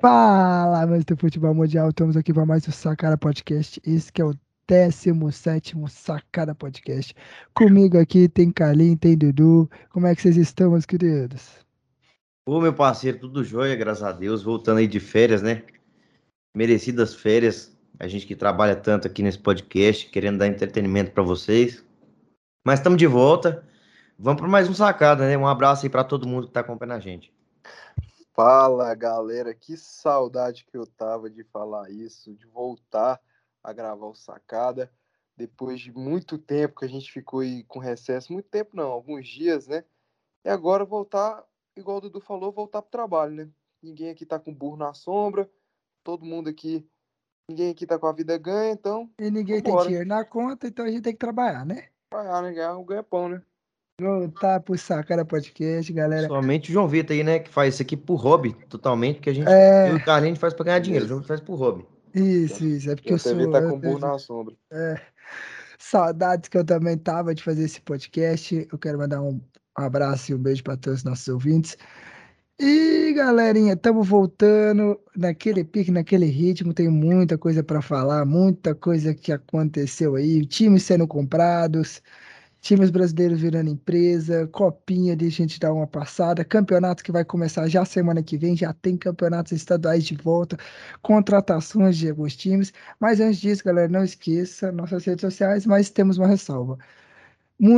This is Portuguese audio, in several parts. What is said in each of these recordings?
Fala, mas do futebol mundial, estamos aqui para mais um Sacada Podcast. Esse que é o 17 Sacada Podcast. Comigo aqui tem Carlinhos, tem Dudu. Como é que vocês estão, meus queridos? Ô, meu parceiro, tudo jóia, graças a Deus. Voltando aí de férias, né? Merecidas férias. A gente que trabalha tanto aqui nesse podcast, querendo dar entretenimento para vocês. Mas estamos de volta. Vamos para mais um Sacada, né? Um abraço aí para todo mundo que está acompanhando a gente. Fala galera, que saudade que eu tava de falar isso, de voltar a gravar o Sacada, depois de muito tempo que a gente ficou aí com recesso, muito tempo não, alguns dias, né? E agora voltar, igual o Dudu falou, voltar pro trabalho, né? Ninguém aqui tá com burro na sombra, todo mundo aqui, ninguém aqui tá com a vida ganha, então. E ninguém vambora. tem dinheiro na conta, então a gente tem que trabalhar, né? Trabalhar, né? Ganhar um ganha-pão, né? Voltar pro Sacada Podcast, galera. Somente o João Vitor aí, né? Que faz isso aqui por hobby, totalmente, porque a gente. É... Eu e o Carlinhos faz pra ganhar dinheiro, o João faz por hobby. Isso, isso. É porque eu, sou. tá com burro na sombra. É. Saudades que eu também tava de fazer esse podcast. Eu quero mandar um abraço e um beijo para todos os nossos ouvintes. E galerinha, estamos voltando naquele pique, naquele ritmo. Tem muita coisa para falar, muita coisa que aconteceu aí, times sendo comprados, times brasileiros virando empresa, copinha de gente dar uma passada, campeonato que vai começar já semana que vem, já tem campeonatos estaduais de volta, contratações de alguns times, mas antes disso, galera, não esqueça nossas redes sociais, mas temos uma ressalva.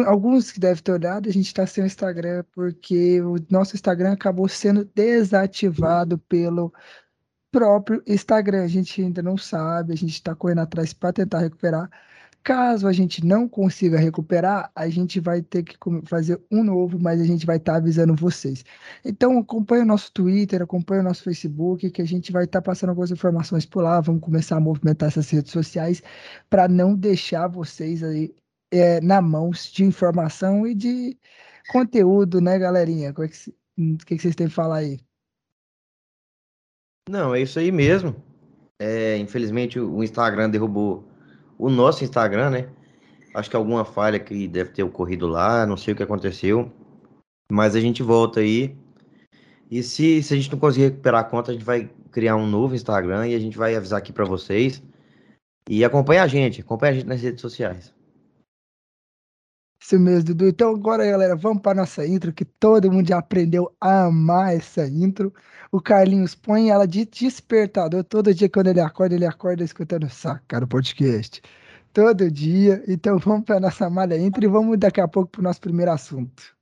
Alguns que devem ter olhado, a gente está sem o Instagram, porque o nosso Instagram acabou sendo desativado pelo próprio Instagram. A gente ainda não sabe, a gente está correndo atrás para tentar recuperar Caso a gente não consiga recuperar, a gente vai ter que fazer um novo, mas a gente vai estar tá avisando vocês. Então acompanhe o nosso Twitter, acompanhe o nosso Facebook, que a gente vai estar tá passando algumas informações por lá. Vamos começar a movimentar essas redes sociais para não deixar vocês aí é, na mãos de informação e de conteúdo, né, galerinha? O é que, que, que vocês têm que falar aí? Não, é isso aí mesmo. É, infelizmente o Instagram derrubou o nosso Instagram, né? Acho que alguma falha que deve ter ocorrido lá, não sei o que aconteceu. Mas a gente volta aí. E se, se a gente não conseguir recuperar a conta, a gente vai criar um novo Instagram e a gente vai avisar aqui para vocês. E acompanha a gente, acompanha a gente nas redes sociais. Isso mesmo, Dudu. Então agora, galera, vamos para nossa intro, que todo mundo já aprendeu a amar essa intro. O Carlinhos põe ela de despertador. Todo dia quando ele acorda, ele acorda escutando Saca no podcast. Todo dia. Então vamos para nossa malha intro e vamos daqui a pouco para o nosso primeiro assunto.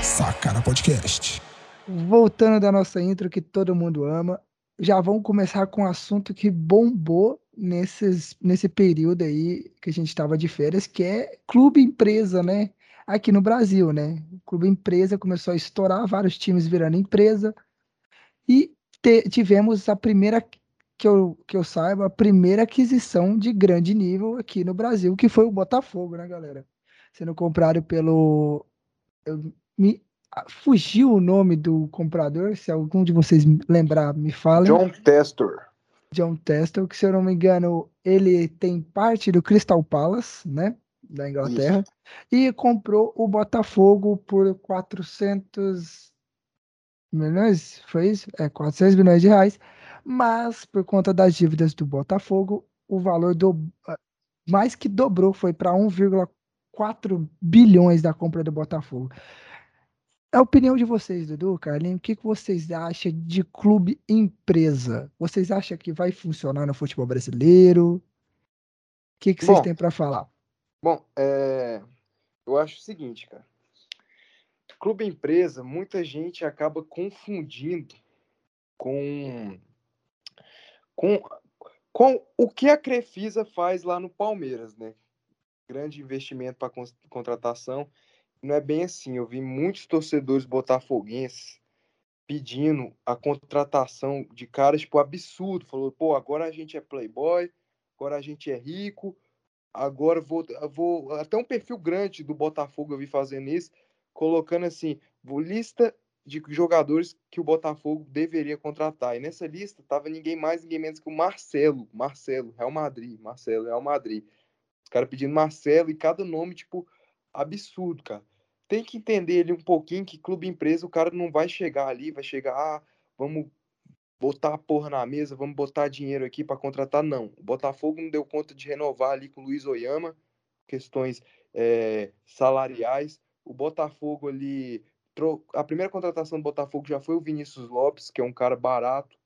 Sacana Podcast voltando da nossa intro que todo mundo ama, já vamos começar com um assunto que bombou nesses, nesse período aí que a gente estava de férias, que é clube empresa, né? Aqui no Brasil, né? O clube empresa começou a estourar, vários times virando empresa. E te, tivemos a primeira, que eu, que eu saiba, a primeira aquisição de grande nível aqui no Brasil, que foi o Botafogo, né, galera? Sendo comprado pelo. Eu me fugiu o nome do comprador, se algum de vocês lembrar, me fala. John Testor. John Testor, que se eu não me engano, ele tem parte do Crystal Palace, né, da Inglaterra, Isso. e comprou o Botafogo por 400 milhões, foi isso? É, 400 milhões de reais, mas por conta das dívidas do Botafogo, o valor do mais que dobrou, foi para 1,4 bilhões da compra do Botafogo. A opinião de vocês, Dudu, Carlinhos, o que, que vocês acham de clube empresa? Vocês acham que vai funcionar no futebol brasileiro? O que, que vocês bom, têm para falar? Bom, é... eu acho o seguinte, cara. Clube empresa, muita gente acaba confundindo com, com, com o que a Crefisa faz lá no Palmeiras, né? Grande investimento para contratação não é bem assim. Eu vi muitos torcedores botafoguenses pedindo a contratação de caras, tipo, absurdo. Falou, pô, agora a gente é playboy, agora a gente é rico, agora vou, vou... Até um perfil grande do Botafogo eu vi fazendo isso, colocando assim, lista de jogadores que o Botafogo deveria contratar. E nessa lista tava ninguém mais, ninguém menos que o Marcelo. Marcelo, Real Madrid. Marcelo, Real Madrid. Os caras pedindo Marcelo e cada nome, tipo, absurdo, cara. Tem que entender ele um pouquinho que clube empresa, o cara não vai chegar ali, vai chegar, ah, vamos botar a porra na mesa, vamos botar dinheiro aqui para contratar. Não. O Botafogo não deu conta de renovar ali com o Luiz Oyama, questões é, salariais. O Botafogo ali a primeira contratação do Botafogo já foi o Vinícius Lopes, que é um cara barato,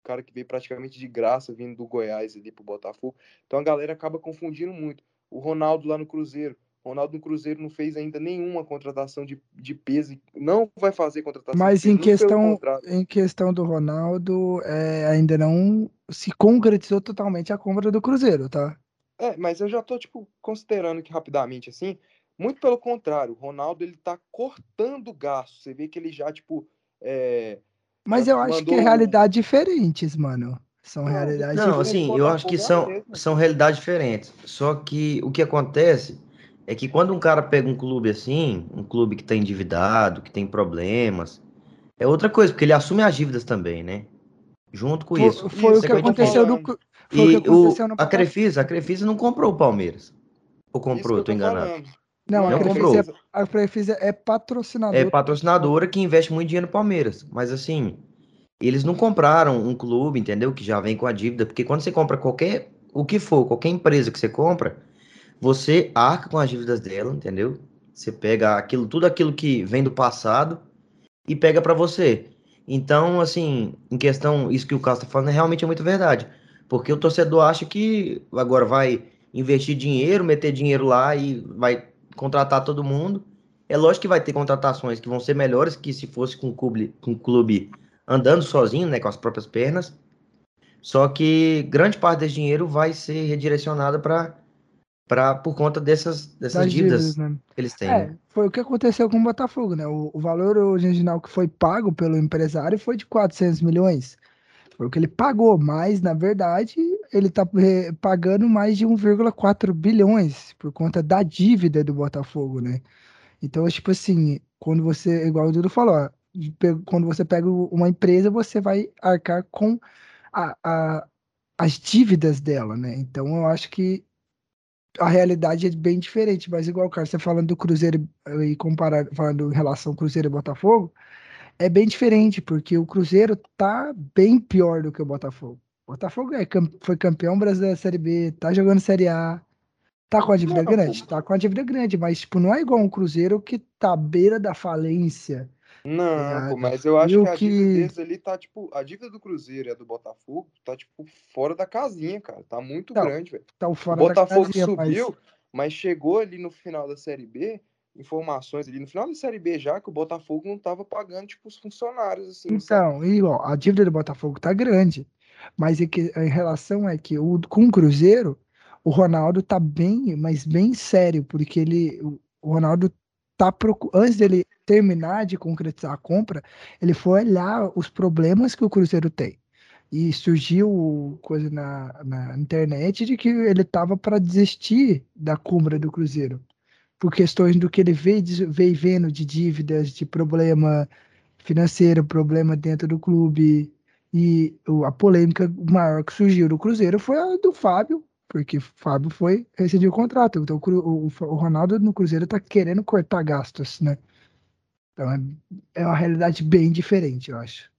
um cara que veio praticamente de graça vindo do Goiás ali pro Botafogo. Então a galera acaba confundindo muito. O Ronaldo lá no Cruzeiro. O Ronaldo no Cruzeiro não fez ainda nenhuma contratação de, de peso, não vai fazer contratação. Mas em questão, em questão do Ronaldo, é, ainda não se concretizou totalmente a compra do Cruzeiro, tá? É, mas eu já tô, tipo, considerando que rapidamente, assim, muito pelo contrário, o Ronaldo ele tá cortando gasto. Você vê que ele já, tipo. É, Mas eu acho que é realidades diferentes, mano. São não, realidades Não, assim, eu acho que são, são realidades diferentes. Só que o que acontece é que quando um cara pega um clube assim, um clube que tá endividado, que tem problemas, é outra coisa, porque ele assume as dívidas também, né? Junto com foi, isso. Foi isso, o que aconteceu no. Foi e o, que aconteceu o, no... a Crefisa, a Crefisa não comprou o Palmeiras. Ou comprou, eu tô, tô enganado. Falando. Não, não a comprou. É, a Crefisa é patrocinadora. É patrocinadora que investe muito dinheiro no Palmeiras. Mas assim, eles não compraram um clube, entendeu? Que já vem com a dívida. Porque quando você compra qualquer, o que for, qualquer empresa que você compra, você arca com as dívidas dela, entendeu? Você pega aquilo, tudo aquilo que vem do passado e pega para você. Então, assim, em questão, isso que o Carlos tá falando é realmente é muito verdade. Porque o torcedor acha que agora vai investir dinheiro, meter dinheiro lá e vai contratar todo mundo. É lógico que vai ter contratações que vão ser melhores que se fosse com o clube, com o clube andando sozinho, né, com as próprias pernas. Só que grande parte desse dinheiro vai ser redirecionada para para por conta dessas, dessas dívidas, dívidas né? que eles têm. É, né? foi o que aconteceu com o Botafogo, né? O, o, valor original que foi pago pelo empresário foi de 400 milhões. Foi o que ele pagou, mas na verdade ele está pagando mais de 1,4 bilhões por conta da dívida do Botafogo, né? Então, tipo assim, quando você, igual o Dudu falou, ó, quando você pega uma empresa, você vai arcar com a, a, as dívidas dela, né? Então, eu acho que a realidade é bem diferente, mas igual, cara, você falando do Cruzeiro e comparar, falando em relação ao Cruzeiro e Botafogo, é bem diferente, porque o Cruzeiro tá bem pior do que o Botafogo. O Botafogo é, foi campeão brasileiro da Série B, tá jogando Série A, tá com a dívida não, grande? Tá com a dívida grande, mas tipo, não é igual um Cruzeiro que tá à beira da falência. Não, pô, mas eu acho que a dívida deles ali tá, tipo, a dívida do Cruzeiro e a do Botafogo tá, tipo, fora da casinha, cara. Tá muito tá, grande, velho. Tá o Botafogo casinha, subiu, mas... mas chegou ali no final da Série B informações ali no final da Série B já que o Botafogo não estava pagando tipo os funcionários assim. Então, e, ó, a dívida do Botafogo tá grande, mas é que, em relação é que o, com o Cruzeiro o Ronaldo tá bem, mas bem sério, porque ele o Ronaldo tá antes dele terminar de concretizar a compra, ele foi olhar os problemas que o Cruzeiro tem. E surgiu coisa na, na internet de que ele tava para desistir da compra do Cruzeiro por questões do que ele veio, veio vendo de dívidas, de problema financeiro, problema dentro do clube. E a polêmica maior que surgiu do Cruzeiro foi a do Fábio, porque o Fábio foi receber o contrato. Então o, o, Ronaldo no Cruzeiro está querendo cortar gastos, né? Então é, é uma realidade bem diferente, eu acho.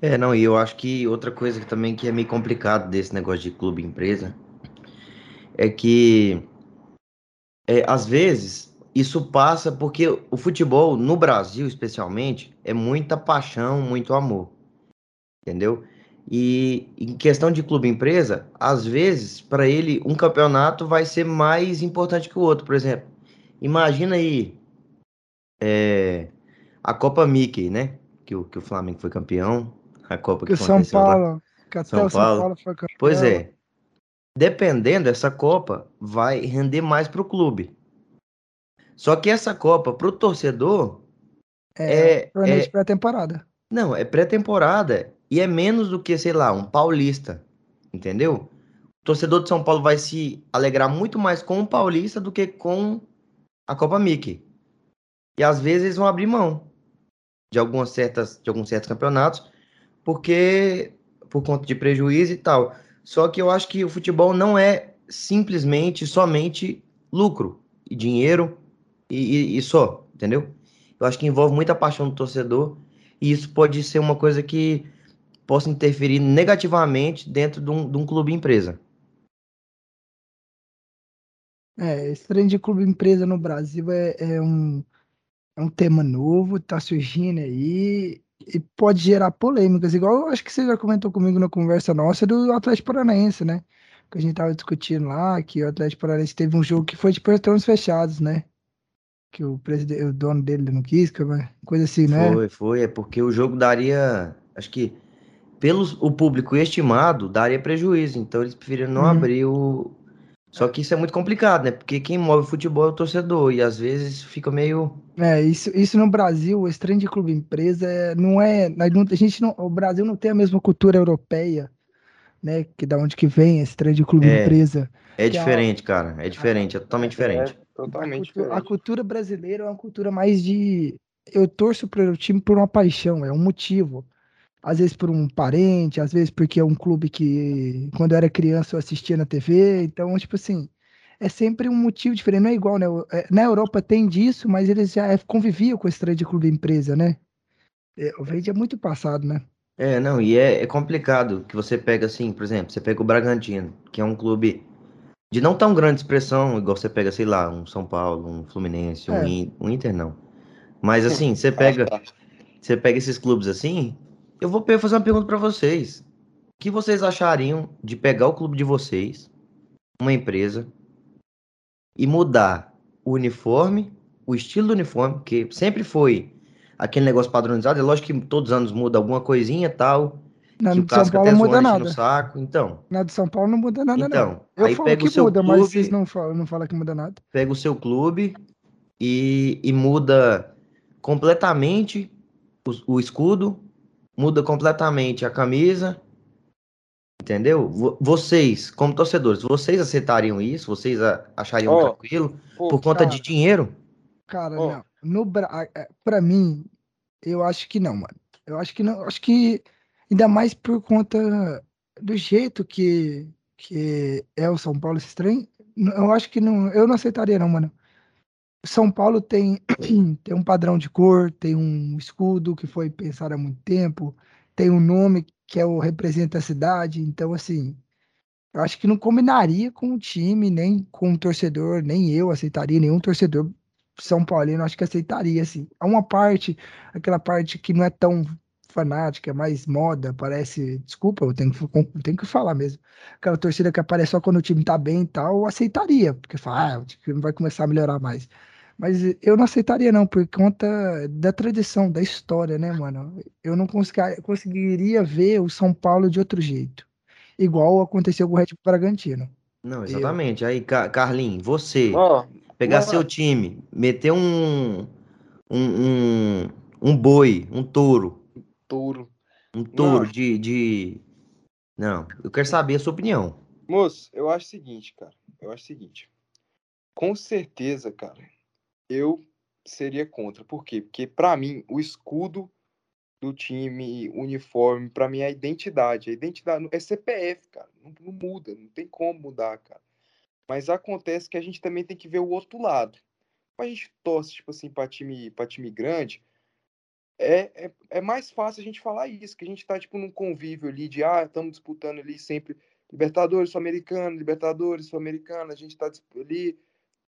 É, não, e eu acho que outra coisa que também que é meio complicado desse negócio de clube empresa é que é, às vezes, isso passa porque o futebol, no Brasil especialmente, é muita paixão, muito amor. Entendeu? E em questão de clube-empresa, às vezes, para ele, um campeonato vai ser mais importante que o outro. Por exemplo, imagina aí é, a Copa Mickey, né? Que o, que o Flamengo foi campeão. A Copa que, que São Paulo, que São, São Paulo. Paulo foi campeão. Pois é dependendo, essa Copa vai render mais para o clube. Só que essa Copa, para o torcedor, é, é, é pré-temporada. Não, é pré-temporada e é menos do que, sei lá, um paulista, entendeu? O torcedor de São Paulo vai se alegrar muito mais com o paulista do que com a Copa Mickey. E às vezes eles vão abrir mão. de algumas certas, de alguns certos campeonatos, porque por conta de prejuízo e tal. Só que eu acho que o futebol não é simplesmente somente lucro e dinheiro e, e, e só, entendeu? Eu acho que envolve muita paixão do torcedor e isso pode ser uma coisa que possa interferir negativamente dentro de um, de um clube empresa. É, esse trem de clube empresa no Brasil é, é, um, é um tema novo, tá surgindo aí e pode gerar polêmicas, igual eu acho que você já comentou comigo na conversa nossa do Atlético Paranaense, né? Que a gente tava discutindo lá, que o Atlético Paranaense teve um jogo que foi de portões fechados, né? Que o, presidente, o dono dele não quis, é coisa assim, né? Foi, foi, é porque o jogo daria, acho que pelo o público estimado, daria prejuízo, então eles preferiram não uhum. abrir o, só que isso é muito complicado, né? Porque quem move o futebol é o torcedor, e às vezes fica meio. É, isso, isso no Brasil, o estranho de clube empresa é, não é. A gente não, o Brasil não tem a mesma cultura europeia, né? Que da onde que vem esse trem de clube é, empresa. É diferente, é, cara. É diferente, é totalmente diferente. É, totalmente a cultura, diferente. A cultura brasileira é uma cultura mais de. Eu torço para o time por uma paixão, é um motivo às vezes por um parente, às vezes porque é um clube que quando eu era criança eu assistia na TV, então, tipo assim, é sempre um motivo diferente, não é igual, né? É, na Europa tem disso, mas eles já conviviam com esse trade de clube empresa, né? É, o Verde é muito passado, né? É, não, e é, é complicado que você pega assim, por exemplo, você pega o Bragantino, que é um clube de não tão grande expressão, igual você pega, sei lá, um São Paulo, um Fluminense, é. um, um Inter, não. Mas assim, você pega, você pega esses clubes assim, eu vou fazer uma pergunta para vocês. O que vocês achariam de pegar o clube de vocês, uma empresa, e mudar o uniforme, o estilo do uniforme, que sempre foi aquele negócio padronizado. É lógico que todos os anos muda alguma coisinha e tal. Na de São Paulo não muda nada. No saco, então. Na de São Paulo não muda nada, então, não. Eu aí falo pega que o seu muda, clube, mas vocês não falam, não falam que muda nada. Pega o seu clube e, e muda completamente o, o escudo, muda completamente a camisa. Entendeu? Vocês, como torcedores, vocês aceitariam isso? Vocês achariam oh, tranquilo oh, por conta cara, de dinheiro? Cara, oh. não. No, pra mim, eu acho que não, mano. Eu acho que não. Acho que ainda mais por conta do jeito que, que é o São Paulo esse trem. Eu acho que não. Eu não aceitaria, não, mano. São Paulo tem, tem um padrão de cor, tem um escudo que foi pensado há muito tempo, tem um nome que é o representa a cidade, então assim, eu acho que não combinaria com o time, nem com o torcedor, nem eu aceitaria, nenhum torcedor São Paulino acho que aceitaria, assim. Há uma parte, aquela parte que não é tão fanática, é mais moda, parece. Desculpa, eu tenho que, tenho que falar mesmo. Aquela torcida que aparece só quando o time tá bem e tal, eu aceitaria, porque fala, ah, o time vai começar a melhorar mais. Mas eu não aceitaria, não, por conta da tradição, da história, né, mano? Eu não conseguiria ver o São Paulo de outro jeito. Igual aconteceu com o Red Bull Bragantino. Não, exatamente. Eu... Aí, Carlinhos, você oh, pegar seu time, meter um, um, um, um boi, um touro. Touro. Um touro de, de. Não, eu quero saber a sua opinião. Moço, eu acho o seguinte, cara. Eu acho o seguinte. Com certeza, cara, eu seria contra. Por quê? Porque, para mim, o escudo do time, uniforme, para mim é a identidade. A identidade é CPF, cara. Não, não, muda, não tem como mudar, cara. Mas acontece que a gente também tem que ver o outro lado. Quando a gente torce, tipo assim, para time, pra time grande, é, é, é mais fácil a gente falar isso, que a gente tá, tipo, num convívio ali de, ah, estamos disputando ali sempre Libertadores, Sul-Americano, Libertadores, Sul-Americano, a gente tá ali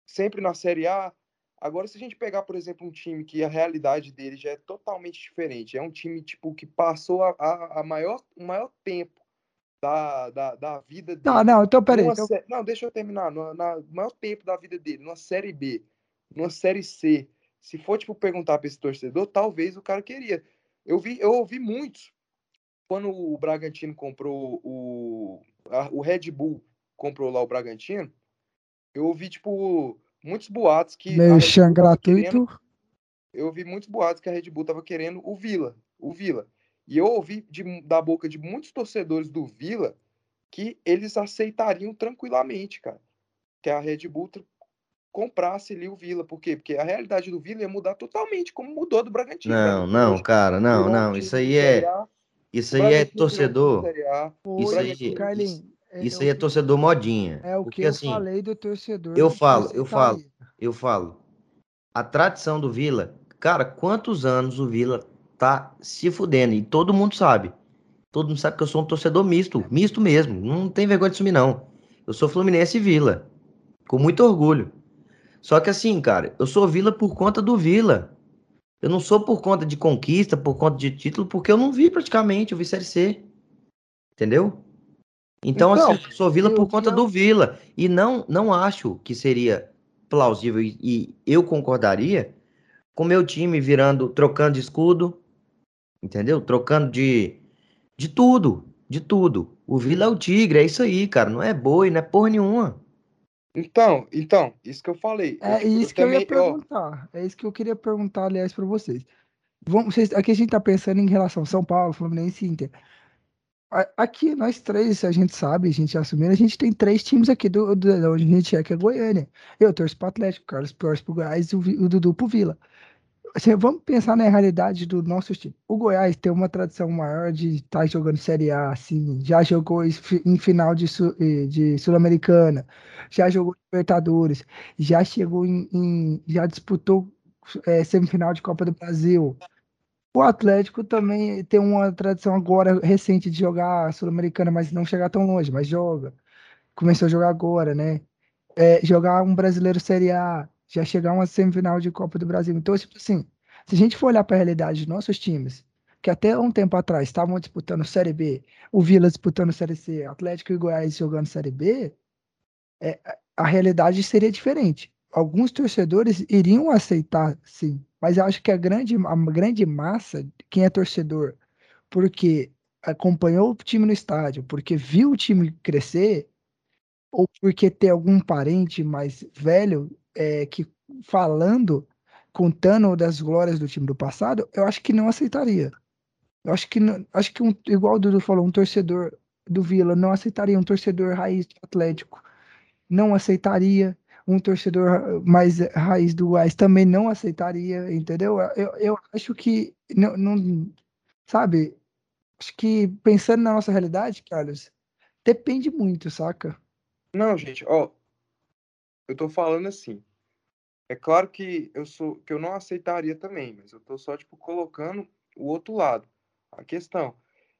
sempre na Série A, Agora, se a gente pegar, por exemplo, um time que a realidade dele já é totalmente diferente, é um time tipo que passou a, a, a maior, o maior tempo da, da, da vida dele. Não, não, então peraí. Então... Sé... Não, deixa eu terminar. No na, maior tempo da vida dele, numa série B, numa série C. Se for, tipo, perguntar para esse torcedor, talvez o cara queria. Eu vi, eu ouvi muitos. Quando o Bragantino comprou o. A, o Red Bull comprou lá o Bragantino, eu ouvi, tipo muitos boatos que. Mexan gratuito. Querendo, eu ouvi muitos boatos que a Red Bull estava querendo o Vila. O Vila. E eu ouvi de, da boca de muitos torcedores do Vila que eles aceitariam tranquilamente, cara. Que a Red Bull comprasse ali o Vila. Por quê? Porque a realidade do Vila ia mudar totalmente, como mudou do Bragantino. Não, não, cara, não, um não. time Isso aí é. Isso aí é torcedor. Isso aí. É- Isso é aí é torcedor modinha. É o Porque que eu assim, falei do torcedor. eu falo, eu falo. aceitaria. eu falo. A tradição do Vila, cara, quantos anos o Vila tá se fudendo? E todo mundo sabe. Todo mundo sabe que eu sou um torcedor misto, misto mesmo. Não tem vergonha de assumir, não. Eu sou Fluminense e Vila. Com muito orgulho. Só que assim, cara, eu sou Vila por conta do Vila. Eu não sou por conta de conquista, por conta de título, porque eu não vi praticamente, eu vi Série C. Entendeu? Então, Então, assim, eu sou Vila eu por conta do Vila. E não, não acho que seria plausível e, e eu concordaria com meu time virando, trocando de escudo, entendeu? Trocando de, de tudo, de tudo. O Vila é o tigre, é isso aí, cara. Não é boi, não é porra nenhuma. Então, então, isso que eu falei. É tipo, isso que eu ia também, ó, perguntar. É isso que eu queria perguntar, aliás, para vocês. Vamos, vocês- aqui a gente tá pensando em relação São Paulo, Fluminense e Inter. Aqui, nós três, a gente sabe, a gente assumiu, a gente tem três times aqui do, do, onde a gente é, que é Goiânia. Eu torço pro Atlético, o Carlos torce pro Goiás e o, o Dudu pro Vila. Assim, vamos pensar na realidade do nosso time. O Goiás tem uma tradição maior de estar jogando Série A, assim, já jogou em fi- em final de, eh, de Sul-Americana, já jogou Libertadores, já chegou em, em- já disputou eh, semifinal de Copa do Brasil. O Atlético também tem uma tradição agora recente de jogar Sul-Americana, mas não chegar tão longe, mas joga. Começou a jogar agora, né? É, jogar um brasileiro Série A, já chegar uma semifinal de Copa do Brasil. Então, tipo assim, se a gente for olhar para a realidade dos nossos times, que até um tempo atrás estavam disputando Série B, o Vila disputando Série C, Atlético e Goiás jogando Série B, é, a realidade seria diferente. Alguns torcedores iriam aceitar, sim, mas eu acho que a grande, a grande massa, quem é torcedor, porque acompanhou o time no estádio, porque viu o time crescer, ou porque tem algum parente mais velho é, que falando, contando das glórias do time do passado, eu acho que não aceitaria. Eu acho que, acho que um, igual o Dudu falou, um torcedor do Vila não aceitaria, um torcedor raiz Atlético não aceitaria, um torcedor mais raiz do Goiás também não aceitaria, entendeu? Eu, eu acho que não, não sabe, acho que pensando na nossa realidade, Carlos, depende muito, saca? Não, gente, ó, eu tô falando assim. É claro que eu sou que eu não aceitaria também, mas eu tô só tipo colocando o outro lado. A questão.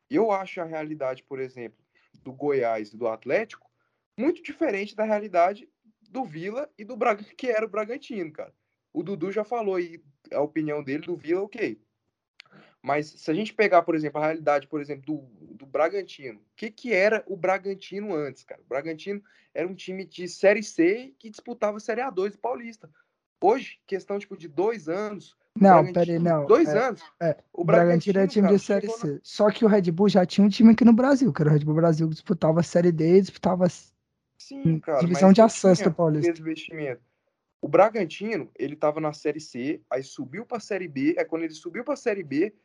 Eu acho a realidade, por exemplo, do Goiás e do Atlético muito diferente da realidade do Vila e do Braga, que era o Bragantino, cara. O Dudu já falou aí a opinião dele do Vila, OK. Mas se a gente pegar, por exemplo, a realidade, por exemplo, do, do Bragantino, o que, que era o Bragantino antes, cara? O Bragantino era um time de Série C que disputava Série A2 do Paulista. Hoje, questão tipo de dois anos. Não, Bragantino- peraí, não. Dois é, anos. é, O O Bragantino é time cara, de Série chegou na- C. Só que o Red Bull já tinha um time aqui no Brasil, que era o Red Bull Brasil, que disputava a Série D, disputava. Sim, cara. divisão de acesso do Paulista. investimento. O Bragantino, ele tava na Série C, aí subiu pra Série B, aí quando ele subiu pra Série B,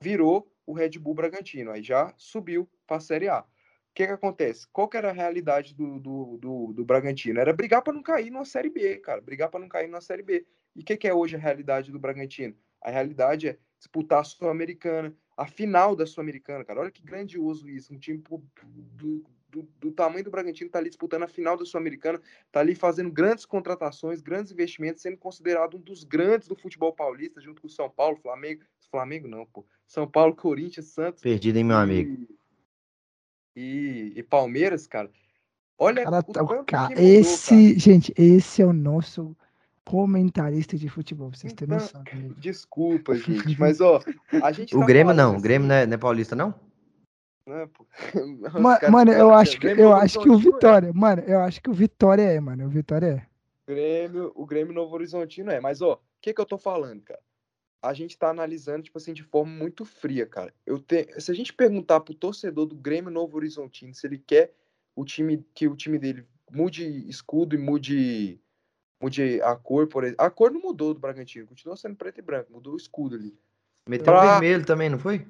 virou o Red Bull Bragantino, aí já subiu pra Série A. O que que acontece? Qual que era a realidade do, do, do, do Bragantino? Era brigar pra não cair numa Série B, cara, brigar pra não cair numa Série B. E o que, que é hoje a realidade do Bragantino? A realidade é disputar a Sul-Americana, a final da Sul-Americana, cara. Olha que grandioso isso. Um time do, do, do, tamanho do Bragantino tá ali disputando a final da Sul-Americana, tá ali fazendo grandes contratações, grandes investimentos, sendo considerado um dos grandes do futebol paulista, junto com o São Paulo, Flamengo. Flamengo não, pô. São Paulo, Corinthians, Santos. Perdido, hein, meu amigo? E, e Palmeiras, cara. Olha Cara, o tá- cara, que mudou, esse, gente, esse é o nosso comentarista de futebol, pra vocês terem Então, noção. amigo. Desculpa, gente, mas ó, a gente O tá Grêmio não, o Grêmio assim, não é, não é paulista, não? Né, pô? Os Ma- caras Mano, eu acho que eu acho que o Horizontino é. Vitória, mano, eu acho que o Vitória é, mano, o Vitória é. Grêmio, o Grêmio Novo Horizontino é. Mas, ó, o que que eu tô falando, cara? A gente tá analisando, tipo assim, de forma muito fria, cara. Eu te... Se a gente perguntar pro torcedor do Grêmio Novo Horizontino se ele quer o time, que o time dele mude escudo e mude, mude a cor, por exemplo. A cor não mudou do Bragantino, continua sendo preto e branco, mudou o escudo ali. Meteu Pra- vermelho também, não foi?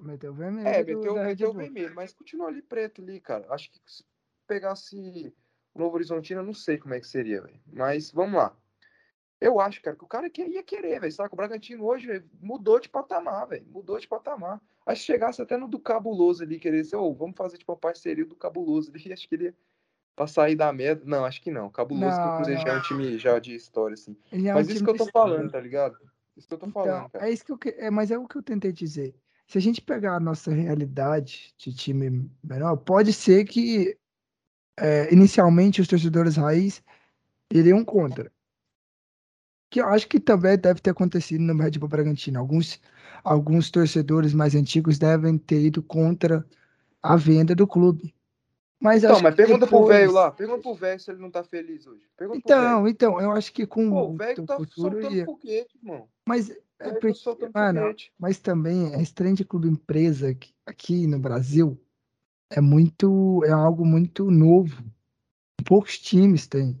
Meteu o vermelho É, do- meteu, meteu vermelho, mas continua ali preto ali, cara. Acho que se pegasse O Novo Horizontino eu não sei como é que seria, velho. Mas vamos lá. Eu acho, cara, que o cara ia querer, velho. Saca? O Bragantino hoje véio, mudou de patamar, velho. Mudou de patamar. Acho que chegasse até no do Cabuloso ali, querer ser, oh, vamos fazer tipo uma parceria do Cabuloso ali. Acho que ele ia pra sair da merda. Não, acho que não. Cabuloso, não, que o Cruzeiro já é um time já de história, assim. É um Mas isso que eu tô falando, tá ligado? Isso que eu tô então, falando, cara. É isso que eu, é, mas é o que eu tentei dizer. Se a gente pegar a nossa realidade de time menor, pode ser que é, inicialmente os torcedores raiz iriam contra. Que eu acho que também deve ter acontecido no Red Bull Bragantino. Alguns, alguns torcedores mais antigos devem ter ido contra a venda do clube. Mas então, mas pergunta depois... pro velho lá. Pergunta pro velho se ele não tá feliz hoje. Pergunta então, então, eu acho que com Pô, o velho tá futuro soltando ia... foguete, irmão. Mas, é tá porque... Mano, mas também a estranha de clube empresa aqui, aqui no Brasil é muito. é algo muito novo. Poucos times têm.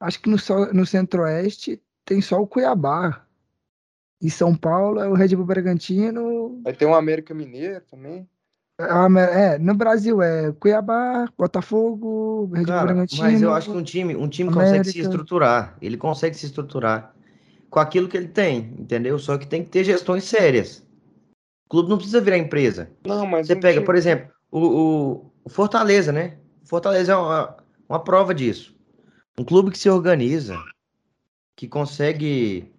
Acho que no, no Centro-Oeste tem só o Cuiabá. E São Paulo é o Red Bull Bragantino. Vai ter um América Mineiro também. É, no Brasil é Cuiabá, Botafogo, Red Bull Bragantino. Mas eu acho que um time, um time consegue se estruturar. Ele consegue se estruturar com aquilo que ele tem, entendeu? Só que tem que ter gestões sérias. O clube não precisa virar empresa. Não, mas você pega, time... por exemplo, o, o, Fortaleza, né? Fortaleza é uma, uma prova disso. Um clube que se organiza, que consegue,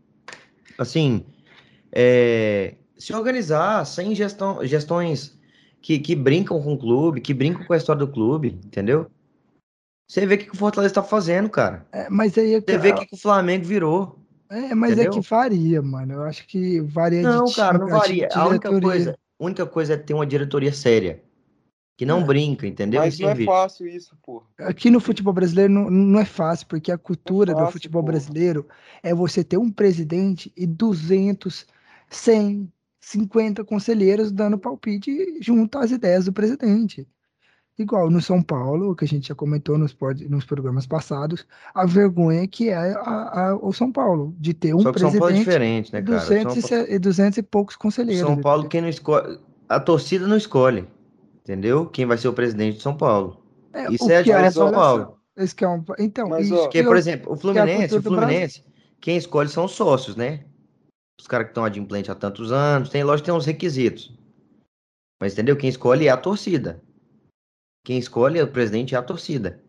assim, é, se organizar sem gestão, gestões que, que brincam com o clube, que brincam com a história do clube, entendeu? Você vê o que, o Fortaleza está fazendo, cara. É, mas aí é que... Você vê o que, que o Flamengo virou. É, mas entendeu? é que varia, mano. Eu acho que varia não, de Não, cara, não varia. A única coisa, única coisa é ter uma diretoria séria. Que não é. brinca, entendeu? Mas não é fácil isso, pô. Aqui no futebol brasileiro não, não é fácil, porque a cultura é fácil, do futebol pô. brasileiro é você ter um presidente e 200, 100, 50 conselheiros dando palpite junto às ideias do presidente. Igual no São Paulo, que a gente já comentou nos, nos programas passados, a vergonha que é a, a, o São Paulo, de ter um Só que presidente São Paulo é diferente, né, cara? 200, Paulo... e, 200 e poucos conselheiros. São Paulo, quem não escolhe... A torcida não escolhe entendeu? Quem vai ser o presidente de São Paulo. É, Isso é a direção de São Paulo. Esse que é um... Então, Mas, ó, porque, por exemplo, o Fluminense, o Fluminense, quem escolhe são os sócios, né? Os caras que estão adimplente há tantos anos, tem lógico tem uns requisitos. Mas entendeu? Quem escolhe é a torcida. Quem escolhe é o presidente é a torcida.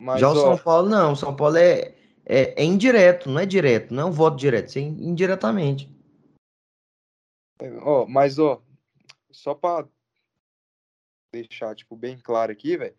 Mas, Já o São Paulo não, o São Paulo é, é, é, indireto, não é direto, não é um voto direto, é indiretamente. Ó, mas ó, só para deixar, tipo, bem claro aqui, velho.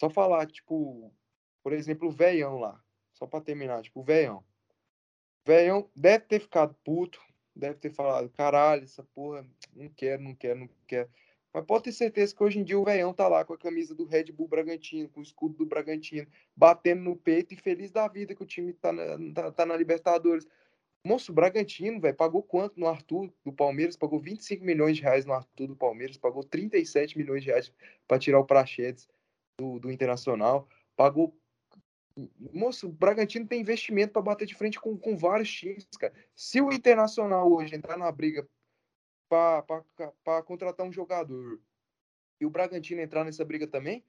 Só falar, tipo, por exemplo, o veião lá. Só pra terminar, tipo, o veião. O veião deve ter ficado puto, deve ter falado, caralho, essa porra, não quero, não quero, não quero. Mas pode ter certeza que hoje em dia o veião tá lá com a camisa do Red Bull Bragantino, com o escudo do Bragantino, batendo no peito e feliz da vida que o time tá na, tá, tá na Libertadores. Moço, o Bragantino, velho, pagou quanto no Arthur do Palmeiras? Pagou 25 milhões de reais no Arthur do Palmeiras, pagou 37 milhões de reais para tirar o Prachedes do, do Internacional, pagou. Moço, o Bragantino tem investimento para bater de frente com, com vários times, cara. Se o Internacional hoje entrar na briga para contratar um jogador e o Bragantino entrar nessa briga também,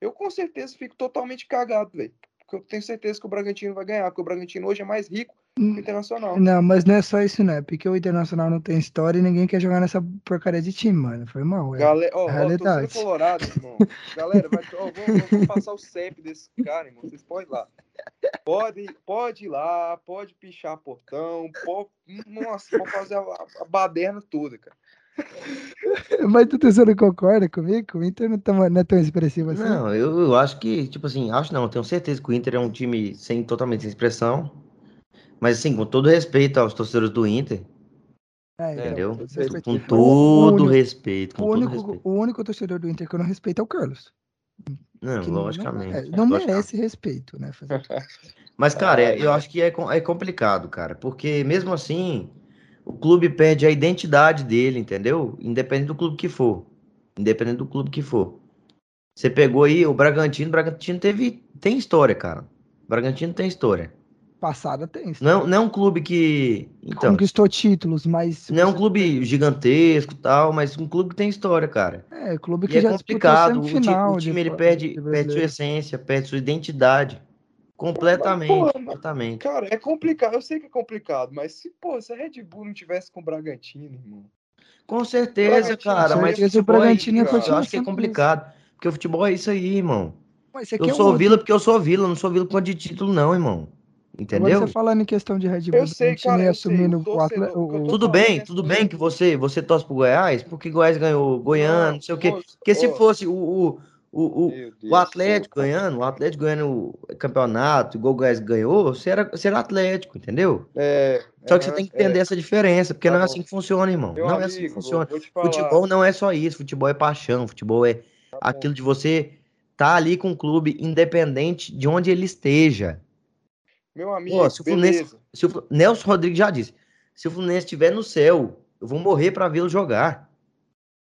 eu com certeza fico totalmente cagado, velho. Porque eu tenho certeza que o Bragantino vai ganhar, porque o Bragantino hoje é mais rico Internacional. Não, mas não é só isso, né? Porque o Internacional não tem história e ninguém quer jogar nessa porcaria de time, mano. Foi mal. É Galera, ó, realidade. Ó, Colorado, irmão. Galera, vai, ó, vamos, vamos, passar o CEP desse cara, irmão. Vocês podem ir lá. Pode, pode ir lá, pode pichar portão, pode, nossa, pode fazer a, a baderna toda, cara. Mas tu não concorda comigo? O Inter não, tá, não é tão expressivo assim? Não, eu, eu acho que, tipo assim, acho não, tenho certeza que o Inter é um time sem totalmente sem expressão mas assim, com todo respeito aos torcedores do Inter. É, entendeu? Com todo respeito. Com o, único, todo respeito. o único torcedor do Inter que eu não respeito é o Carlos. Não, logicamente. Não, é, não logicamente. merece respeito, né? Mas, cara, é, eu acho que é, é complicado, cara. Porque mesmo assim, o clube perde a identidade dele, entendeu? Independente do clube que for. Independente do clube que for. Você pegou aí o Bragantino, o Bragantino teve, tem história, cara. O Bragantino tem história. Passada tem. Não, não é um clube que. Então, Conquistou títulos, mas. não é um clube gigantesco e tal, mas um clube que tem história, cara. É, clube que E é já disputou complicado. O time, semifinal o time ele perde, de perde sua essência, perde sua identidade. Completamente. mas- completamente. Cara, é complicado. Eu sei que é complicado, mas se, pô, se a Red Bull não tivesse com o Bragantino, irmão. Com certeza, cara, com mas certeza, futebol o é Bragantino isso, eu acho que é complicado. Porque o futebol é isso aí, irmão. Mas Eu quer sou Vila porque eu sou Vila, não sou Vila por conta de título, não, irmão. Entendeu? Agora você falando em questão de Red Bull, Eu sei, cara, eu sei, assumindo o o, torcedor- atle- o Tudo bem, é tudo assim, bem que você, você torce pro Goiás, porque Goiás ganhou Goiânia, não sei o quê. Porque se fosse o, o, o, o, Atlético ganhando, o Atlético ganhando o campeonato, igual o Goiás ganhou, você era, você era Atlético, entendeu? É, Só que você aham, tem que entender é. essa diferença, porque Tá não é assim que funciona, irmão. Meu não é assim que funciona. Futebol não é só isso, futebol é paixão, futebol é Tá bom. aquilo de você tá ali com o clube independente de onde ele esteja. Meu amigo, Pô, se o Fluminense- beleza. Se o Nelson Rodrigues já disse, se o Fluminense estiver no céu, eu vou morrer pra vê-lo jogar.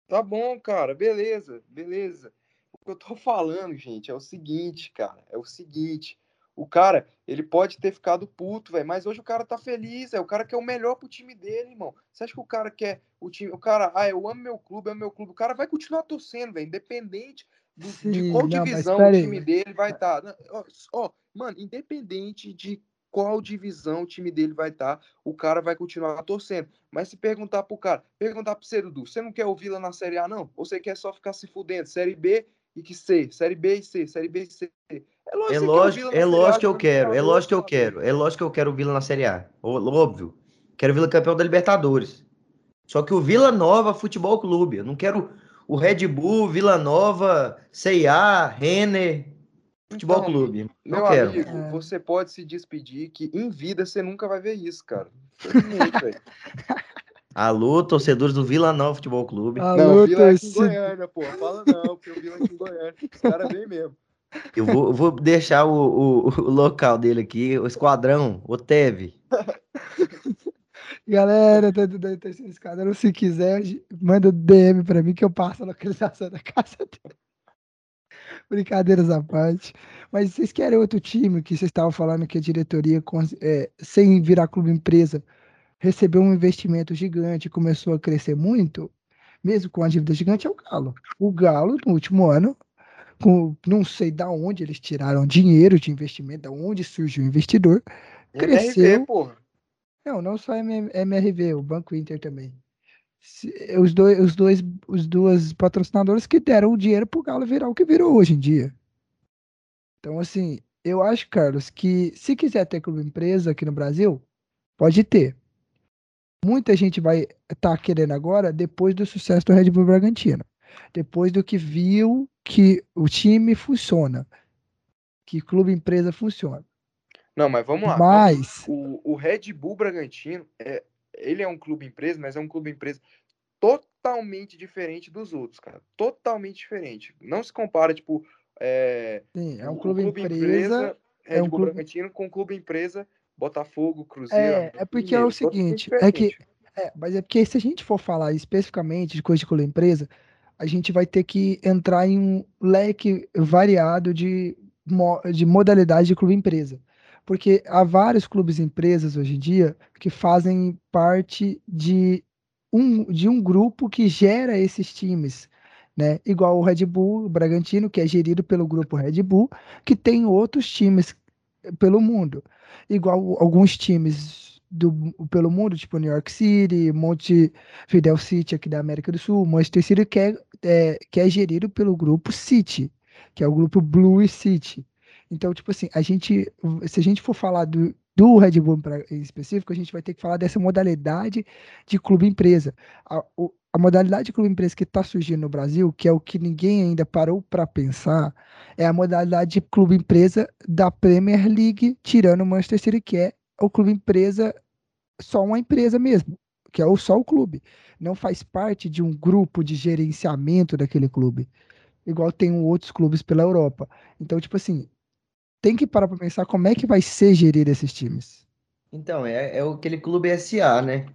Tá bom, cara, beleza, beleza. O que eu tô falando, gente, é o seguinte, cara, é o seguinte. O cara, ele pode ter ficado puto, velho, mas hoje o cara tá feliz, é o cara quer o melhor pro time dele, irmão. Você acha que o cara quer o time, o cara, ah, eu amo meu clube, amo meu clube. O cara vai continuar torcendo, velho, independente do- de Sim, qual não, divisão o time dele vai estar. Ó, ó, mano, independente de qual divisão o time dele vai estar, o cara vai continuar torcendo. Mas se perguntar pro cara, perguntar pro você, Dudu, você não quer ouvir lá na Série A, não? Ou você quer só ficar se fudendo? Série B e que C, Série B e C, Série B e C. É lógico, É lógico, na é A lógico que eu quero, é lógico que eu quero, é lógico que eu quero o Vila na Série A. Óbvio. Quero o Vila campeão da Libertadores. Só que o Vila Nova Futebol Clube. Eu não quero o Red Bull, Vila Nova, CIA, Renner, Futebol Então, Clube. Não Meu quero. amigo, É. você pode se despedir que em vida você nunca vai ver isso, cara. Alô, torcedores do Vila Nova Futebol Clube. Alô, Não, o Vila é aqui em. Goiânia, pô. Fala não, porque o Vila é aqui em Goiânia. Os caras vêm mesmo. Eu vou, eu vou deixar o, o- o local dele aqui, o esquadrão, o Teve. Galera da, da, da terceira esquadrão, se quiser, manda DM pra mim que eu passo a localização da casa dele. Brincadeiras à parte. Mas vocês querem outro time que vocês estavam falando que a diretoria, é, sem virar clube empresa, recebeu um investimento gigante e começou a crescer muito, mesmo com a dívida gigante, é o Galo. O Galo, no último ano, com, não sei da onde eles tiraram dinheiro de investimento, da onde surgiu o investidor, Cresceu. MRV, porra. não, não só MRV, o Banco Inter também. Os dois, os dois, os duas patrocinadores que deram o dinheiro pro Galo virar o que virou hoje em dia. Então, assim, eu acho, Carlos, que se quiser ter clube empresa aqui no Brasil, pode ter. Muita gente vai estar querendo agora, depois do sucesso do Red Bull Bragantino. Depois do que viu que o time funciona. Que clube empresa funciona. Não, mas vamos lá. Mas, O, o Red Bull Bragantino, é, ele é um clube empresa, mas é um clube empresa totalmente diferente dos outros, cara. Totalmente diferente. Não se compara, tipo, é, sim, é um o clube, empresa Red é um clube- Bragantino com clube empresa Botafogo, Cruzeiro. É, é porque é o seguinte, é que. É, mas é porque se a gente for falar especificamente de coisa de clube empresa, a gente vai ter que entrar em um leque variado de, de modalidade de clube empresa. Porque há vários clubes empresas hoje em dia que fazem parte de um, de um grupo que gera esses times, né? Igual o Red Bull, o Bragantino, que é gerido pelo grupo Red Bull, que tem outros times pelo mundo. Igual alguns times do, pelo mundo, tipo New York City, Monte Fidel City aqui da América do Sul, Manchester City, que é, é, que é gerido pelo grupo City, que é o grupo Blue City. Então, tipo assim, a gente, se a gente for falar do, do Red Bull em específico, a gente vai ter que falar dessa modalidade de clube empresa. A, a modalidade de clube empresa que está surgindo no Brasil, que é o que ninguém ainda parou para pensar, é a modalidade de clube empresa da Premier League, tirando o Manchester City, que é o clube empresa, só uma empresa mesmo, que é o, só o clube. Não faz parte de um grupo de gerenciamento daquele clube, igual tem outros clubes pela Europa. Então, tipo assim, tem que parar para pensar como é que vai ser gerir esses times. Então, é, é aquele clube SA, né?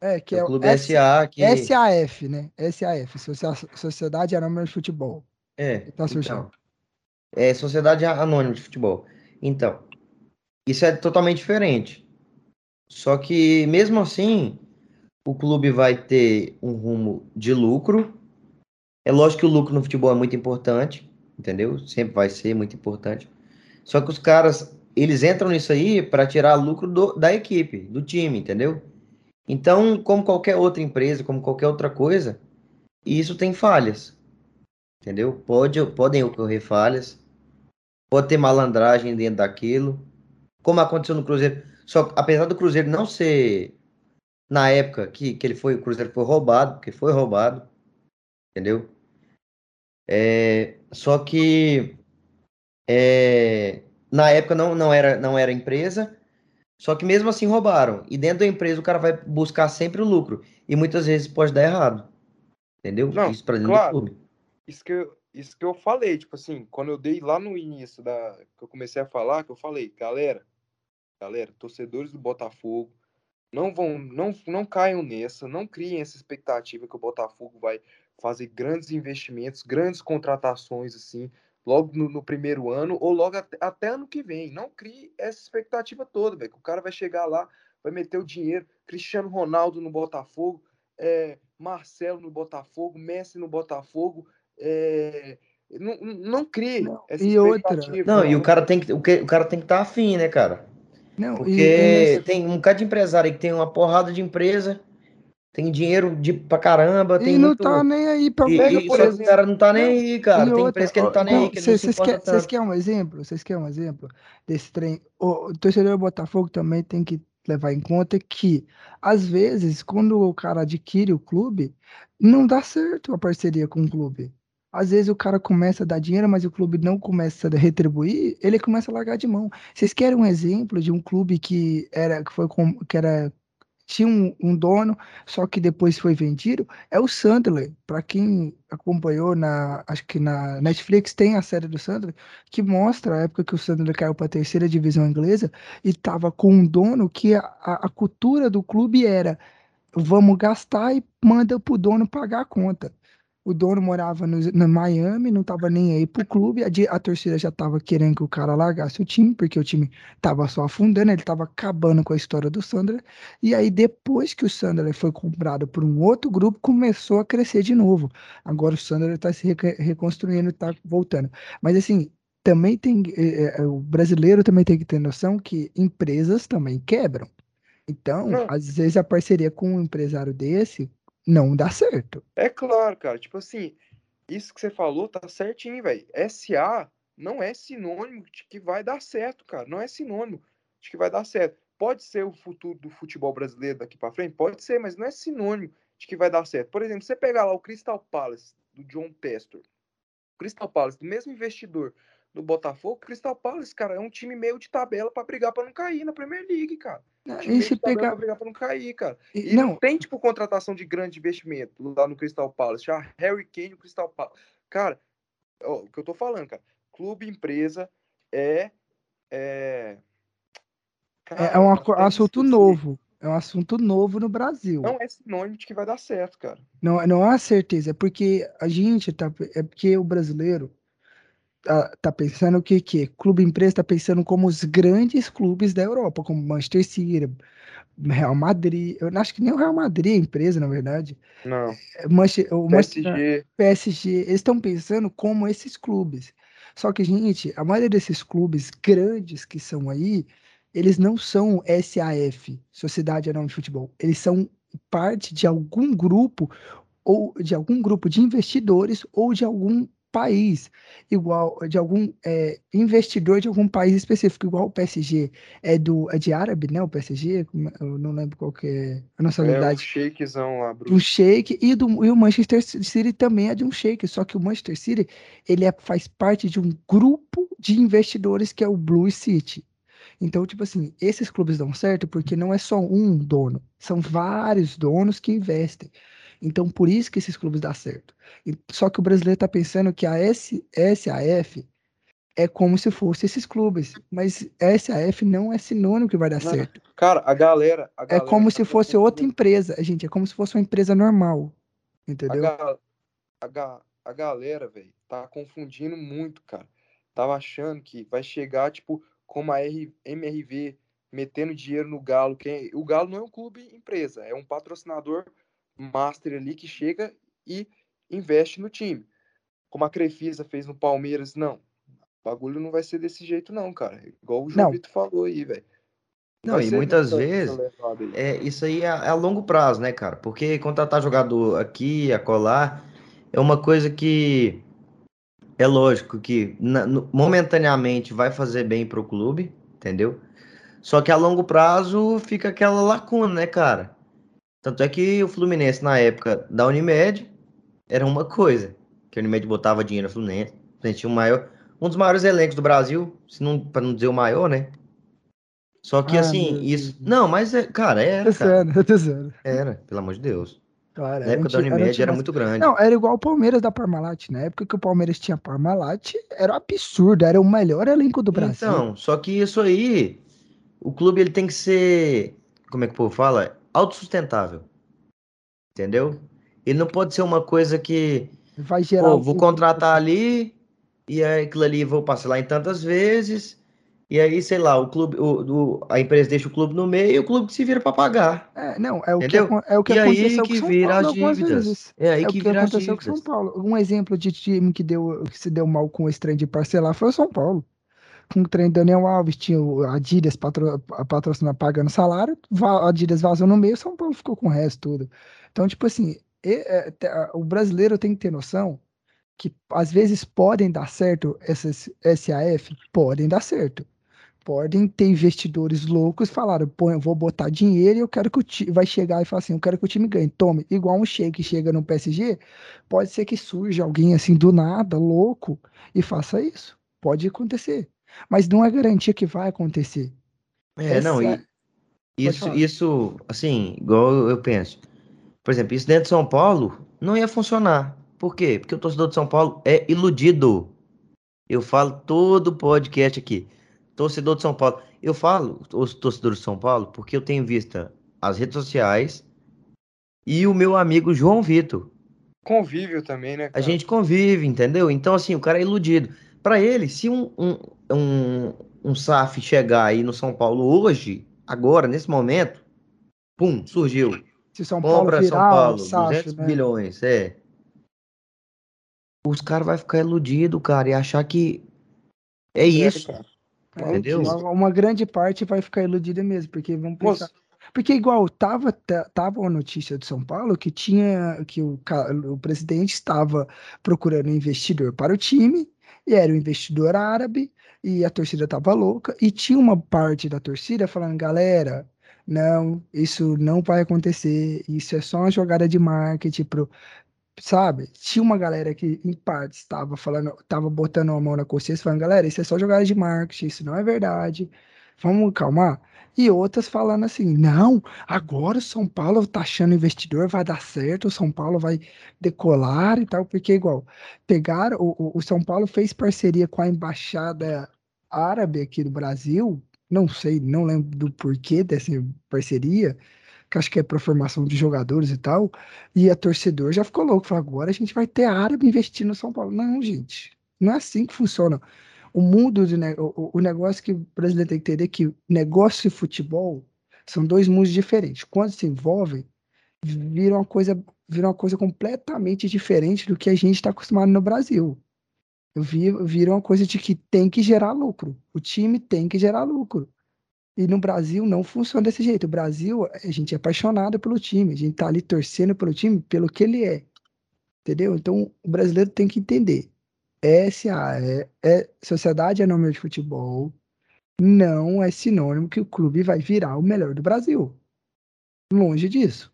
É, que É é o o clube S- SA que. SAF, né? SAF, Sociedade Anônima de Futebol. É, tá então. É Sociedade Anônima de Futebol. Então, Isso é totalmente diferente. Só que, mesmo assim, o clube vai ter um rumo de lucro. É lógico que o lucro no futebol é muito importante, entendeu? Sempre vai ser muito importante. Só que os caras, eles entram nisso aí para tirar lucro do, da equipe, do time, entendeu? Então, como qualquer outra empresa, como qualquer outra coisa, isso tem falhas, entendeu? Pode, podem ocorrer falhas, pode ter malandragem dentro daquilo, como aconteceu no Cruzeiro. Só apesar do Cruzeiro não ser na época que, que ele foi, o Cruzeiro foi roubado, porque foi roubado, entendeu? É, só que é, na época não, não, era, não era empresa, só que mesmo assim roubaram. E dentro da empresa o cara vai buscar sempre o lucro. E muitas vezes pode dar errado. Entendeu? Não, isso pra dentro claro. do clube. Isso que, eu, isso que eu falei, tipo assim, quando eu dei lá no início da. que eu comecei a falar, que eu falei, galera, galera, torcedores do Botafogo, não vão, não, não caiam nessa, não criem essa expectativa que o Botafogo vai fazer grandes investimentos, grandes contratações assim, logo no, no primeiro ano ou logo até, até, ano que vem. Não crie essa expectativa toda, velho. Que o cara vai chegar lá, vai meter o dinheiro, Cristiano Ronaldo no Botafogo, é, Marcelo no Botafogo, Messi no Botafogo, é, não, não crie Não, essa e outra- expectativa. Não, e o cara tem que, o, que, o cara tem que estar afim, né, cara? Não, Porque e- e- tem um bocado de empresário aí que tem uma porrada de empresa, tem dinheiro de, pra caramba, e tem não muito. tá nem aí pra E, e por exemplo- o cara não tá nem aí, cara. Tem outra, empresa que ele não tá nem não, aí, Vocês querem, querem um exemplo? Vocês querem um exemplo desse trem? O, o torcedor do Botafogo também tem que levar em conta que, às vezes, quando o cara adquire o clube, não dá certo a parceria com o clube. Às vezes o cara começa a dar dinheiro, mas o clube não começa a retribuir, ele começa a largar de mão. Vocês querem um exemplo de um clube que era que foi com, que era tinha um, um dono, só que depois foi vendido? É o Sandler. Para quem acompanhou na, acho que na Netflix tem a série do Sandler que mostra a época que o Sandler caiu para a terceira divisão inglesa e estava com um dono que a, a, cultura do clube era vamos gastar e manda pro dono pagar a conta. O dono morava no, no Miami, não estava nem aí pro clube, a, a torcida já estava querendo que o cara largasse o time, porque o time estava só afundando, ele estava acabando com a história do Sandler. E aí, depois que o Sandler foi comprado por um outro grupo, começou a crescer de novo. Agora o Sandler está se reca- reconstruindo, está voltando. Mas assim, também tem. eh, eh, o brasileiro também tem que ter noção que empresas também quebram. Então, às vezes a parceria com um empresário desse não dá certo. É claro, cara. Tipo assim, isso que você falou tá certinho, velho. SA não é sinônimo de que vai dar certo, cara. Não é sinônimo de que vai dar certo. Pode ser o futuro do futebol brasileiro daqui pra frente? Pode ser, mas não é sinônimo de que vai dar certo. Por exemplo, você pegar lá o Crystal Palace, do John Testor. Crystal Palace, do mesmo investidor do Botafogo, Crystal Palace, cara, é um time meio de tabela pra brigar pra não cair na Premier League, cara. Um time E se pegar. pra brigar pra não cair, cara. e- não, Não, tem, tipo, contratação de grande investimento lá no Crystal Palace. Já Harry Kane no Crystal Palace. Cara, ó, o que eu tô falando, cara. Clube, empresa é. É, é, Cara, é um aco- até me assunto novo. É um assunto novo no Brasil. Não é sinônimo de que vai dar certo, cara. Não, não há certeza, é porque a gente tá, é porque o brasileiro tá, pensando o que que clube empresa tá pensando como os grandes clubes da Europa, como Manchester City, Real Madrid. Eu acho que nem o Real Madrid é empresa, na verdade. Não. É Manche- o Manchester- PSG. PSG, eles estão pensando como esses clubes. Só que, gente, a maioria desses clubes grandes que são aí, eles não são SAF, Sociedade Anônima de Futebol. Eles são parte de algum grupo ou de algum grupo de investidores ou de algum país, igual de algum é, investidor de algum país específico, igual o PSG é do é de árabe, né? O PSG, é- eu não lembro qual que é a É o nacionalidade shakezão lá, de um Bruno. shake e, do, e o Manchester City também é de um shake, só que o Manchester City ele é- faz parte de um grupo de investidores que é o Blue City. Então, tipo assim, esses clubes dão certo porque não é só um dono, são vários donos que investem. Então, por isso que esses clubes dão certo. Só que o brasileiro tá pensando que a S, SAF é como se fosse esses clubes, mas SAF não é sinônimo que vai dar Não, certo. Cara, a galera. A É galera como tá se fosse outra empresa, gente, é como se fosse uma empresa normal, A, entendeu? ga- a, ga- a galera, velho, tá confundindo muito, cara. Tava achando que vai chegar, tipo, como a R, MRV metendo dinheiro no Galo. Quem, o Galo não é um clube empresa, é um patrocinador master ali que chega e investe no time. Como a Crefisa fez no Palmeiras, não. O bagulho não vai ser desse jeito, não, cara. Igual o João Vitor falou aí, velho. Não, e muitas vezes é, isso aí é, é, a longo prazo, né, cara? Porque contratar jogador aqui, acolá, é uma coisa que é lógico que na, no, momentaneamente vai fazer bem pro clube, entendeu? Só que a longo prazo fica aquela lacuna, né, cara? Tanto é que o Fluminense, na época da Unimed, era uma coisa. Que a Unimed botava dinheiro no Fluminense. A tinha um, maior, um dos maiores elencos do Brasil, se não, para não dizer o maior, né? Só que ah, assim, isso. Não, mas, é, cara, era. É sério, é sério. Era, pelo amor de Deus. Claro, na época da Unimed era, era muito grande. Não, era igual o Palmeiras da Parmalat. Na época que o Palmeiras tinha Parmalat, era um absurdo, era o melhor elenco do Brasil. Então, só que isso aí, o clube ele tem que ser, como é que o povo fala? Autossustentável. Entendeu? Ele não pode ser uma coisa que. Vai gerar. Pô, vou contratar ali, e aí aquilo ali vou parcelar em tantas vezes e aí, sei lá, o clube, o, o, a empresa deixa o clube no meio e o clube se vira para pagar. É, não, é o Entendeu? que, é o que e aconteceu aí que vira as dívidas. É aí é que, que vira aconteceu com São Paulo. Um exemplo de time que, deu, que se deu mal com esse trem de parcelar foi o São Paulo. Com o trem Daniel Alves, tinha o Adidas patro, patrocinando, pagando salário, a Adidas vazou no meio, São Paulo ficou com o resto tudo. Então, tipo assim, é, o brasileiro tem que ter noção que às vezes podem dar certo essas SAF, podem dar certo podem ter investidores loucos falaram, pô, eu vou botar dinheiro e eu quero que o time vai chegar e falar assim, eu quero que o time ganhe. Tome, igual um shake chega no PSG, pode ser que surja alguém assim do nada, louco, e faça isso. Pode acontecer. Mas não é garantia que vai acontecer. É, Essa... não, e isso, isso, assim, igual eu penso. Por exemplo, isso dentro de São Paulo não ia funcionar. Por quê? Porque o torcedor de São Paulo é iludido. Eu falo todo podcast aqui torcedor de São Paulo. Eu falo os torcedores de São Paulo porque eu tenho vista as redes sociais e o meu amigo João Vitor. Convívio também, né? Cara? A gente convive, entendeu? Então, assim, o cara é iludido. Para ele, se um, um, um, um SAF chegar aí no São Paulo hoje, agora, nesse momento, pum, surgiu. Se São Paulo Compra São Paulo, SAF, 200 né? bilhões, é. Os caras vão ficar iludidos, cara, e achar que é, é isso. É, é, Entendeu? Uma, uma, grande parte vai ficar iludida mesmo, porque vamos pensar. Nossa. Porque igual tava tava uma notícia de São Paulo que tinha que o, o presidente estava procurando um investidor para o time e era um investidor árabe e a torcida tava louca e tinha uma parte da torcida falando galera não isso não vai acontecer isso é só uma jogada de marketing pro sabe? Tinha uma galera que, em parte, estava falando, estava botando a mão na consciência, falando, galera, isso é só jogada de marketing, isso não é verdade. Vamos calmar. E outras falando assim, não, agora o São Paulo tá achando investidor, vai dar certo, o São Paulo vai decolar e tal, porque igual, pegaram, o, o São Paulo fez parceria com a embaixada árabe aqui do Brasil, não sei, não lembro do porquê dessa parceria, que acho que é para formação de jogadores e tal, e a torcedor já ficou louco, falou, agora a gente vai ter árabe investindo no São Paulo. Não, gente, não é assim que funciona. O mundo, de, o, o negócio que o brasileiro tem que entender é que negócio e futebol são dois mundos diferentes. Quando se envolvem, viram uma coisa, viram uma coisa completamente diferente do que a gente está acostumado no Brasil. Viram uma coisa de que tem que gerar lucro. O time tem que gerar lucro. E no Brasil não funciona desse jeito. O Brasil, a gente é apaixonado pelo time, a gente tá ali torcendo pelo time pelo que ele é. Entendeu? Então o brasileiro tem que entender. SA é, é Sociedade Anônima de Futebol, não é sinônimo que o clube vai virar o melhor do Brasil. Longe disso.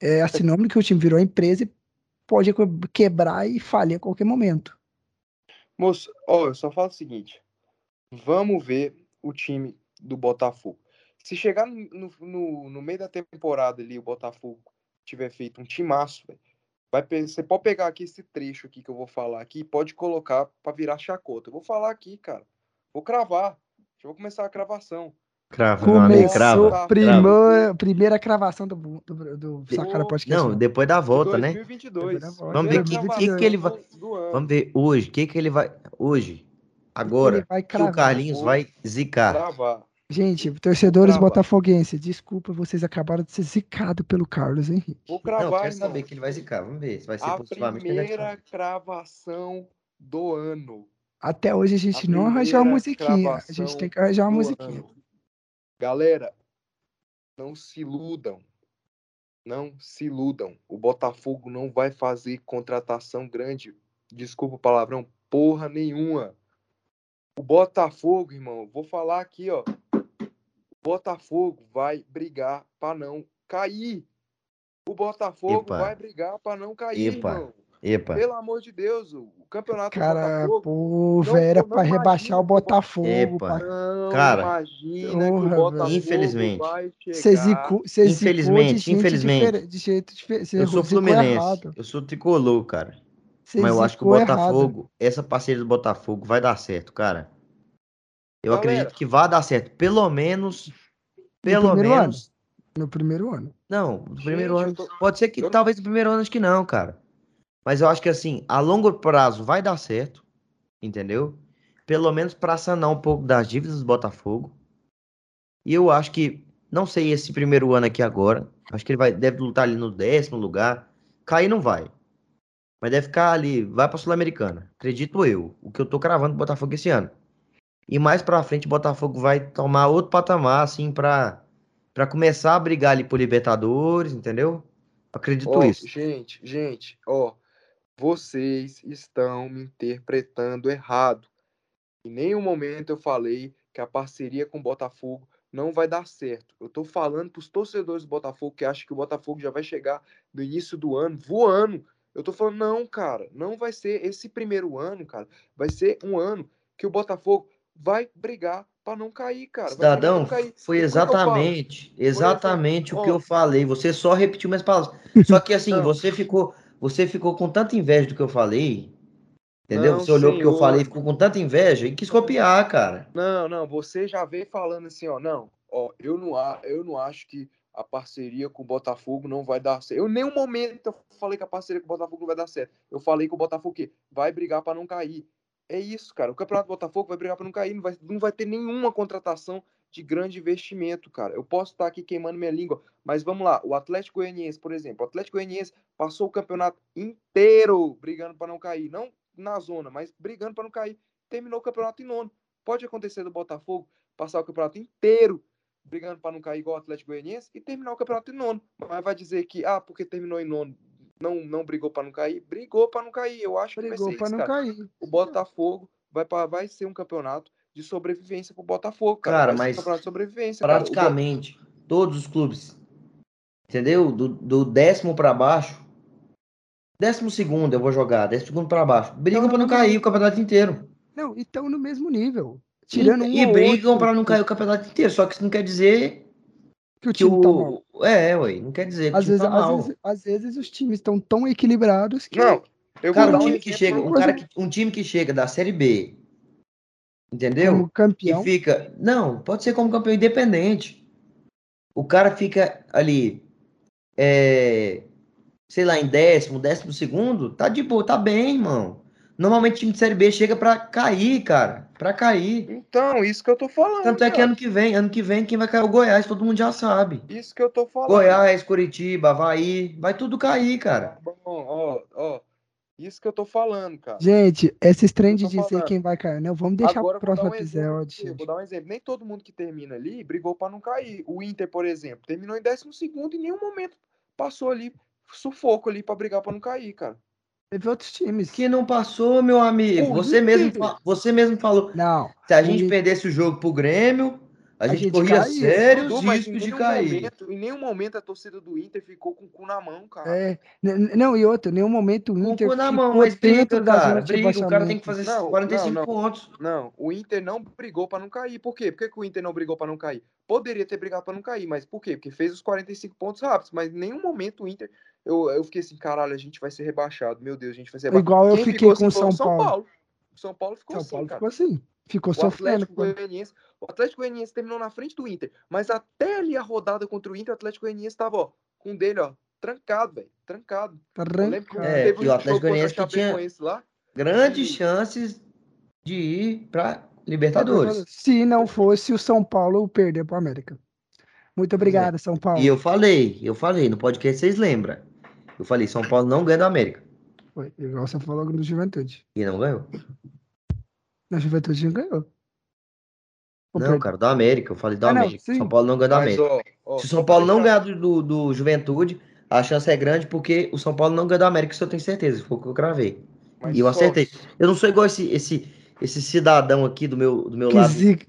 É sinônimo que o time virou empresa e pode quebrar e falhar a qualquer momento. Moço, ó, eu só falo o seguinte: vamos ver o time do Botafogo. Se chegar no, no, no meio da temporada ali, o Botafogo tiver feito um timaço, véio, vai, você pode pegar aqui esse trecho aqui que eu vou falar aqui e pode colocar para virar chacota. Eu vou falar aqui, cara. Vou cravar. Já vou começar a cravação. Crava, Começou crava, primeira, primeira cravação do, do, do Sacara Podcast. Não, depois da volta, 2022. né? Vamos ver o que, que, que, ele vai. Vamos ver hoje. O que, que ele vai. Hoje, Agora, Ele vai que o cravar. Carlinhos vai zicar. Travar. Gente, torcedores botafoguenses, desculpa, vocês acabaram de ser zicados pelo Carlos Henrique. Vou Não, cravar, quero irmão. saber que ele vai zicar. Vamos ver se vai ser A positivamente. primeira ser. cravação do ano. Até hoje a gente A não arranjou uma musiquinha. A gente tem que arranjar uma musiquinha. ano. Galera, não se iludam. Não se iludam. O Botafogo não vai fazer contratação grande. Desculpa o palavrão, porra nenhuma. O Botafogo, irmão, vou falar aqui, ó. O Botafogo vai brigar para não cair. O Botafogo Epa. vai brigar para não cair, Epa. irmão. Epa. Pelo amor de Deus, o campeonato do Cara, Botafogo. pô, velho, era pra rebaixar o Botafogo. Epa. Não Cara, imagina porra, que o. Botafogo Infelizmente. vai chegar. de Infelizmente, infelizmente. de jeito diferente. Eu sou fluminense. errado. Eu sou tricolor, cara. Você Mas eu acho que o zicou errado. Botafogo, essa parceria do Botafogo vai dar certo, cara. Eu Galera. acredito que vai dar certo. Pelo menos. Pelo primeiro menos. No primeiro ano. Não, no primeiro Gente, ano. tô- Pode ser que eu- talvez no primeiro ano acho que não, cara. Mas eu acho que assim, a longo prazo vai dar certo. Entendeu? Pelo menos para sanar um pouco das dívidas do Botafogo. E eu acho que. Não sei esse primeiro ano aqui agora. Acho que ele vai, deve lutar ali no décimo lugar. Cair não vai. Mas deve ficar ali. Vai pra Sul-Americana. Acredito eu. O que eu tô cravando do Botafogo esse ano. E mais pra frente o Botafogo vai tomar outro patamar, assim, pra, pra começar a brigar ali por Libertadores, entendeu? Acredito Ó, isso. gente, gente, ó, vocês estão me interpretando errado. Em nenhum momento eu falei que a parceria com o Botafogo não vai dar certo. Eu tô falando pros torcedores do Botafogo que acham que o Botafogo já vai chegar no início do ano voando. Eu tô falando, não, cara, não vai ser esse primeiro ano, cara. Vai ser um ano que o Botafogo vai brigar pra não cair, cara. Cidadão, não cair. foi exatamente, exatamente o que eu falei. Você só repetiu minhas palavras. Só que assim, você ficou, você ficou com tanta inveja do que eu falei, entendeu? Não, você olhou o que eu falei, ficou com tanta inveja e quis copiar, cara. Não, não, você já veio falando assim, ó, não, ó, eu não, eu não acho que a parceria com o Botafogo não vai dar certo. Eu em nenhum momento eu falei que a parceria com o Botafogo não vai dar certo. Eu falei que o Botafogo que vai brigar para não cair. É isso, cara. O Campeonato Botafogo vai brigar para não cair, não vai, não vai ter nenhuma contratação de grande investimento, cara. Eu posso estar aqui queimando minha língua, mas vamos lá. O Atlético Goianiense, por exemplo, o Atlético Goianiense passou o campeonato inteiro brigando para não cair, não na zona, mas brigando para não cair. Terminou o campeonato em nono. Pode acontecer do Botafogo passar o campeonato inteiro brigando para não cair igual o Atlético Goianiense e terminar o campeonato em nono. Mas vai dizer que, ah, porque terminou em nono, não, não brigou para não cair? Brigou para não cair. Eu acho que Brigou vai ser pra isso, não cara. cair. O Botafogo vai, pra, vai ser um campeonato de sobrevivência pro Botafogo, cara. Cara, um mas de sobrevivência, cara. O Praticamente todos os clubes, entendeu? Do, do décimo pra baixo, décimo segundo eu vou jogar, décimo segundo pra baixo, brigam pra não cair o campeonato inteiro. Não, e estão no mesmo nível. Tirando um e, e ou brigam pra não cair o campeonato inteiro, só que isso não quer dizer que o que time tá mal. o. É, ué, não quer dizer que o Às time vezes, tá às, mal. vezes, às vezes os times estão tão equilibrados que. Não, eu Cara, um time que chega, um, cara que, um time que chega da Série B, entendeu? como campeão. E fica. Não, pode ser como campeão independente. O cara fica ali, é, sei lá, em décimo, décimo segundo, tá de boa, tá bem, irmão. Normalmente time de Série B chega pra cair, cara. Pra cair. Então, isso que eu tô falando. Tanto é que ano que vem, ano que vem, quem vai cair é o Goiás, todo mundo já sabe. Isso que eu tô falando. Goiás, Curitiba, Havaí, vai tudo cair, cara. Bom, ó, ó. Isso que eu tô falando, cara. Gente, esses trem de dizer falando. quem vai cair, não. Vamos deixar Agora, pro próximo um exemplo episódio. gente. Vou dar um exemplo. Nem todo mundo que termina ali brigou para não cair. O Inter, por exemplo, terminou em 12 e em nenhum momento passou ali sufoco ali para brigar para não cair, cara. Teve outros times. Que não passou, meu amigo. Você mesmo, Inter. você mesmo falou. Não. Se a gente Inter- perdesse o jogo pro Grêmio, a, A gente, gente corria caía. sérios Dudu, riscos de cair. momento, em nenhum momento a torcida do Inter ficou com o cu na mão, cara. É, não, e outra, em nenhum momento o Com o Inter cu na ficou mão, mas dentro briga, da cara. Briga, o cara tem que fazer Não, 45 não, não. pontos. Não, o Inter não brigou para não cair. Por quê? Por que, que o Inter não brigou para não cair? Poderia ter brigado para não cair, mas por quê? Porque fez os 45 pontos rápidos, mas em nenhum momento o Inter. Eu, eu fiquei assim, caralho, a gente vai ser rebaixado. Meu Deus, a gente vai ser rebaixado. Igual eu Quem fiquei ficou com o assim foi São Paulo. O São Paulo ficou São assim, Paulo cara. ficou assim. Ficou O sofrendo. Atlético Goianiense, o Atlético Goianiense terminou na frente do Inter, mas até ali a rodada contra o Inter, o Atlético Goianiense estava, ó, com o dele, ó, trancado, velho, trancado. Eu Arrancado. É, teve que o Atlético Goianiense que tinha- lá. Grandes E- chances de ir para Libertadores. Se não fosse o São Paulo perder para o América. Muito obrigado, São Paulo. E eu falei, eu falei, no podcast vocês lembram. Eu falei, São Paulo não ganha do América. Foi, igual você falou no Juventude. E não ganhou. Na Juventude não ganhou. Ou Não, cara, do América. Eu falei do Ah, não, América. sim. São Paulo não ganha do Mas, América. ó, ó, Se o São Paulo não ganhar do, do, do Juventude, a chance é grande porque o São Paulo não ganha do América, isso eu tenho certeza. Foi o que eu cravei. mas E eu só- acertei. Eu não sou igual esse, esse, esse cidadão aqui do meu, do meu Que lado. zica.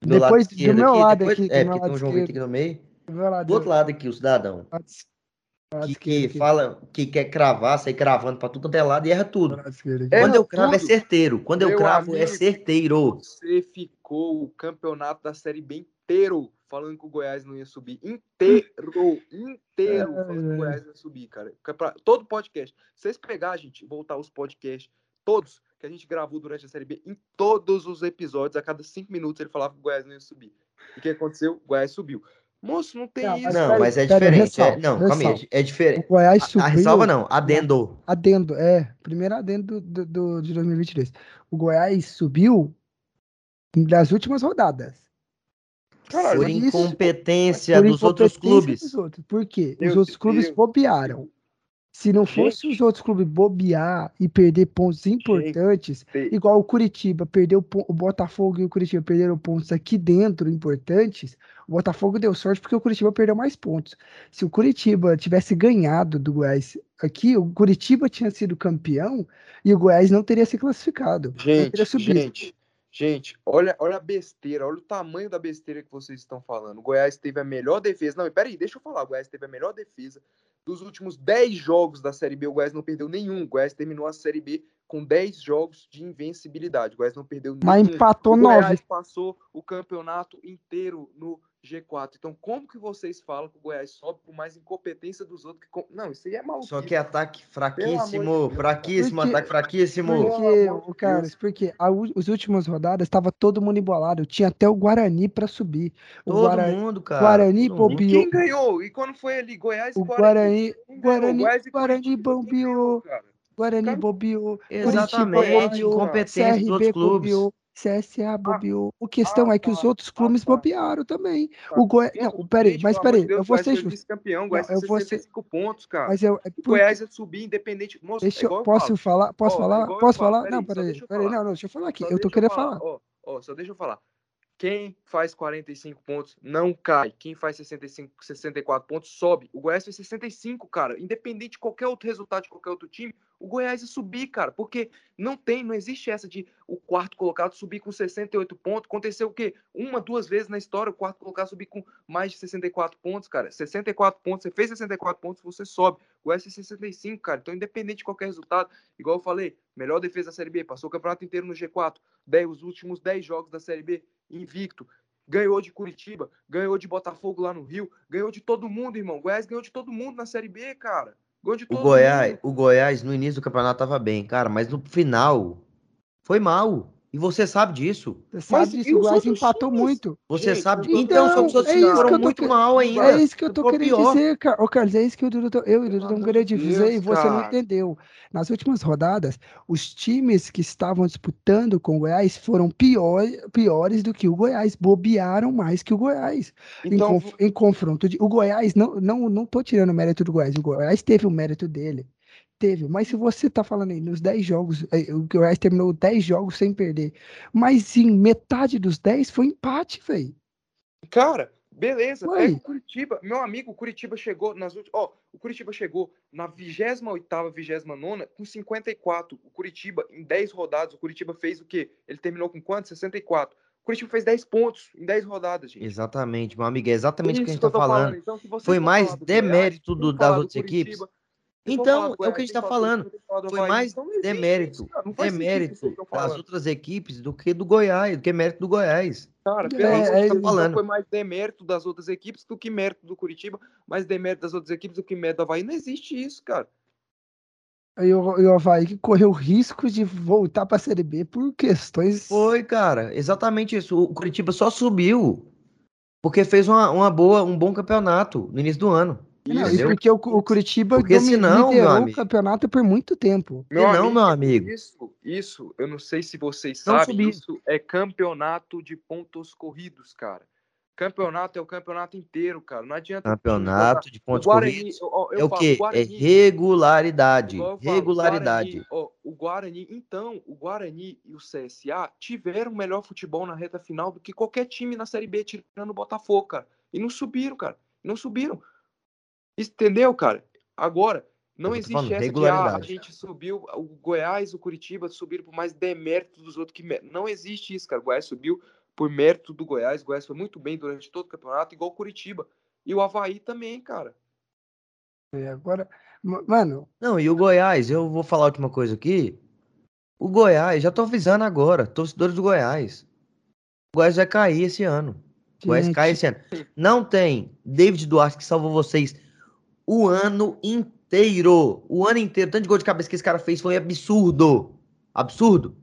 Do meu Depois- lado do esquerdo meu aqui. lado depois- aqui, do é, meu porque tem um João Vitor aqui no meio. Do meu lado, Do outro lado aqui, o cidadão. lado Que, que fala, que quer cravar, sai cravando pra tudo quanto é lado e erra tudo. É, Quando eu cravo é tudo. certeiro. Quando eu Meu cravo é amigo. certeiro. Você ficou o campeonato da Série B inteiro falando que o Goiás não ia subir. Inteiro, inteiro Ai, falando que o Goiás ia subir, cara. Todo podcast. Se vocês pegar, gente, voltar os podcasts, todos que a gente gravou durante a Série B, em todos os episódios, a cada cinco minutos ele falava que o Goiás não ia subir. E o que aconteceu? O Goiás subiu. Moço, não tem Não, isso. mas Não, mas é peraí, diferente. é- ressalva, não, calma aí. ressalva. É O diferente. Goiás A, subiu. a ressalva não, adendo. Adendo, é. Primeiro adendo do, do, de 2023. O Goiás subiu nas últimas rodadas. Caralho, Por isso- incompetência Por dos outros incompetência clubes. dos outros. Por quê? Meu os outros clubes Deus. bobearam. Se não fosse Gente. os outros clubes bobear e perder pontos importantes, Tem- igual o Curitiba perdeu o Botafogo e o Curitiba perderam pontos aqui dentro importantes, o Botafogo deu sorte porque o Curitiba perdeu mais pontos. Se o Curitiba tivesse ganhado do Goiás aqui, o Curitiba tinha sido campeão e o Goiás não teria se classificado. Gente, subido. gente, gente, olha, olha a besteira, olha o tamanho da besteira que vocês estão falando. O Goiás teve a melhor defesa. Não, peraí, deixa eu falar. O Goiás teve a melhor defesa dos últimos 10 jogos da Série B. O Goiás não perdeu nenhum. O Goiás terminou a Série B com 10 jogos de invencibilidade. O Goiás não perdeu Mas nenhum. empatou o nove. Goiás passou o campeonato inteiro no G4. Então, como que vocês falam que o Goiás sobe por mais incompetência dos outros? Que Não, isso aí é maluco. Só que ataque Pelo amor de fraquíssimo, fraquíssimo, Porque- ataque fraquíssimo. Porque, o Deus. porque a as últimas rodadas estava todo mundo embolado. Tinha até o Guarani para subir. O Todo Guarani, mundo, cara. Guarani todo mundo. E quem ganhou? E quando foi ali? Goiás e O Guarani? Guarani? Guarani, e Guarani Curitiba, quem ganhou, cara? Guarani Cara, bobeou. Exatamente, bobeou. incompetência dos outros CRB clubes. bobeou. CSA bobeou. A questão ah, é que os tá, outros ah, clubes tá. bobearam também. O Goiás. Não, peraí, mas peraí, Deus, eu o vou ser justo. vice-campeão, o Goiás Não, eu vou ser- 65 pontos, cara. Mas eu. é o Goiás ia subir independente. Moço, Deixa é eu, eu posso falo. falar? Posso Ó, falar? eu Posso falar? Não, peraí, deixa eu peraí, falar. não, não, deixa eu falar aqui. Eu tô querendo falar. ó, só deixa eu falar. Quem faz 45 pontos não cai. Quem faz 65, 64 pontos sobe. O Goiás fez 65, cara. Independente de qualquer outro resultado de qualquer outro time, o Goiás ia subir, cara. Porque não tem, não existe essa de o quarto colocado subir com 68 pontos. Aconteceu o quê? Uma, duas vezes na história o quarto colocado subir com mais de 64 pontos, cara. 64 pontos, você fez 64 pontos, você sobe. O Goiás fez 65, cara. Então, independente de qualquer resultado, igual eu falei, melhor defesa da Série B, passou o campeonato inteiro no G4, 10, os últimos 10 jogos da Série B, invicto. Ganhou de Curitiba, ganhou de Botafogo lá no Rio, ganhou de todo mundo, irmão. O Goiás ganhou de todo mundo na Série B, cara. Ganhou de O Goiás, mundo. o Goiás no início do campeonato tava bem, cara, mas no final foi mal. E você sabe disso. Você sabe disso, o Goiás empatou times? muito. Você Gente, sabe. então, Então, só que os outros é times isso que foram muito que- mal ainda. É isso que eu tô Ficou querendo pior. dizer, cara. Ô, Carlos, é isso que eu, Dudu, tô- eu e o Dudu estamos querendo dizer e você não cara. entendeu. Nas últimas rodadas, os times que estavam disputando com o Goiás foram pior, piores do que o Goiás, bobearam mais que o Goiás. Em, Então, conf- em confronto, de, o Goiás, não, não, não tô tirando o mérito do Goiás, o Goiás teve o mérito dele. Teve, mas se você tá falando aí nos 10 jogos, eh, o Goiás terminou 10 jogos sem perder, mas em metade dos 10 foi empate, velho. Cara, beleza, Ué. pega o Curitiba. Meu amigo, o Curitiba chegou nas últimas. Ó, o Curitiba chegou na 28, 29 com 54. O Curitiba, em 10 rodadas, o Curitiba fez o quê? Ele terminou com quanto? 64. O Curitiba fez 10 pontos em 10 rodadas, gente. Exatamente, meu amigo, é exatamente o que a gente tá eu tô falando. Então, se vocês Foi mais demérito do- que das outras equipes. Curitiba, que Então, é o que a gente tá que do falando. Que Foi mais Então, demérito, demérito que das outras equipes do que do Goiás, do que mérito do Goiás. Cara, É, pelo amor de é Deus, isso. então falando. foi mais demérito das outras equipes do que mérito do Curitiba, mais demérito das outras equipes do que mérito do Havaí. Não existe isso, cara. E o, e o Havaí que correu risco de voltar para a Série B por questões. Foi, cara, exatamente isso. O Curitiba só subiu porque fez uma, uma boa, um bom campeonato no início do ano. Não, e porque o, o Curitiba Porque domi- senão, meu liderou o amigo- campeonato por muito tempo. E não, meu amigo. Isso, isso, eu não sei se vocês Não sabem, subir. isso é campeonato de pontos corridos, cara. Campeonato é o campeonato inteiro, cara. Não adianta. Campeonato de pontos Guarani, corridos. ó, eu É o falo, quê? É Guarani- regularidade. Igual eu falo, Regularidade. Guarani, ó, o Guarani, então, o Guarani e o CSA tiveram melhor futebol na reta final do que qualquer time na Série B, tirando o Botafogo, cara. E não subiram, cara. Não subiram. Entendeu, cara? Agora, não existe falando, essa de ah, a gente subiu, o Goiás, o Curitiba subiram por mais demérito dos outros que não existe isso, cara. O Goiás subiu por mérito do Goiás. O Goiás foi muito bem durante todo o campeonato, igual o Curitiba. E o Havaí também, cara. E agora, ma- mano, Não, e o Goiás, eu vou falar a última coisa aqui. O Goiás, já tô avisando agora, torcedores do Goiás. O Goiás vai cair esse ano. O Goiás Gente. cai esse ano. Não tem David Duarte que salvou vocês o ano inteiro. O ano inteiro. Tanto de gol de cabeça que esse cara fez foi absurdo. Absurdo.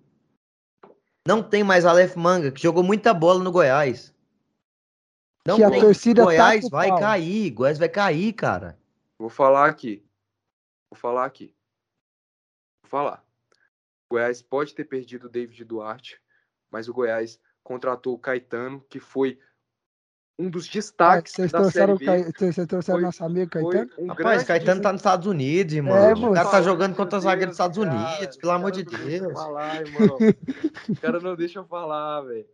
Não tem mais Aleph Manga, que jogou muita bola no Goiás. Não Que a tem. torcida Goiás taca o vai pau. cair. Goiás vai cair, cara. Vou falar aqui. Vou falar aqui. Vou falar. O Goiás pode ter perdido o David Duarte, mas o Goiás contratou o Caetano, que foi um dos ah, destaques vocês da trouxeram, o Série B. Vocês trouxeram Foi- nosso amigo Caetano? um Rapaz, grande Caetano tá nos Estados Unidos, irmão. É, o cara tá jogando contra os zagueiros dos Estados cara, Unidos, pelo amor de Deus. falar, irmão. O cara não deixa eu falar, velho.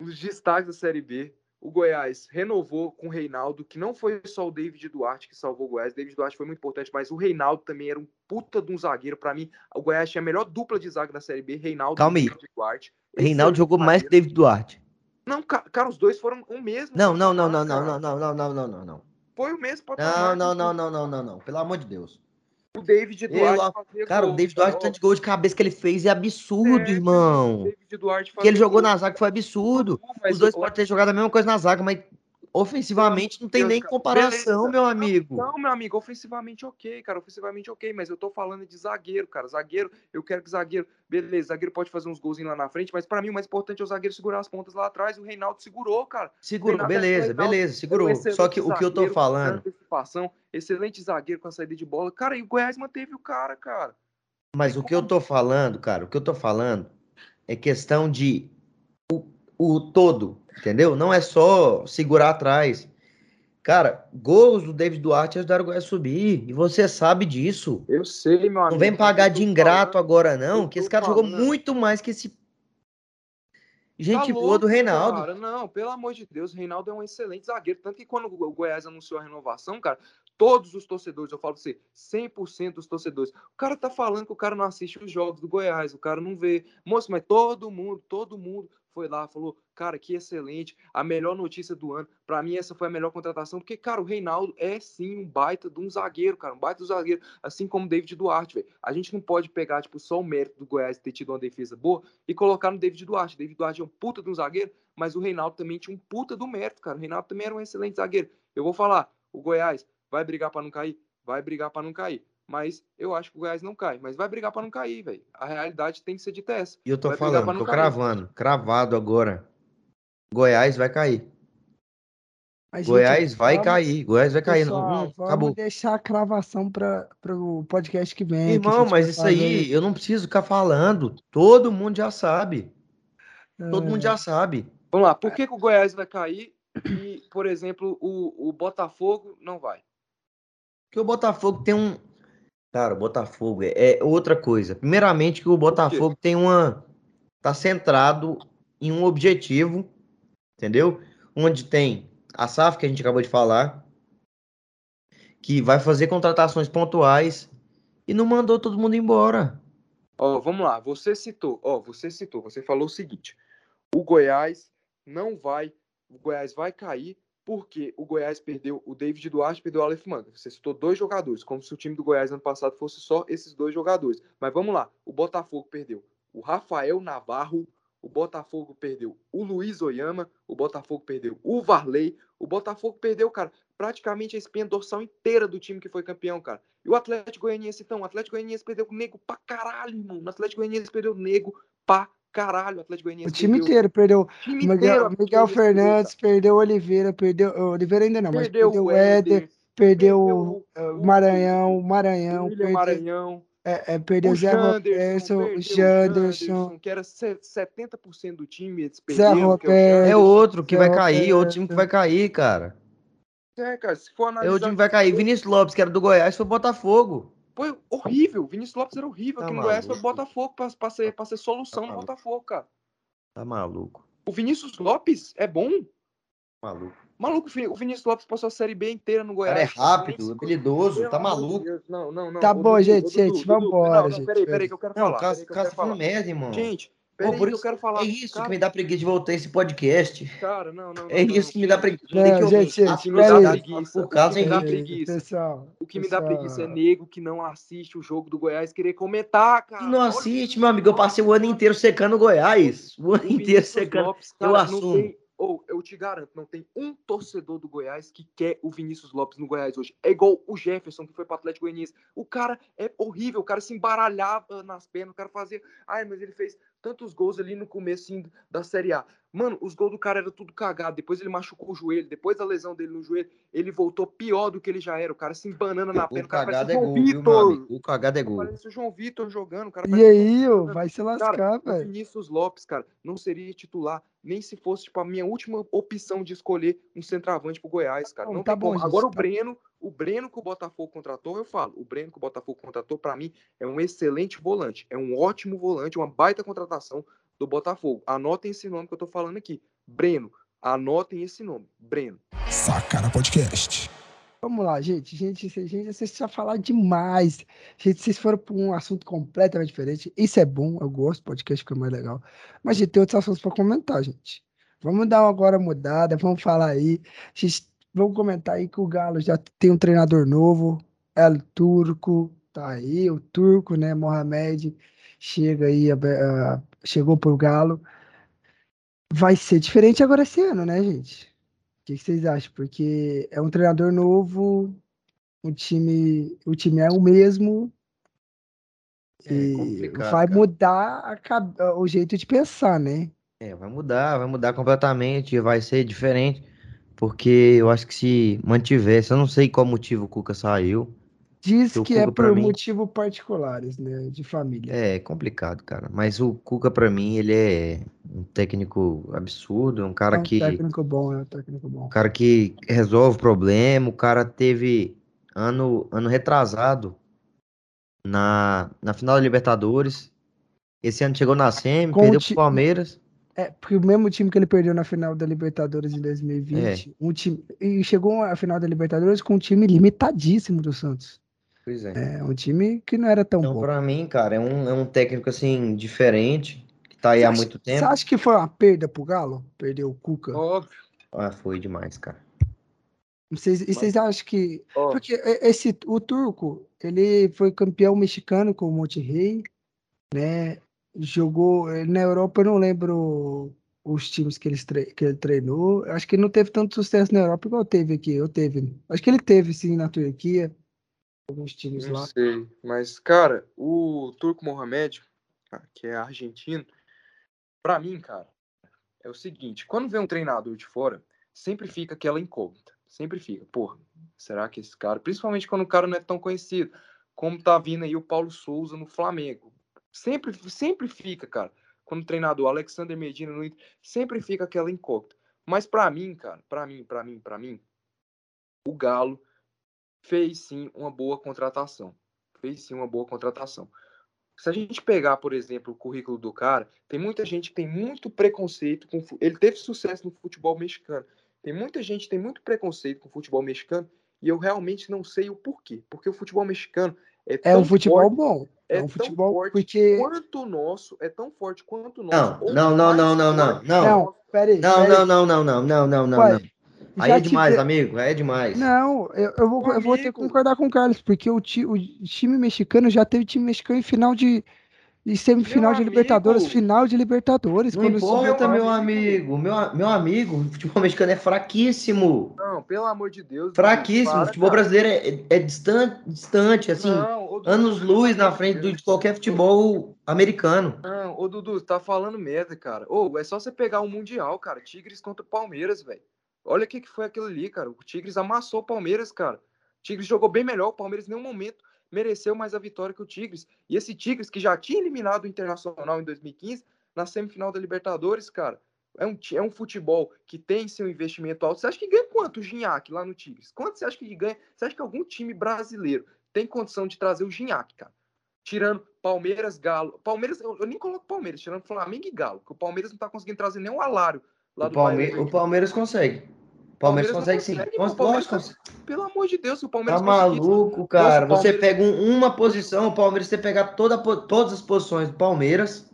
Um dos destaques da Série B, o Goiás renovou com o Reinaldo, que não foi só o David Duarte que salvou o Goiás. David Duarte foi muito importante, mas o Reinaldo também era um puta de um zagueiro. Pra mim, o Goiás tinha a melhor dupla de zaga da Série B, Reinaldo Calma e aí. David Duarte. Reinaldo jogou mais que. David Duarte. Não, ca- cara, os dois foram o mesmo. Não, não, não, não, não, não, não, não, não, não, não, não. Foi o mesmo Não, patamar. não, não, não, não, não, não. Pelo amor de Deus. O David Duarte fazia Cara, o gol, David Duarte, cara. tanto de gol de cabeça que ele fez é absurdo, É, irmão. O David Duarte O que ele jogou gol. na zaga foi absurdo. Mas Os dois o- podem ter jogado a mesma coisa na zaga, mas ofensivamente não tem nem comparação, Beleza. meu amigo. Não, meu amigo, ofensivamente ok, cara, ofensivamente ok, mas eu tô falando de zagueiro, cara. Zagueiro, eu quero que zagueiro, beleza, zagueiro pode fazer uns golzinhos lá na frente, mas pra mim o mais importante é o zagueiro segurar as pontas lá atrás. O Reinaldo segurou, cara. Segurou, Reinaldo- beleza, Reinaldo beleza, um segurou. Só que o que eu tô falando, excelente zagueiro com a saída de bola. Cara, e o Goiás manteve o cara, cara. Mas o que eu tô falando, cara, o que eu tô falando é questão de o, o todo, entendeu? Não é só segurar atrás. Cara, gols do David Duarte ajudaram o Goiás a subir. E você sabe disso. Eu sei, meu amigo. Não vem pagar de ingrato falando- agora, não, que esse cara jogou falando. muito mais que esse. Gente Tá boa do Reinaldo. Cara. Não, pelo amor de Deus, o Reinaldo é um excelente zagueiro. Tanto que quando o Goiás anunciou a renovação, cara, todos os torcedores, eu falo pra você, 100% dos torcedores. O cara tá falando que o cara não assiste os jogos do Goiás, o cara não vê. Moço, mas todo mundo, todo mundo foi lá, falou, cara, que excelente, a melhor notícia do ano. Pra mim, essa foi a melhor contratação, porque, cara, o Reinaldo é sim um baita de um zagueiro, cara, um baita do zagueiro, assim como David Duarte, velho. A gente não pode pegar, tipo, só o mérito do Goiás ter tido uma defesa boa e colocar no David Duarte. David Duarte é um puta de um zagueiro, mas o Reinaldo também tinha um puta do mérito, cara. O Reinaldo também era um excelente zagueiro. Eu vou falar, o Goiás vai brigar pra não cair? Vai brigar pra não cair. Mas eu acho que o Goiás não cai. Mas vai brigar pra não cair, velho. A realidade tem que ser dita essa. E eu tô Vai falando, tô cair. cravando, cravado agora. Goiás vai cair. Mas, gente, Goiás vai vamos- cair. Goiás vai cair. pessoal, Não, hum, vamos acabou. deixar a cravação para o podcast que vem. que Irmão, gente mas isso aí eu não preciso ficar falando. Todo mundo já sabe. Todo mundo É. já sabe. Vamos lá. Por que, que o Goiás vai cair e, por exemplo, o, o Botafogo não vai? Porque o Botafogo tem um. Cara, o Botafogo é é outra coisa. Primeiramente, que o Botafogo tem uma. Tá centrado em um objetivo, entendeu? Onde tem a SAF, que a gente acabou de falar, que vai fazer contratações pontuais e não mandou todo mundo embora. Ó, vamos lá. Você citou, ó, você citou, você falou o seguinte: o Goiás não vai, o Goiás vai cair porque o Goiás perdeu o David Duarte, perdeu o Aleph Manga. Você citou dois jogadores, como se o time do Goiás ano passado fosse só esses dois jogadores. Mas vamos lá. O Botafogo perdeu o Rafael Navarro, o Botafogo perdeu o Luiz Oyama, o Botafogo perdeu o Varley, o Botafogo perdeu, cara, praticamente a espinha dorsal inteira do time que foi campeão, cara. E o Atlético Goianiense, então, o Atlético Goianiense perdeu o nego pra caralho, irmão. O Atlético Goianiense perdeu o nego pra caralho. O Atlético Goianiense O time perdeu- inteiro perdeu. o time Miguel, inteiro, Miguel perdeu, Fernandes, perdeu o Oliveira, perdeu. o Oliveira ainda não, mas Perdeu perdeu o o Éder, Éder, perdeu o Maranhão, Maranhão, William perdeu, Maranhão. é, é, perdeu O Zé Roberto, perdeu o o Janderson, que era se- 70% do time, eles Zé perderam, é o Roberto. É Janderson. outro que Zé vai cair, outro time que vai Roberto. cair, cara. É, cara, se for É analisar... outro time que vai cair. Vinícius Lopes, que era do Goiás, foi Botafogo. Foi horrível. Vinícius Lopes era horrível Tá aqui no Goiás, foi maluco. Botafogo pra, pra, ser, pra ser solução Tá no maluco. Botafogo, cara. Tá maluco. O Vinícius Lopes é bom. Maluco. Maluco, o Vin- o Vinícius Lopes passou a Série B inteira no O Goiás. cara é rápido, habilidoso, tá maluco. Deus, Não, não, não. Tá bom, Dudu, gente, gente, vambora, Não, não, gente, peraí, peraí. que eu quero Não, falar. caso, peraí que caso falar. merda, irmão. Gente, Pô, por que eu isso- quero falar. É isso cara, que me dá preguiça de voltar esse podcast. Cara, não, não, não. É não, isso que me dá preguiça. Não, Tem que ouvir gente, gente, O que me dá preguiça, por o causa que me dá preguiça. Pessoal, O que me dá pessoal, preguiça é nego que não assiste o jogo do Goiás querer comentar, cara. Não assiste, meu amigo. Eu passei o ano inteiro secando o Goiás. O ano O inteiro secando. Lopes, eu cara, assumo. Não tem, ou eu te garanto, não tem um torcedor do Goiás que quer o Vinícius Lopes no Goiás hoje. É igual o Jefferson, que foi pro Atlético Goianiense. O cara é horrível, o cara se embaralhava nas pernas, o cara fazia. Ai, mas ele fez tantos gols ali no começo da Série A. Mano, os gols do cara era tudo cagado. Depois ele machucou o joelho, depois da lesão dele no joelho, ele voltou pior do que ele já era. O cara se embanana na perna. O cara cagado é o João gol, viu, Vitor. amigo? O cagado é gol. Parece o João Vitor jogando. O cara E aí, jogando. vai se Cara, lascar, o velho. Vinícius Lopes, cara, não seria titular nem se fosse tipo, a minha última opção de escolher um centroavante pro Goiás, cara. Não, Não tá bom, Agora o tá- Breno, o Breno que o Botafogo contratou, eu falo, o Breno que o Botafogo contratou, pra mim, é um excelente volante. É um ótimo volante, uma baita contratação do Botafogo. Anotem esse nome que eu tô falando aqui. Breno. Anotem esse nome. Breno. Sacana Podcast. Vamos lá, gente. Gente, gente, vocês já falaram demais. Gente, vocês foram para um assunto completamente diferente. Isso é bom, eu gosto, podcast fica mais legal. Mas, gente, tem outros assuntos para comentar, gente. Vamos dar uma agora mudada, vamos falar aí. Gente, vamos comentar aí que o Galo já tem um treinador novo, El Turco, tá aí, o Turco, né, Mohamed, chega aí, a- chegou pro Galo. Vai ser diferente agora esse ano, né, gente? O que que vocês acham? Porque é um treinador novo, o time, o time é o mesmo É e vai cara. mudar a o jeito de pensar, né? É, vai mudar, vai mudar completamente, vai ser diferente, porque eu acho que se mantivesse, eu não sei qual motivo o Cuca saiu. Diz O que é Cuca, por mim- motivos particulares, né, de família. É complicado, cara. Mas o Cuca, pra mim, ele é um técnico absurdo, um cara É um que, técnico bom, é um técnico bom. um cara que resolve problema. O cara teve ano, ano retrasado na, na final da Libertadores. Esse ano chegou na semi, o perdeu pro Palmeiras. É, porque o mesmo time que ele perdeu na final da Libertadores em 2020, É. um time, e chegou à final da Libertadores com um time limitadíssimo do Santos. Pois é. É um time que não era tão Então, bom. pra mim, cara, é um, é um técnico assim diferente, que tá aí Você há acha- muito Você tempo. acha que foi uma perda pro Galo? Perder o Cuca? Óbvio. Ah, foi demais, cara. Vocês, e vocês acham que. Ó, Porque esse, o Turco, ele foi campeão mexicano com o Monterrey, né? Jogou eh, na Europa, eu não lembro os times que ele, tre- que ele treinou. Acho que ele não teve tanto sucesso na Europa igual teve aqui. Eu teve. Acho que ele teve, sim, na Turquia. Alguns times Não lá. sei, mas, cara, o Turco Mohamed, que é argentino, pra mim, cara, é o seguinte: quando vem um treinador de fora, sempre fica aquela incógnita. Sempre fica, porra, será que esse cara, principalmente quando o cara não é tão conhecido, como tá vindo aí o Paulo Souza no Flamengo. Sempre, sempre fica, cara. Quando o treinador Alexander Medina no Inter, sempre fica aquela incógnita. Mas pra mim, cara, pra mim, pra mim, pra mim, o Galo fez sim uma boa contratação. Fez sim uma boa contratação. Se a gente pegar, por exemplo, o currículo do cara, tem muita gente que tem muito preconceito com. Ele teve sucesso no futebol mexicano. Tem muita gente que tem muito preconceito com o futebol mexicano e eu realmente não sei o porquê. Porque o futebol mexicano é, É um futebol forte, bom. É, é um tão futebol. forte Porque. quanto o nosso, é tão forte quanto o Não, nosso. não, não, não, não, não, não. Não, peraí. Não, peraí. não, não, não, não, não, não, não, não. Aí é demais, tive- amigo, aí é demais. Não, eu, eu vou, eu vou ter que concordar com o Carlos, porque o, ti- o time mexicano já teve time mexicano em final de. E semifinal Meu de Libertadores, amigo. final de Libertadores. Não importa, meu amigo. Meu, meu amigo, o futebol mexicano é fraquíssimo. Não, pelo amor de Deus. Fraquíssimo. para, O futebol cara. brasileiro é, é distante, distante, assim, Não, ô, Dudu, anos luz na frente do- de qualquer futebol americano. Não, ô Dudu, você tá falando merda, cara. Ô, é só você pegar o Mundial, cara. Tigres contra o Palmeiras, velho. Olha o que, que foi aquilo ali, cara. O Tigres amassou o Palmeiras, cara. Tigres jogou bem melhor, o Palmeiras em nenhum momento mereceu mais a vitória que o Tigres. E esse Tigres, que já tinha eliminado o Internacional em 2015, na semifinal da Libertadores, cara, é um, é um futebol que tem seu investimento alto. Você acha que ganha quanto o Ginhaque lá no Tigres? Quanto você acha que ganha? Você acha que algum time brasileiro tem condição de trazer o Ginhaque, cara? Tirando Palmeiras, Galo. Palmeiras, eu, eu, nem coloco Palmeiras, tirando Flamengo e Galo, porque o Palmeiras não tá conseguindo trazer nem um alário lá o do Palmeiras. O Palmeiras consegue. Palmeiras, Palmeiras consegue sim. Consegue, Palmeiras consegue. Pelo amor de Deus, o Palmeiras Tá maluco, cara. Nossa, Você pega um, uma posição, o Palmeiras, você pegar toda, todas as posições do Palmeiras.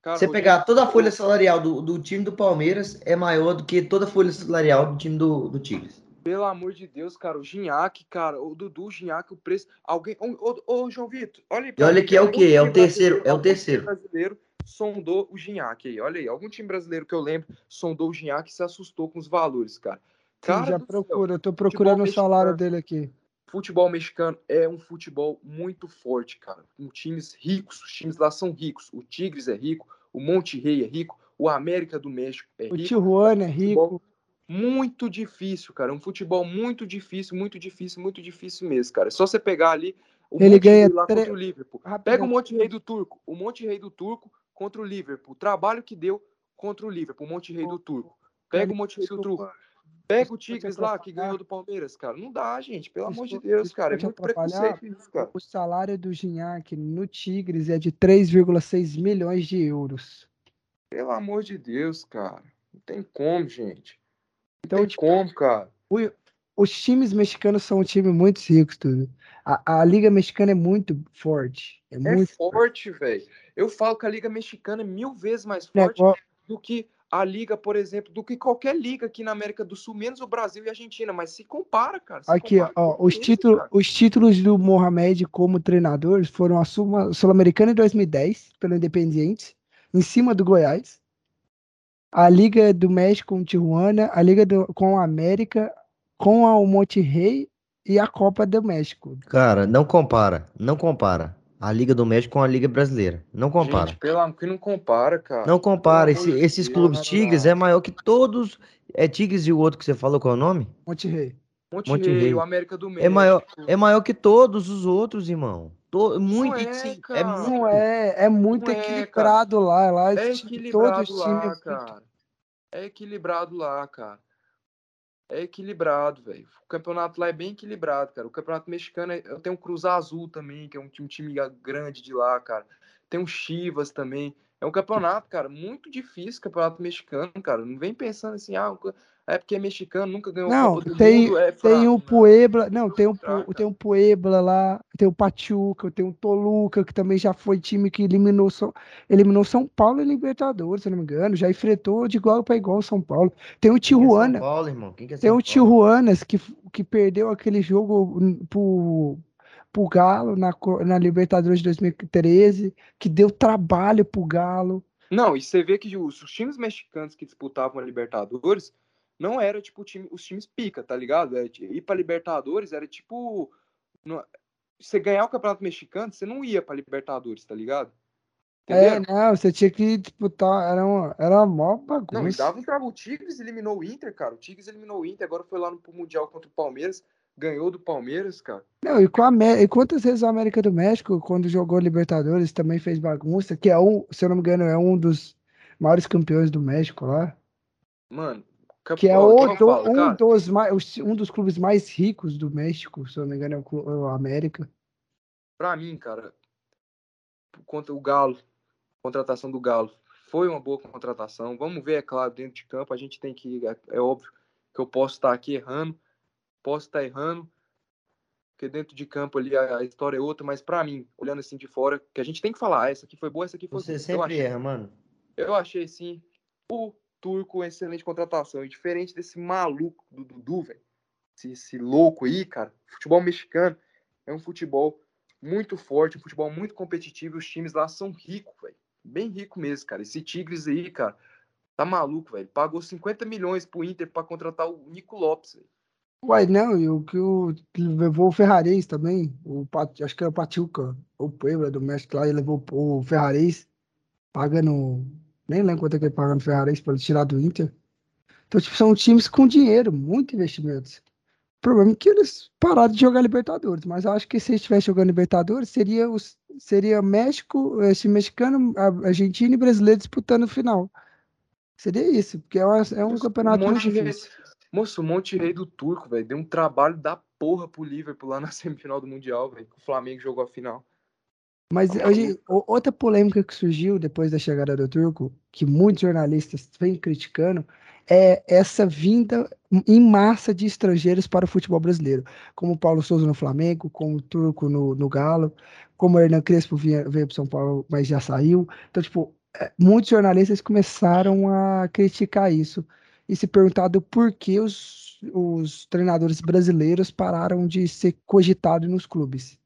Cara, você pegar toda a folha salarial do, do time do Palmeiras é maior do que toda a folha salarial do time do, do Tigres. Pelo amor de Deus, cara, o Ginhaque, cara, o Dudu, o Ginhaque, o preço. Alguém. Ô, ô, ô João Vitor, olha aí. E olha que é o quê? É o terceiro. É o terceiro. Brasileiro sondou o Ginhaque aí. Olha aí, algum time brasileiro que eu lembro sondou o Ginhaque e se assustou com os valores, cara. cara Sim, já procura, eu tô procurando o salário dele aqui. Futebol mexicano é um futebol muito forte, cara. Com times ricos, os times lá são ricos. O Tigres é rico, o Monte Rei é rico, o América do México é rico. O Tijuana é rico. Muito difícil, cara. Um futebol muito difícil, muito difícil, muito difícil mesmo, cara. É só você pegar ali o Ele Monte ganha lá tre... contra o Liverpool. Pega o Monte Rei do Turco. O Monte Rei do Turco contra o Liverpool. O trabalho que deu contra o Liverpool, Monte Rei do Turco. Pega o Monte Rei do Turco. Pega o Tigres lá que ganhou do Palmeiras, cara. Não dá, gente. Pelo amor de Deus, cara. É muito preconceito isso, cara. O salário do Gignac no Tigres é de 3,6 milhões de euros. Pelo amor de Deus, cara. Não tem como, gente. Então, tem tipo, como, cara? O, os times mexicanos são um time muito rico, tudo. A, a, Liga Mexicana é muito forte. É, é muito forte, velho. Eu falo que a Liga Mexicana é mil vezes mais forte é, do que a Liga, por exemplo, do que qualquer liga aqui na América do Sul, menos o Brasil e a Argentina. Mas se compara, cara. Se aqui, compara ó, os, títulos, os títulos do Mohamed como treinador foram a Sul-Americana em 2010, pelo Independiente, em cima do Goiás a Liga do México com Tijuana, a Liga do, com a América, com o Monte Rei e a Copa do México. Cara, não compara, não compara. A Liga do México com a Liga Brasileira. Não compara. Gente, pelo que não compara, cara. Não compara. Esse, esses clubes Tigres é maior que todos. É Tigres e o outro que você falou qual é o nome? Monte Rei. Monte, Monte Rei, o América do México. É maior, é maior que todos os outros, irmão. To, muito, é, sim, é, muito, não é, é muito não equilibrado é, lá, lá. É equilibrado lá, cara. É equilibrado lá, cara. É equilibrado, velho. O campeonato lá é bem equilibrado, cara. O campeonato mexicano, é... eu tenho o Cruz Azul também, que é um time, um time grande de lá, cara. Tem o Chivas também. É um campeonato, cara, muito difícil, campeonato mexicano, cara. Não vem pensando assim, ah, é porque é mexicano, nunca ganhou não, Copa do tem, Mundo. É tem o Puebla, não, tem um, tem um Puebla lá, tem o Pachuca, tem o Toluca, que também já foi time que eliminou, eliminou São Paulo e Libertadores, se não me engano, já enfrentou de igual para igual São Paulo. Tem o Tijuana. É São Paulo, irmão? Quem que é São tem o Tijuanas que, que perdeu aquele jogo pro, pro Galo na, na Libertadores de 2013, que deu trabalho pro Galo. Não, e você vê que os, os times mexicanos que disputavam a Libertadores não era tipo time, os times pica, tá ligado? É, ir pra Libertadores era tipo. No, você ganhar o Campeonato Mexicano, você não ia pra Libertadores, tá ligado? É, não, você tinha que disputar, era uma, era uma mó bagunça. Não, dava um. O Tigres eliminou o Inter, cara. O Tigres eliminou o Inter, agora foi lá no Mundial contra o Palmeiras, ganhou do Palmeiras, cara. Não, e, com a, e quantas vezes a América do México, quando jogou Libertadores, também fez bagunça, que é um, se eu não me engano, é um dos maiores campeões do México lá. Mano, que é o, do, um, dos mais, um dos clubes mais ricos do México, se eu não me engano, é o, é o América. Pra mim, cara, contra o Galo, contratação do Galo, foi uma boa contratação. Vamos ver, é claro, dentro de campo, a gente tem que. É, é óbvio que eu posso estar aqui errando, posso estar errando, porque dentro de campo ali a, a história é outra, mas para mim, olhando assim de fora, que a gente tem que falar, ah, essa aqui foi boa, essa aqui foi Você sempre achei, erra, mano. Eu achei sim. O Turco, excelente contratação. E diferente desse maluco do Dudu, velho, esse, esse, louco aí, cara, futebol mexicano é um futebol muito forte, um futebol muito competitivo. Os times lá são ricos, velho. Bem rico mesmo, cara. Esse Tigres aí, cara, tá maluco, velho. Pagou 50 milhões pro Inter para contratar o Nico Lopes, velho. Uai, não, e o que o levou o Ferrarez também, o acho que era o Pachuca, o Puebla do México lá, e levou o Ferrarez, pagando nem lembro quanto é que ele paga no Ferrari para tirar do Inter. Então, tipo, são times com dinheiro, muito investimentos. O problema é que eles pararam de jogar Libertadores, mas eu acho que se eles estivessem jogando Libertadores, seria, os, seria México, esse mexicano, a- Argentina e brasileiro disputando o final. Seria isso, porque é, uma- é um Moço, campeonato muito Monte Rei- difícil. Moço, o Monte Rei do Turco, velho, deu um trabalho da porra pro Liverpool lá na semifinal do Mundial, velho. O Flamengo jogou a final. Mas hoje, o- outra polêmica que surgiu depois da chegada do Turco, que muitos jornalistas vêm criticando, é essa vinda em massa de estrangeiros para o futebol brasileiro, como o Paulo Souza no Flamengo, como o Turco no, no Galo, como o Hernan Crespo veio para São Paulo, mas já saiu. Então, tipo, é, muitos jornalistas começaram a criticar isso e se perguntado por que os, os treinadores brasileiros pararam de ser cogitados nos clubes.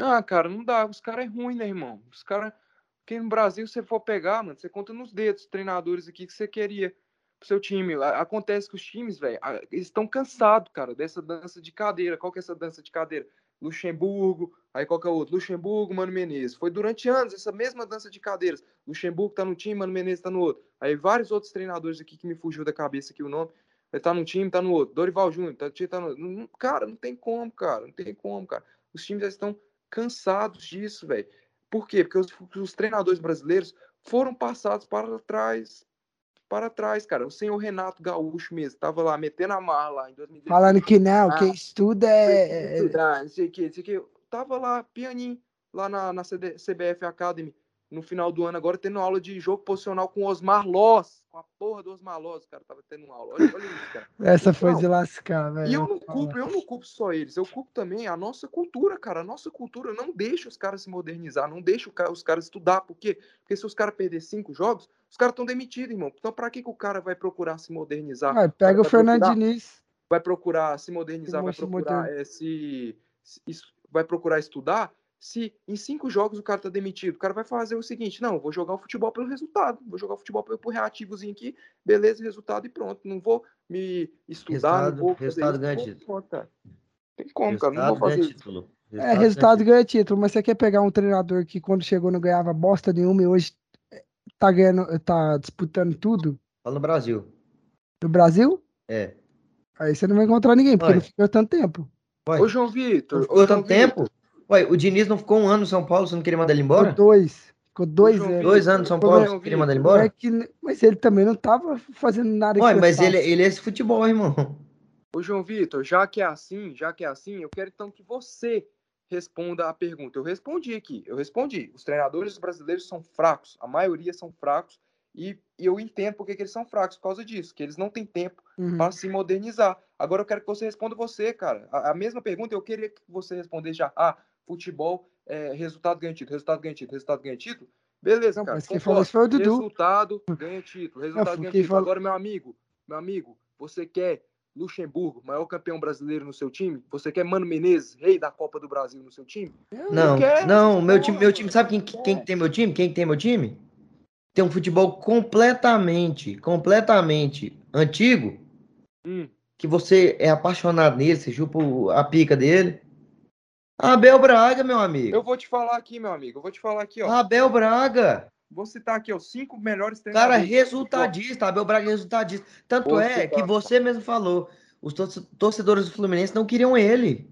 Ah, cara, não dá. Os caras é ruim, né, irmão? Os caras. Porque no Brasil, se você for pegar, mano, você conta nos dedos os treinadores aqui que você queria pro seu time. Acontece que os times, velho, eles estão cansados, cara, dessa dança de cadeira. Qual que é essa dança de cadeira? Luxemburgo, aí qual que é o outro? Luxemburgo, Mano Menezes. Foi durante anos essa mesma dança de cadeiras. Luxemburgo tá num time, Mano Menezes tá no outro. Aí vários outros treinadores aqui que me fugiu da cabeça aqui o nome. Ele tá num time, tá no outro. Dorival Júnior, tá, tá no não- Cara, não tem como, cara. Não tem como, cara. Os times já estão cansados disso, velho. Por quê? Porque os, os treinadores brasileiros foram passados para trás. Para trás, cara. O senhor Renato Gaúcho mesmo, tava lá metendo a marra lá em 2016. Falando que não, Ah, quem estuda é. é- estudar, não sei o que, não sei o que. Tava lá, pianinho, lá na, na CD CBF Academy, no final do ano, agora tendo aula de jogo posicional com Osmar Loss, com a porra do Osmar Loss, cara, tava tendo aula. Olha, olha isso, cara. Essa foi de lascar, velho. E eu não culpo, eu não culpo só eles, eu culpo também a nossa cultura, cara. A nossa cultura não deixa os caras se modernizar, não deixa o os caras estudar. Por quê? Porque se os caras perderem cinco jogos, os caras estão demitidos, irmão. Então, pra que, que o cara vai procurar se modernizar? Ah, pega o vai Fernando procurar- Diniz. vai procurar se modernizar, vai procurar eh, se, vai procurar estudar. Se em cinco jogos o cara tá demitido, o cara vai fazer o seguinte: não, vou jogar o futebol pelo resultado, vou jogar o futebol pelo, por reativozinho aqui, beleza, resultado e pronto. Não vou me estudar, Resultado- não vou fazer resultado isso, ganha não título. vou. Tem como, cara, não vou Resultado fazer título. É, resultado ganha título, mas você quer pegar um treinador que quando chegou não ganhava bosta nenhuma e hoje eh, tá ganhando, tá disputando tudo Fala no Brasil. no Brasil? É. Aí você não vai encontrar ninguém, porque Olha. não ficou tanto tempo. Ué, Ô, João Vitor, não ficou João tanto Vitor, tempo? Ué, o Diniz não ficou um ano no São Paulo, você não queria mandar ele embora? Ficou dois. Ficou dois anos. Dois anos no São Paulo, João você queria mandar ele embora? é que- mas ele também não tava fazendo nada Ué, mas ele, ele é esse futebol, irmão. Ô, João Vitor, já que é assim, já que é assim, eu quero então que você responda a pergunta. Eu respondi aqui, eu respondi. Os treinadores brasileiros são fracos, a maioria são fracos, e, e eu entendo por que, que eles são fracos por causa disso, que eles não têm tempo Uhum. para se modernizar. Agora eu quero que você responda você, cara. A, a mesma pergunta eu queria que você respondesse já. Ah, futebol, é, resultado ganha título, resultado ganha título, resultado ganha título. Beleza, Não, cara. mas quem falou isso foi o Dudu. Resultado ganha título, resultado ganha título. falou- Agora, meu amigo, meu amigo, você quer Luxemburgo, maior campeão brasileiro no seu time? Você quer Mano Menezes, rei da Copa do Brasil no seu time? Não, não, essas meu time, meu time, sabe quem, Não quem tem meu time? Quem tem meu time? Tem um futebol completamente, completamente antigo, Hum. que você é apaixonado nele, você chupa a pica dele. Abel Braga, meu amigo. Eu vou te falar aqui, meu amigo. Eu vou te falar aqui, ó. Abel Braga. Vou citar aqui, ó, cinco melhores Cara treinadores. resultadista, Abel Braga é resultadista. Tanto é que você mesmo falou, os torce- torcedores do Fluminense não queriam ele.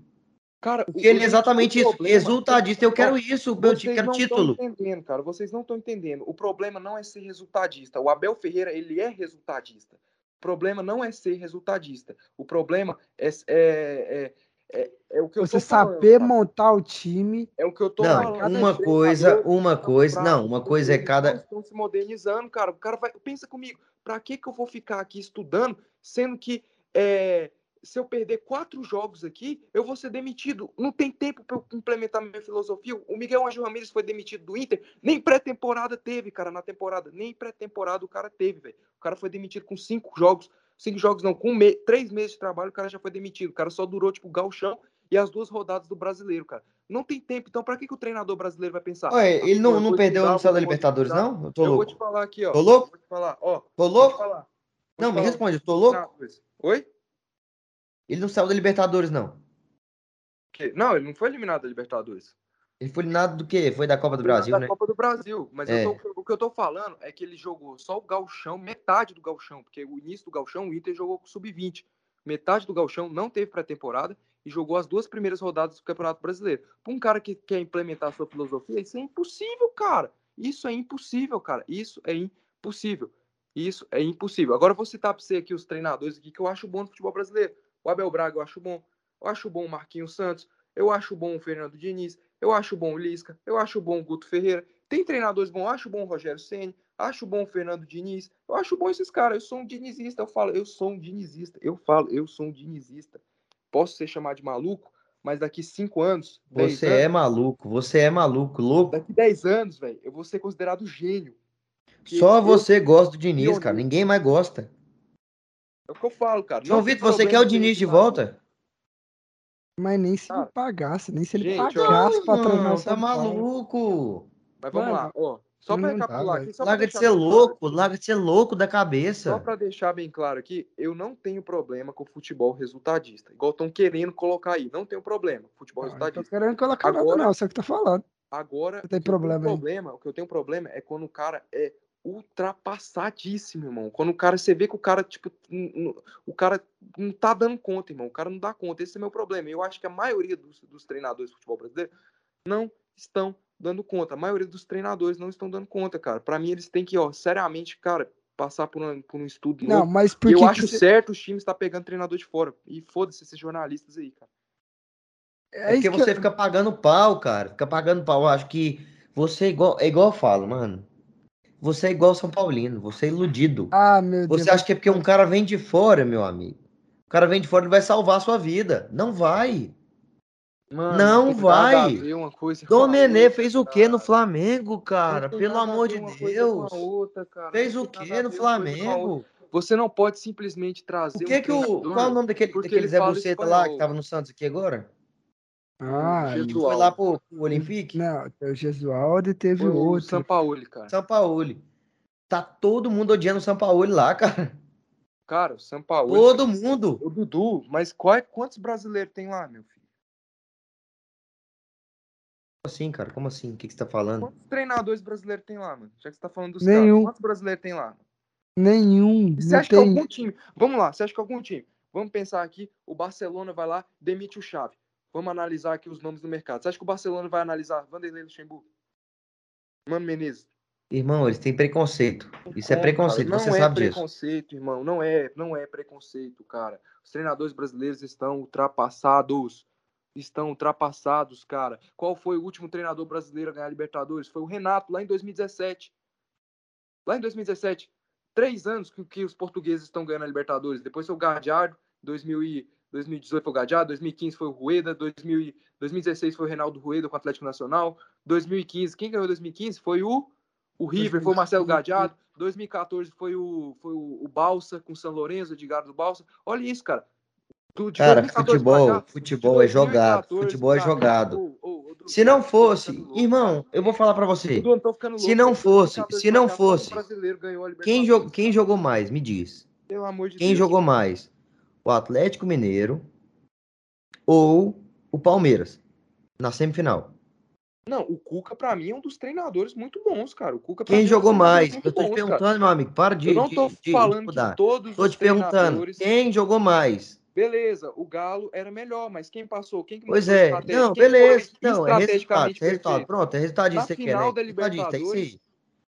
Cara, Porque ele é exatamente isso, problema- resultadista. Eu quero isso, meu time, Vocês quero não título. estão entendendo, cara. Vocês não estão entendendo. O problema não é ser resultadista. O Abel Ferreira, ele é resultadista. O problema não é ser resultadista. O problema é, é, é, é, é o que eu Você tô falando, saber cara. montar o time. É o que eu tô Não, falando. uma coisa, uma coisa, não, uma coisa é cada. estão se modernizando, cara. O cara vai. Pensa comigo, pra que, que eu vou ficar aqui estudando, sendo que é, se eu perder quatro jogos aqui, eu vou ser demitido. Não tem tempo para eu implementar minha filosofia. O Miguel Angel Ramirez foi demitido do Inter, nem pré-temporada teve, cara, na temporada. Nem pré-temporada o cara teve, velho. O cara foi demitido com cinco jogos. Cinco jogos não, com me... três meses de trabalho, o cara já foi demitido. O cara só durou, tipo, o galchão e as duas rodadas do brasileiro, cara. Não tem tempo, então pra que, que o treinador brasileiro vai pensar? Ué, ele não, não perdeu céu da Libertadores, não? Eu tô Eu vou te louco. falar aqui, ó. Tô louco? Vou te falar, ó. Tô louco? falar. Não, me responde, eu tô louco? Oi? Ele não saiu da Libertadores, não. Que- Não, ele não foi eliminado da Libertadores. Ele foi eliminado do quê? Foi da Copa do Foi Brasil, da né? Copa do Brasil. Mas É. tô- o que eu tô falando é que ele jogou só o galchão, metade do galchão, porque o início do galchão, o Inter jogou com o sub-20. metade do Gauchão, não teve pré-temporada e jogou as duas primeiras rodadas do Campeonato Brasileiro. Para um cara que quer implementar a sua filosofia, isso é impossível, cara. Isso é impossível, cara. Isso é impossível. Isso é impossível. Agora eu vou citar para você aqui os treinadores aqui que eu acho bom no futebol brasileiro. O Abel Braga eu acho bom. Eu acho bom o Marquinhos Santos. Eu acho bom o Fernando Diniz. Eu acho bom o Lisca. Eu acho bom o Guto Ferreira. Tem treinadores bons. Eu acho bom o Rogério Ceni. Acho bom o Fernando Diniz. Eu acho bom esses caras. Eu sou um dinizista. Eu falo, eu sou um dinizista. Eu falo, eu sou um dinizista. Posso ser chamado de maluco, mas daqui cinco anos. Você é anos, maluco, você é maluco, louco. Daqui 10 anos, velho, eu vou ser considerado gênio. Só você gosta do Diniz, cara. Ninguém mais gosta. É o que eu falo, cara. João Vitor, você quer o Diniz de volta? Mas nem se ele pagasse, nem se ele gente, ó, pagasse pra treinar Não, o tá maluco. Mas vamos Mano, lá, ó. Só pra não recapitular aqui, só Larga de ser claro louco, larga de ser louco da Só cabeça. pra deixar bem claro aqui, eu não tenho problema com futebol resultadista. Igual estão querendo colocar aí. Não tenho problema futebol Não, não tô resultadista. querendo colocar nada, Agora- não, você que tá falando. Agora, tem o que eu tenho problema aí? problema, o que eu tenho problema é quando o cara é ultrapassadíssimo, irmão. Quando o cara, você vê que o cara, tipo, o cara não tá dando conta, irmão. O cara não dá conta. Esse é o meu problema. Eu acho que a maioria dos, dos treinadores de futebol brasileiro não estão dando conta. A maioria dos treinadores não estão dando conta, cara. Pra mim, eles têm que, ó, seriamente, cara, passar por um, por um estudo Não, novo. mas por eu que que acho você- certo os times estar pegando treinador de fora. E foda-se esses jornalistas aí, cara. É porque isso que você eu- fica pagando pau, cara. Fica pagando pau. Eu acho que você é igual, é igual eu falo, mano. Você é igual São Paulino, você é iludido. Ah, meu Deus. Você acha que é porque um cara vem de fora, meu amigo? O cara vem de fora, ele vai salvar a sua vida. Não vai. Mano, Não vai. uma coisa Domenê outra, fez o quê no. Flamengo, cara? Pelo amor de Deus. outra. Fez o a no. Flamengo? Você não pode simplesmente O trazer que um que o. Qual é o nome daquele, daquele ele Zé Buceta lá que tava no Santos aqui agora? Ah, Jesus. Ele foi lá pro, pro Olympique? não, o Gesualdo e teve Foi o o outro. Sampaoli, cara. São Paulo. Tá todo mundo odiando o São Paulo lá, cara. Cara, o Sampaoli. Todo mundo. O Dudu, mas qual, quantos brasileiros tem lá, meu filho? Como assim, cara? Como assim? O que, que você tá falando? Quantos treinadores brasileiros tem lá, mano? Já que você tá falando dos Nenhum. caras. Quantos brasileiros tem lá? Nenhum. E você acha que tem... algum time. Vamos lá, você acha que algum time. Vamos pensar aqui, o Barcelona vai lá, demite o Chave. Vamos analisar aqui os nomes do mercado. Você acha que o Barcelona vai analisar Vanderlei Luxemburgo? Mano Menezes? Irmão, eles têm preconceito. Isso é preconceito, cara? você não é sabe disso. preconceito, irmão. Não é, não é preconceito, cara. Os treinadores brasileiros estão ultrapassados. Estão ultrapassados, cara. Qual foi o último treinador brasileiro a ganhar a Libertadores? Foi o Renato, lá em 2017. Lá em 2017. Três anos que, que os portugueses estão ganhando a Libertadores. Depois foi o Gadiardo, 2000 e 2018 foi o Gadiardo, 2015 foi o Rueda, 2000 e 2016 foi o Reinaldo Rueda com o Atlético Nacional, 2015, quem ganhou 2015 foi o o River, foi o Marcelo Gadiardo, 2014 foi o foi o, o Balsa com o São Lourenço, Edgardo Balsa. Olha isso, cara. Do- de Cara, 2014 pra futebol, futebol é jogado. 2014 Futebol é jogado. Se não fosse, irmão, eu vou falar pra você. Se não fosse, 2014 se não um fosse, Quem, Libertadores. jo quem jogou mais? Me diz. Pelo amor de Quem jogou mais? O Atlético Mineiro ou o Palmeiras na semifinal? Não, o Cuca, pra mim, é um dos treinadores muito bons, cara. O Cuca, Quem mim, é um jogou treinadores mais? Eu tô te bons, cara. perguntando, meu amigo. Para de, Eu não de, tô de- de falando mudar. que todos Tô os te perguntando. Quem jogou mais? Beleza, o Galo era melhor, mas quem passou? Quem que Pois é. Não, beleza. Não, é resultado. É resultado. perfeito? Pronto, é resultado Na disso que você quer, final né? da Resultado é. Libertadores...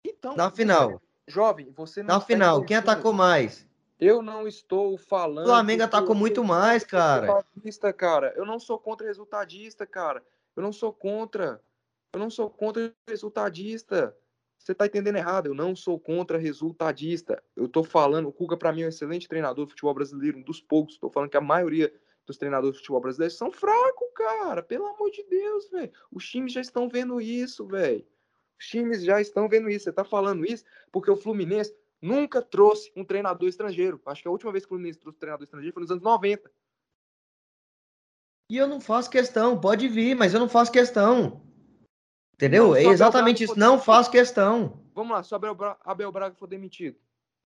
Então, Na final. jovem, você não Na está final, quem atacou mais? Eu não estou O falando... Flamengo que atacou muito mais, cara. resultadista, cara. Eu não sou contra resultadista, cara. Eu não sou contra. Eu não sou contra resultadista. Você tá entendendo errado. Eu não sou contra resultadista. Eu tô falando, o Cuca para mim é um excelente treinador do futebol brasileiro, um dos poucos. Tô falando que a maioria dos treinadores do futebol brasileiro são fracos, cara. Pelo amor de Deus, velho. Os times já estão vendo isso, velho. Os times já estão vendo isso. Você tá falando isso porque o Fluminense nunca trouxe um treinador estrangeiro. Acho que a última vez que o Fluminense trouxe um treinador estrangeiro foi nos anos 90. E eu não faço questão. Pode vir, mas eu não faço questão. Entendeu? É exatamente isso. Não faço questão. Vamos lá, se o Abel, Bra Abel Braga for demitido,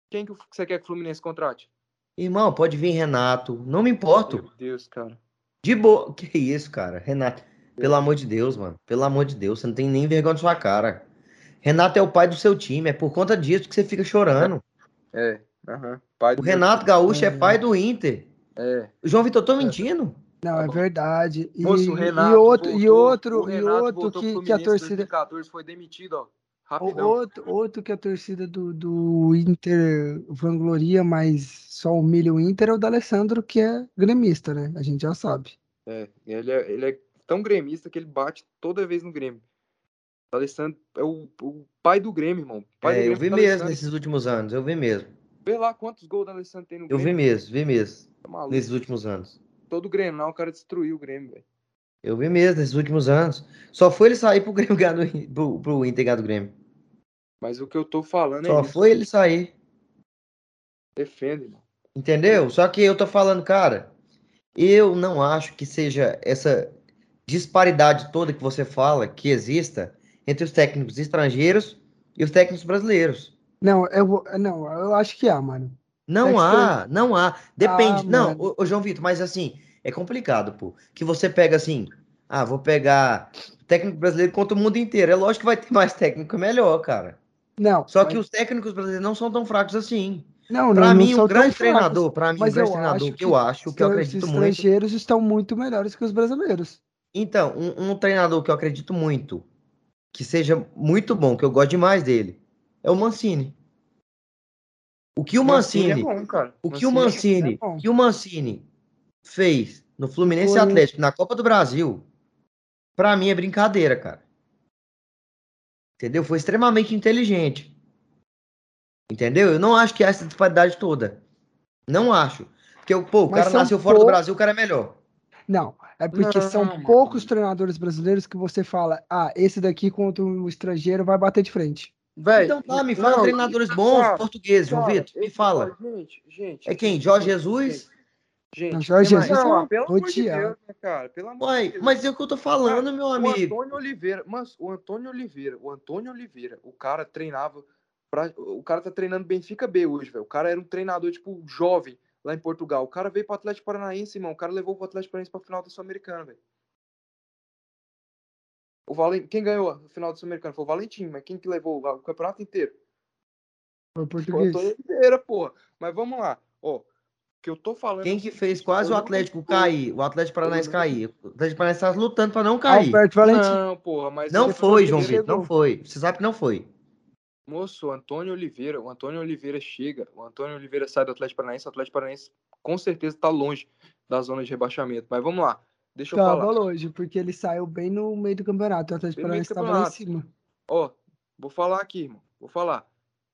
quem que você quer que o Fluminense contrate? Irmão, pode vir Renato. Não me importo. Meu Deus, cara. De boa. Que isso, cara? Renato. Pelo amor de Deus, mano. Pelo amor de Deus. Você não tem nem vergonha na sua cara. Renato é o pai do seu time. É por conta disso que você fica chorando. É. Pai O do Renato Gaúcho é É. pai do Inter. É. João Vitor, tô mentindo? Não, é verdade. E, Moço, o e Renato outro, e voltou- outro, o e outro voltou pro que, que a torcida. 2014 foi demitido, ó. o- Rapidão. Outro, outro que a torcida do, do Inter vangloria, mas só humilha o Inter é o da Alessandro, que é gremista, né? A gente já sabe. É, ele é, ele é tão gremista que ele bate toda vez no Grêmio. O Alessandro é o, o pai do Grêmio, irmão. O pai É, eu Grêmio vi é o mesmo D'Alessandro. nesses últimos anos, eu vi mesmo. Vê lá quantos gols o Alessandro tem no Eu vi Grêmio. mesmo, vi mesmo, Tá maluco. nesses últimos anos. Todo Grêmio, não, o cara destruiu o Grêmio, velho. Eu vi mesmo nesses últimos anos. Só foi ele sair pro Grêmio ganhar do, pro, pro Inter ganhar do Grêmio. Mas o que eu tô falando Só é isso. foi ele sair. Defende, irmão. Entendeu? Só que eu tô falando, cara, eu não acho que seja essa disparidade toda que você fala que exista entre os técnicos estrangeiros e os técnicos brasileiros. Não, eu, não, eu acho que há, mano. Não É há, não há. Depende. Ah, não, ô, ô, João Vitor, mas assim, é complicado, pô. Que você pega assim, ah, vou pegar técnico brasileiro contra o mundo inteiro. É lógico que vai ter mais técnico melhor, cara. Não, Só mas- que os técnicos brasileiros não são tão fracos assim. não, Pra não, mim, não um grande treinador, pra mim, um grande treinador que que eu acho, Os que eu os acredito muito. estrangeiros estão muito melhores que os brasileiros. Então, um, um treinador que eu acredito muito, que seja muito bom, que eu gosto demais dele, é o Mancini. O que o Mancini, é bom, o que o Mancini é que o Mancini fez no Fluminense Foi- Atlético na Copa do Brasil, pra mim é brincadeira, cara. Entendeu? Foi extremamente inteligente. Entendeu? Eu não acho que há essa disparidade toda. Não acho. Porque, pô, o Mas cara nasceu fora do Brasil, o cara é melhor. Não, é porque Não, são mano. poucos treinadores brasileiros que você fala, ah, esse daqui contra o estrangeiro vai bater de frente. Véi, Então tá, me fala não, treinadores bons, cara, portugueses, João cara, Vitor, me fala. Gente, gente. É quem? gente, Jorge gente, Jesus? Gente, Não, Jorge? Jesus Não, é pelo amor de. Deus, né, cara? Pelo amor Uai, de Deus. mas é o que eu tô falando, meu O amigo. Antônio Oliveira, mas o Antônio Oliveira, o Antônio Oliveira, o cara treinava pra, o cara tá treinando Benfica B hoje, velho. O cara era um treinador tipo jovem lá em Portugal. O cara veio pro Atlético Paranaense, irmão. O cara levou o Atlético Paranaense pra final da Sul-Americana, velho. O Valen... Quem ganhou a final da Sul-Americana foi o Valentim, mas quem que levou o campeonato inteiro? Foi Foi o português. Antônio Oliveira, porra. Mas vamos lá, ó. O que eu tô falando. Quem é que fez quase o não Atlético estou- cair? O Atlético Paranaense não- cair. O Atlético Paranaense tá lutando pra não cair. Alberto Valentim. Não, porra, mas Não foi, João Vitor, não foi. Você sabe que não foi. Moço, o Antônio Oliveira, o Antônio Oliveira chega, o Antônio Oliveira sai do Atlético Paranaense, o Atlético Paranaense com certeza tá longe da zona de rebaixamento. Mas vamos lá, deixa eu Tava falar. longe, porque ele saiu bem no meio do campeonato. O Atlético Paranaense do estava lá em cima. Ó, vou falar aqui, irmão, vou falar.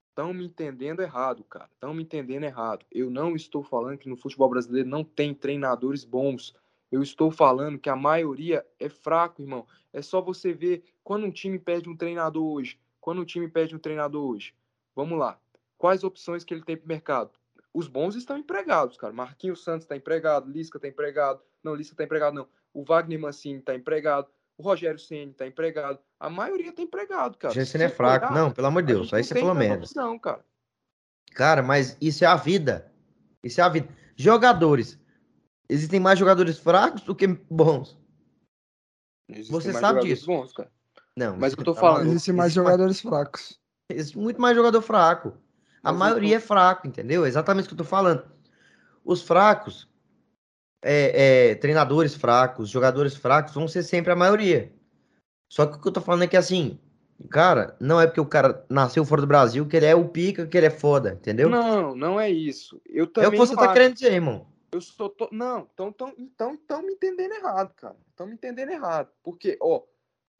Estão me entendendo errado, cara. Estão me entendendo errado. Eu não estou falando que no futebol brasileiro não tem treinadores bons. Eu estou falando que a maioria é fraco, irmão. É só você ver quando um time perde um treinador hoje. Quando um time perde um treinador hoje. Vamos lá. Quais opções que ele tem pro mercado? Os bons estão empregados, cara. Marquinhos Santos está empregado, Lisca está empregado. Não, Lisca está empregado, não. O Wagner Mancini está empregado. O Rogério Ceni está empregado. A maioria está empregado, cara. Gente, não é fraco. Não, pelo amor de Deus. Aí não você falou merda. opção, cara. Cara, mas isso é a vida. Isso é a vida. Jogadores. Existem mais jogadores fracos do que bons. Existem Você mais sabe disso. Bons, cara. Não, Mas eu tô tá falando. Existem mais Existe jogadores fracos. Existe muito mais jogador fraco. A Mas maioria tô- é fraco, entendeu? Exatamente o que eu tô falando. Os fracos, é, é, treinadores fracos, jogadores fracos, vão ser sempre a maioria. Só que o que eu tô falando é que assim, cara, não é porque o cara nasceu fora do Brasil que ele é o pica, que ele é foda, entendeu? Não, não é isso. Eu é também o que você tá acho. querendo dizer, irmão. Eu sou to... Não, então então então então me entendendo errado, cara. Estão me entendendo errado. Porque, ó,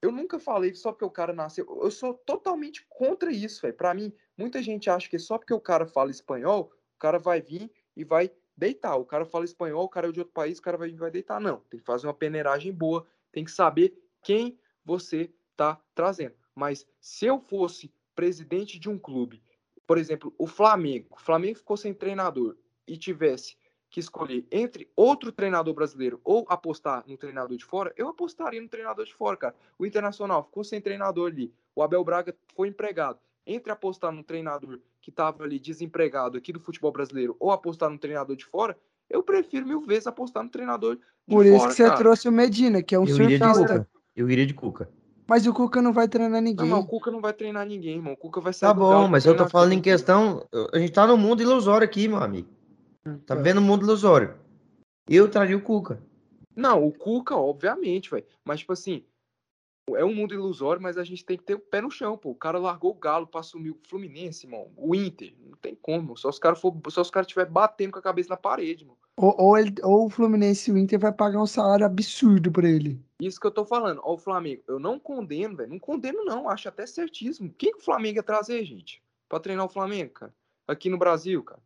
eu nunca falei só porque o cara nasceu. Eu sou totalmente contra isso, velho. Pra mim, muita gente acha que só porque o cara fala espanhol, o cara vai vir e vai deitar. O cara fala espanhol, o cara é de outro país, o cara vai vir e vai deitar. Não, tem que fazer uma peneiragem boa, tem que saber quem você tá trazendo. Mas se eu fosse presidente de um clube, por exemplo, o Flamengo, o Flamengo ficou sem treinador e tivesse que escolher entre outro treinador brasileiro ou apostar no treinador de fora, eu apostaria no treinador de fora, cara. O Internacional ficou sem treinador ali. O Abel Braga foi empregado. Entre apostar num treinador que estava ali desempregado aqui do futebol brasileiro ou apostar num treinador de fora, eu prefiro mil vezes apostar no treinador de Por fora, isso que você cara. trouxe o Medina, que é um Eu iria de surfista. Cuca. Eu iria de Cuca. Mas o Cuca não vai treinar Não, ninguém. mas o Cuca não vai treinar ninguém, irmão. O Cuca vai sair Tá bom, mas eu tô falando em questão. A gente tá no mundo ilusório aqui, meu amigo. Tá É. vendo o mundo ilusório. Eu traria o Cuca. Não, o Cuca, obviamente, velho. Mas, tipo assim, é um mundo ilusório, mas a gente tem que ter o pé no chão, pô. O cara largou o Galo pra assumir o Fluminense, irmão. O Inter. Não tem como. Só os caras for, só os caras estiver batendo com a cabeça na parede, mano. Ou, ou, ele, ou o Fluminense e o Inter vai pagar um salário absurdo pra ele. Isso que eu tô falando. Ó, o Flamengo. Eu não condeno, velho. Não condeno, não. Acho até certíssimo. Quem que o Flamengo ia trazer, gente? Pra treinar o Flamengo, cara? Aqui no Brasil, cara.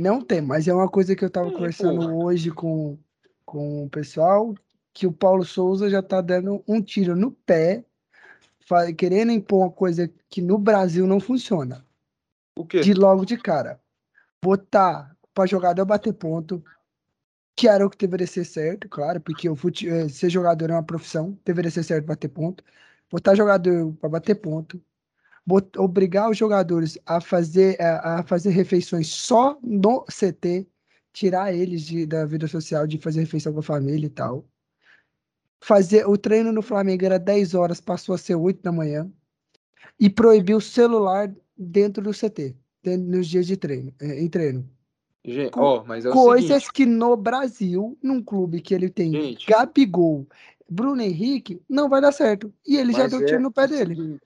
Não tem, mas é uma coisa que eu tava Sim, conversando porra. hoje com, com o pessoal, que o Paulo Souza já tá dando um tiro no pé, querendo impor uma coisa que no Brasil não funciona. O quê? De logo de cara. Botar pra jogador bater ponto, que era o que deveria ser certo, claro, porque o fute... eh, ser jogador é uma profissão, deveria ser certo bater ponto. Botar jogador pra bater ponto, obrigar os jogadores a fazer, a, a fazer refeições só no CT, tirar eles de, da vida social, de fazer refeição com a família e tal. Fazer o treino no Flamengo era 10 horas, passou a ser 8 da manhã. E proibir o celular dentro do CT, dentro- nos dias de treino, eh, em treino. Gente, mas é Coisas seguinte. que no Brasil, num clube que ele tem Gente. Gabigol, Bruno Henrique, não vai dar certo. E ele já mas deu é tiro no pé dele. seguinte,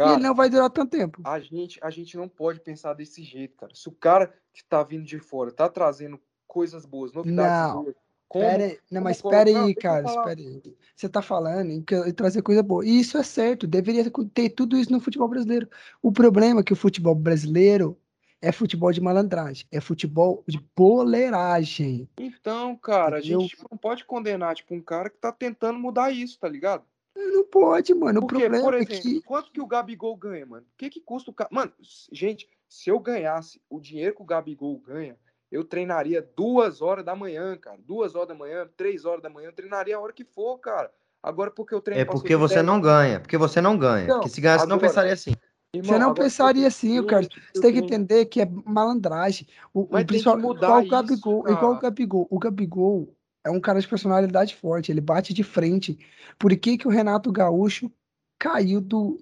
Cara, ele não vai durar tanto tempo. a gente, a gente não pode pensar desse jeito, cara. Se o cara que tá vindo de fora tá trazendo coisas boas, novidades Não. boas, como, Pera aí, não, mas espera aí, cara, espera aí. Você tá falando em, trazer coisa boa. E isso é certo, deveria ter tudo isso no futebol brasileiro. O problema é que o futebol brasileiro é futebol de malandragem, é futebol de boleiragem. Então, cara, a Entendeu? gente tipo, não pode condenar, tipo, um cara que tá tentando mudar isso, tá ligado? Não pode, mano. O Porque, problema por é exemplo, que. quanto que o Gabigol ganha, mano? O que que custa o cara? Mano, gente, se eu ganhasse o dinheiro que o Gabigol ganha, eu treinaria duas horas da manhã, cara. Duas horas da manhã, três horas da manhã, eu treinaria a hora que for, cara. Agora, porque eu treino É porque você 10 não ganha. Porque você não ganha. Não, Porque se ganhasse, não agora- pensaria assim. Irmão, Você não agora, pensaria eu assim, cara. Você tem que entender que é malandragem. O, o Mas tem que principal, mudar igual o isso, Gabigol, igual o cara. Gabigol. O Gabigol é um cara de personalidade forte, ele bate de frente. Por que, que o Renato Gaúcho caiu do,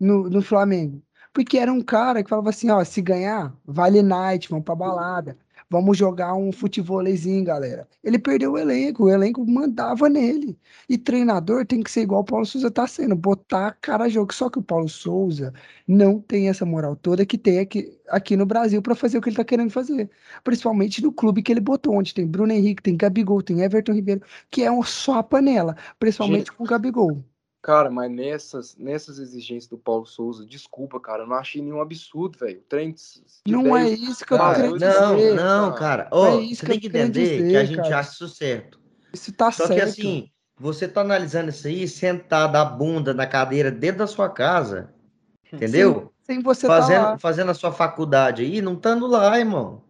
no, no Flamengo? Porque era um cara que falava assim, ó, se ganhar, vale night, vamos pra balada. Vamos jogar um futevôleizinho, galera. Ele perdeu o elenco, o elenco mandava nele. E treinador tem que ser igual o Paulo Souza tá sendo, botar a cara a jogo. Só que o Paulo Souza não tem essa moral toda que tem aqui, aqui no Brasil para fazer o que ele tá querendo fazer. Principalmente no clube que ele botou, onde tem Bruno Henrique, tem Gabigol, tem Everton Ribeiro, que é um só a panela, principalmente Gente. com o Gabigol. Cara, mas nessas, nessas exigências do Paulo Souza, desculpa, cara, eu não achei nenhum absurdo, velho. O trem de de Não é 10 isso que eu tô Cara, querendo não, dizer. não, cara. Ó, É isso você que tem que quero entender que dizer, a gente cara. acha isso certo. Isso tá Só que certo. assim, você tá analisando isso aí sentado a bunda na cadeira dentro da sua casa, entendeu? Sem você tá Fazendo, lá. fazendo a sua faculdade aí, não estando lá, irmão.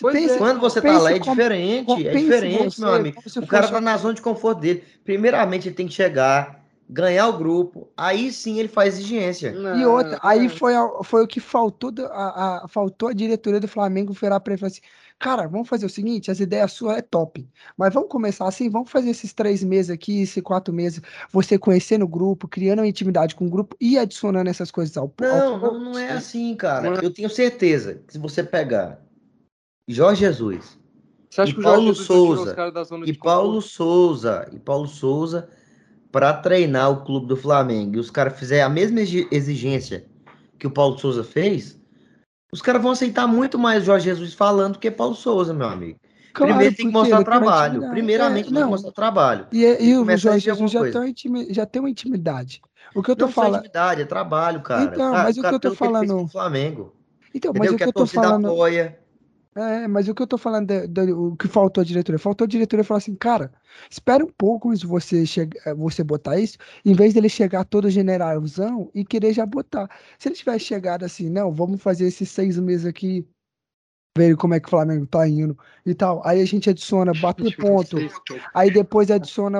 Pois Pensa- é. Quando você tá pense lá é como- diferente, como- é pense diferente, você meu amigo. O cara fosse tá na zona de conforto dele. Primeiramente, ele tem que chegar, ganhar o grupo, aí sim ele faz exigência. E outra, aí foi, foi o que faltou, do- a, a- faltou a diretoria do Flamengo virar pra ele e falar assim: cara, vamos fazer o seguinte, as ideias suas é top, mas vamos começar assim, vamos fazer esses três meses aqui, esses quatro meses, você conhecendo o grupo, criando uma intimidade com o grupo e adicionando essas coisas ao, ao Não, não, não é assim, cara. Não é- Eu tenho certeza que se você pegar Jorge Jesus Você acha E que o Jorge Paulo Jesus Souza, os caras da zona e de Paulo? Souza, e Paulo Souza, para treinar o clube do Flamengo, e os caras fizerem a mesma exi- exigência que o Paulo Souza fez, os caras vão aceitar muito mais Jorge Jesus falando que Paulo Souza, meu amigo. Claro, Primeiro tem que mostrar trabalho. intimidade. Primeiramente É, tem que mostrar trabalho. E, e que o Jorge Jesus já tem, uma intimi- já tem uma intimidade. O que eu tô Não falando. intimidade, é trabalho, cara. Então, Ah, mas o que cara, eu tô que falando- com o Flamengo. Então, mas Entendeu? o Que que a eu tô torcida falando. apoia. É, mas o que eu tô falando, da- da- o que faltou a diretoria? Faltou a diretoria falar assim, cara, espera um pouco antes de você, chegar, você botar isso, em vez dele chegar todo generalzão e querer já botar. Se ele tivesse chegado assim, não, vamos fazer esses seis meses aqui, ver como é que o Flamengo tá indo e tal, aí a gente adiciona bater ponto, aí depois adiciona.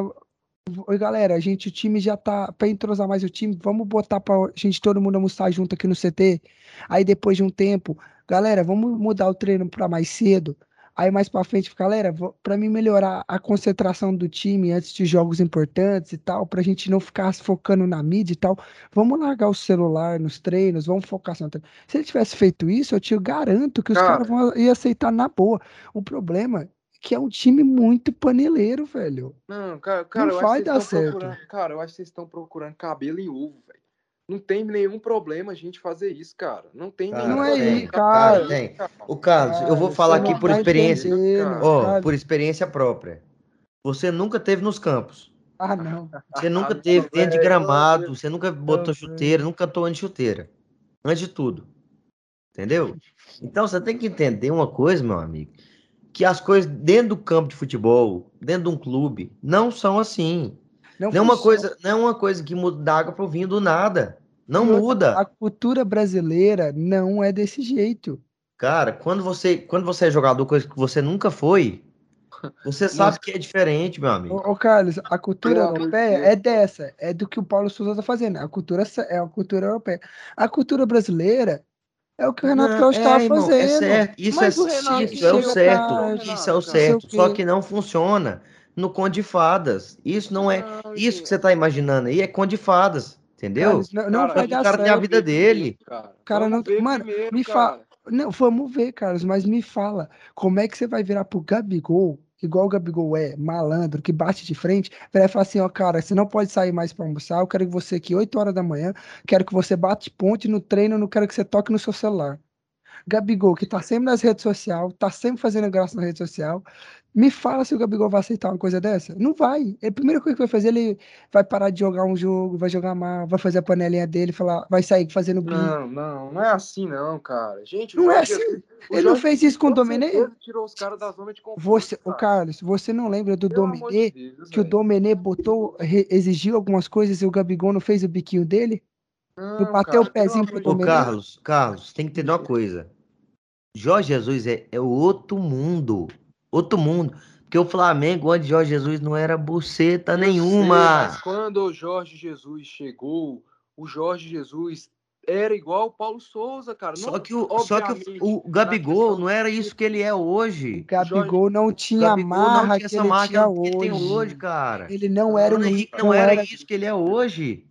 Oi, galera, a gente, o time já tá. Pra entrosar mais o time, vamos botar pra gente todo mundo almoçar junto aqui no CT. Aí depois de um tempo, galera, vamos mudar o treino pra mais cedo. Aí mais pra frente, galera, pra mim melhorar a concentração do time antes de jogos importantes e tal, pra gente não ficar focando na mídia e tal, vamos largar o celular nos treinos, vamos focar só no treino. Se ele tivesse feito isso, eu te garanto que os Cara. caras vão iam aceitar na boa. O problema que é um time muito paneleiro, velho. Não, cara, cara Não eu vai acho que dar vocês estão certo. procurando. Cara, eu acho que vocês estão procurando cabelo em ovo, velho. Não tem nenhum problema a gente fazer isso, cara. Não tem Cara, nenhum Não é problema. isso, cara. Tem. O Carlos, eu vou Cara, falar aqui por tá experiência. Ó, cara. por experiência própria. Você nunca teve nos campos. Ah, não. Você nunca Ah, teve dentro de velho, gramado. Você nunca botou velho. chuteira, nunca atuou em chuteira. Antes de tudo. Entendeu? Então você tem que entender uma coisa, meu amigo. Que as coisas dentro do campo de futebol, dentro de um clube, não são assim. Não é uma funciona. coisa, não é uma coisa que muda da água pro vinho do nada. Não E outra, muda. A cultura brasileira não é desse jeito. Cara, quando você, quando você é jogador, coisa que você nunca foi, você sabe que é diferente, meu amigo. Ô, ô, Carlos, a cultura Pelo europeia é dessa, é do que o Paulo Souza tá fazendo. A cultura é a cultura europeia. A cultura brasileira é o que o Renato Gaúcho é, estava irmão, fazendo. É certo. Isso, Mas é, o Renato isso é o certo. tarde, Isso é o o certo. Só que não funciona no conto de fadas. Isso não é. Não, Isso que você tá imaginando aí é conto de fadas. Entendeu? Carlos, não, não Cara, vai o dar cara tem a certo. vida dele. Cara, Cara, não- mano, primeiro, me fala- cara. Não, vamos ver, Carlos, mas me fala, como é que você vai virar pro Gabigol, igual o Gabigol é, malandro, que bate de frente, e falar assim, ó, cara, você não pode sair mais pra almoçar, eu quero que você aqui 8 horas da manhã, quero que você bate ponte no treino, não quero que você toque no seu celular. Gabigol, que tá sempre nas redes sociais, tá sempre fazendo graça na rede social, me fala se o Gabigol vai aceitar uma coisa dessa. Não vai. É A primeira coisa que vai fazer, ele vai parar de jogar um jogo, vai jogar mal, vai fazer a panelinha dele, falar, vai sair fazendo bico. Não, não, não é assim não, cara. Gente, o Não é assim. O Ele não fez isso com o certeza tirou os caras da zona de conforto. Você, o cara. Carlos, você não lembra do amor de? Deus, Que o. Domenech botou, re- exigiu algumas coisas e o Gabigol não fez o biquinho dele? Não, bateu o cara, pelo pezinho pro de Ô? Carlos, Carlos, tem que entender uma coisa. Jorge Jesus é, é outro mundo. Outro mundo. Porque o Flamengo, antes de Jorge Jesus, não era buceta Eu sei, nenhuma. mas quando o Jorge Jesus chegou, o Jorge Jesus era igual o Paulo Souza, cara. Só Não, que, o, só que o, o Gabigol não era isso que ele é O hoje. Gabigol não O tinha Gabigol não marra tinha que essa marca tinha que ele tem hoje. hoje, cara. Ele não O era, Bruno um- Henrique não não era era, isso que ele é hoje.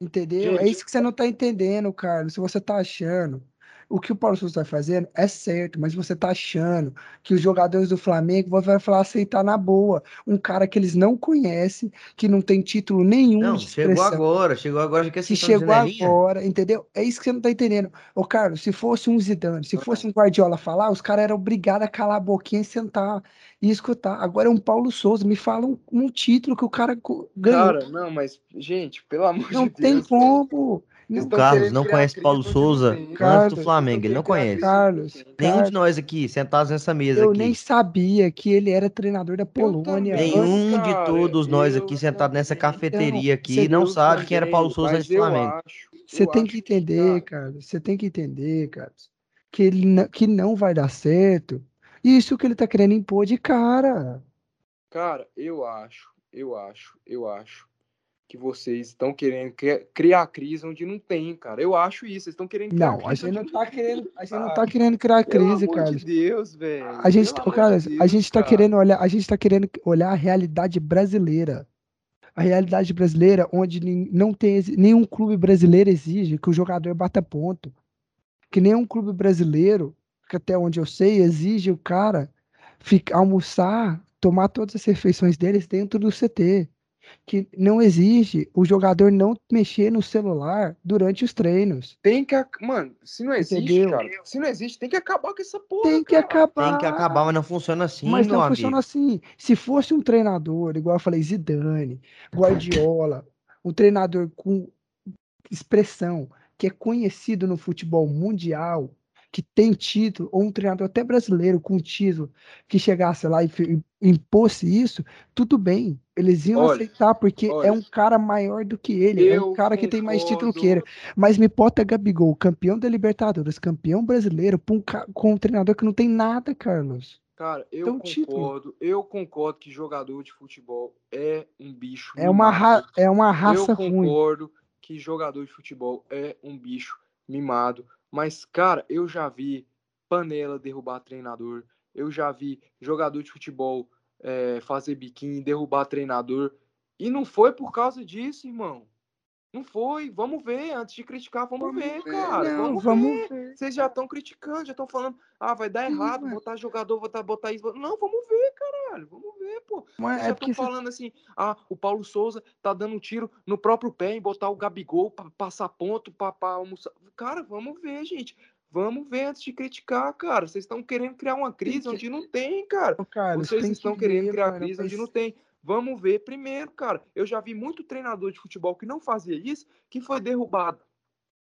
entendeu? É Gente, isso que você não tá entendendo, Carlos. Se você tá achando, o que o Paulo Souza tá fazendo é certo, mas você tá achando que os jogadores do Flamengo vão vai falar aceitar na boa. Um cara que eles não conhecem, que não tem título nenhum Não, de chegou agora, chegou agora, já que que vocês estão chegou agora, entendeu? É isso que você não tá entendendo. Ô, Carlos, se fosse um Zidane, se fosse um Guardiola falar, os caras eram obrigados a calar a boquinha e sentar e escutar. Agora é um Paulo Souza, me fala um, um título que o cara ganhou. Cara, não, mas, gente, pelo amor não de tem Deus. velho. como. O Carlos não conhece Paulo Souza antes Carlos, do Flamengo, ele não conhece. Carlos. Nenhum de Carlos, nós aqui, sentados nessa mesa eu aqui. nem sabia que ele era treinador da Polônia. Nenhum de cara, todos nós aqui sentados nessa também. cafeteria aqui não sabe quem era Paulo Souza antes do Flamengo. acho- Você tem que entender, cara, cara. Você tem que entender, cara, que ele não, que não vai dar certo. Isso que ele tá querendo impor de cara. Cara, eu acho, eu acho, eu acho que vocês estão querendo cri- criar crise onde não tem, cara. Eu acho isso. Vocês estão querendo criar Não, a crise gente onde não não tá tem, querendo, a gente não cara. tá querendo criar Pelo crise, amor Carlos. de Deus, velho. A gente, Pelo ô, amor de Carlos, a Deus, gente tá cara. querendo olhar, a gente tá querendo olhar a realidade brasileira. A realidade brasileira, onde não tem nenhum clube brasileiro exige que o jogador bata ponto. Que nenhum clube brasileiro, que até onde eu sei, exige o cara ficar, almoçar, tomar todas as refeições deles dentro do CT. Que não exige o jogador não mexer no celular durante os treinos. Tem que. Mano, se não existe, Entendeu? cara. Se não existe, tem que acabar com essa porra. Tem que cara. acabar. Tem que acabar, mas não funciona assim, Mas não amigo. funciona assim. Se fosse um treinador, igual eu falei, Zidane, Guardiola, um treinador com expressão, que é conhecido no futebol mundial, que tem título, ou um treinador até brasileiro com título, que chegasse lá e impôsse isso, tudo bem. Eles iam Olha, aceitar, porque é um cara maior do que ele, é um Eu cara que tem mais título que ele. Mas me bota Gabigol, campeão da Libertadores, campeão brasileiro, um ca- com um treinador que não tem nada, Carlos. Cara, eu Então, título. concordo. Eu concordo que jogador de futebol é um bicho. É uma, ra é uma raça eu ruim. concordo que jogador de futebol é um bicho mimado. Mas, cara, eu já vi panela derrubar treinador. Eu já vi jogador de futebol é, fazer biquinho, derrubar treinador. E não foi por causa disso, irmão. Não foi. Vamos ver. Antes de criticar, vamos, Vamos ver, ver, cara. não, vamos, vamos ver. Vocês já estão criticando, já estão falando, ah, vai dar Sim, errado, mas- botar jogador, botar, botar isso. Não, vamos ver, caralho. Vamos ver, pô. Mas Vocês é já porque estão você- falando assim, ah, o Paulo Souza tá dando um tiro no próprio pé em botar o Gabigol pra passar ponto, pra, pra almoçar. Cara, vamos ver, gente. Vamos ver antes de criticar, cara. Vocês estão querendo criar uma crise onde não tem, cara. Carlos, Vocês estão que querendo ver, criar mano, crise onde mas- não tem. Vamos ver primeiro, cara. Eu já vi muito treinador de futebol que não fazia isso, que foi derrubado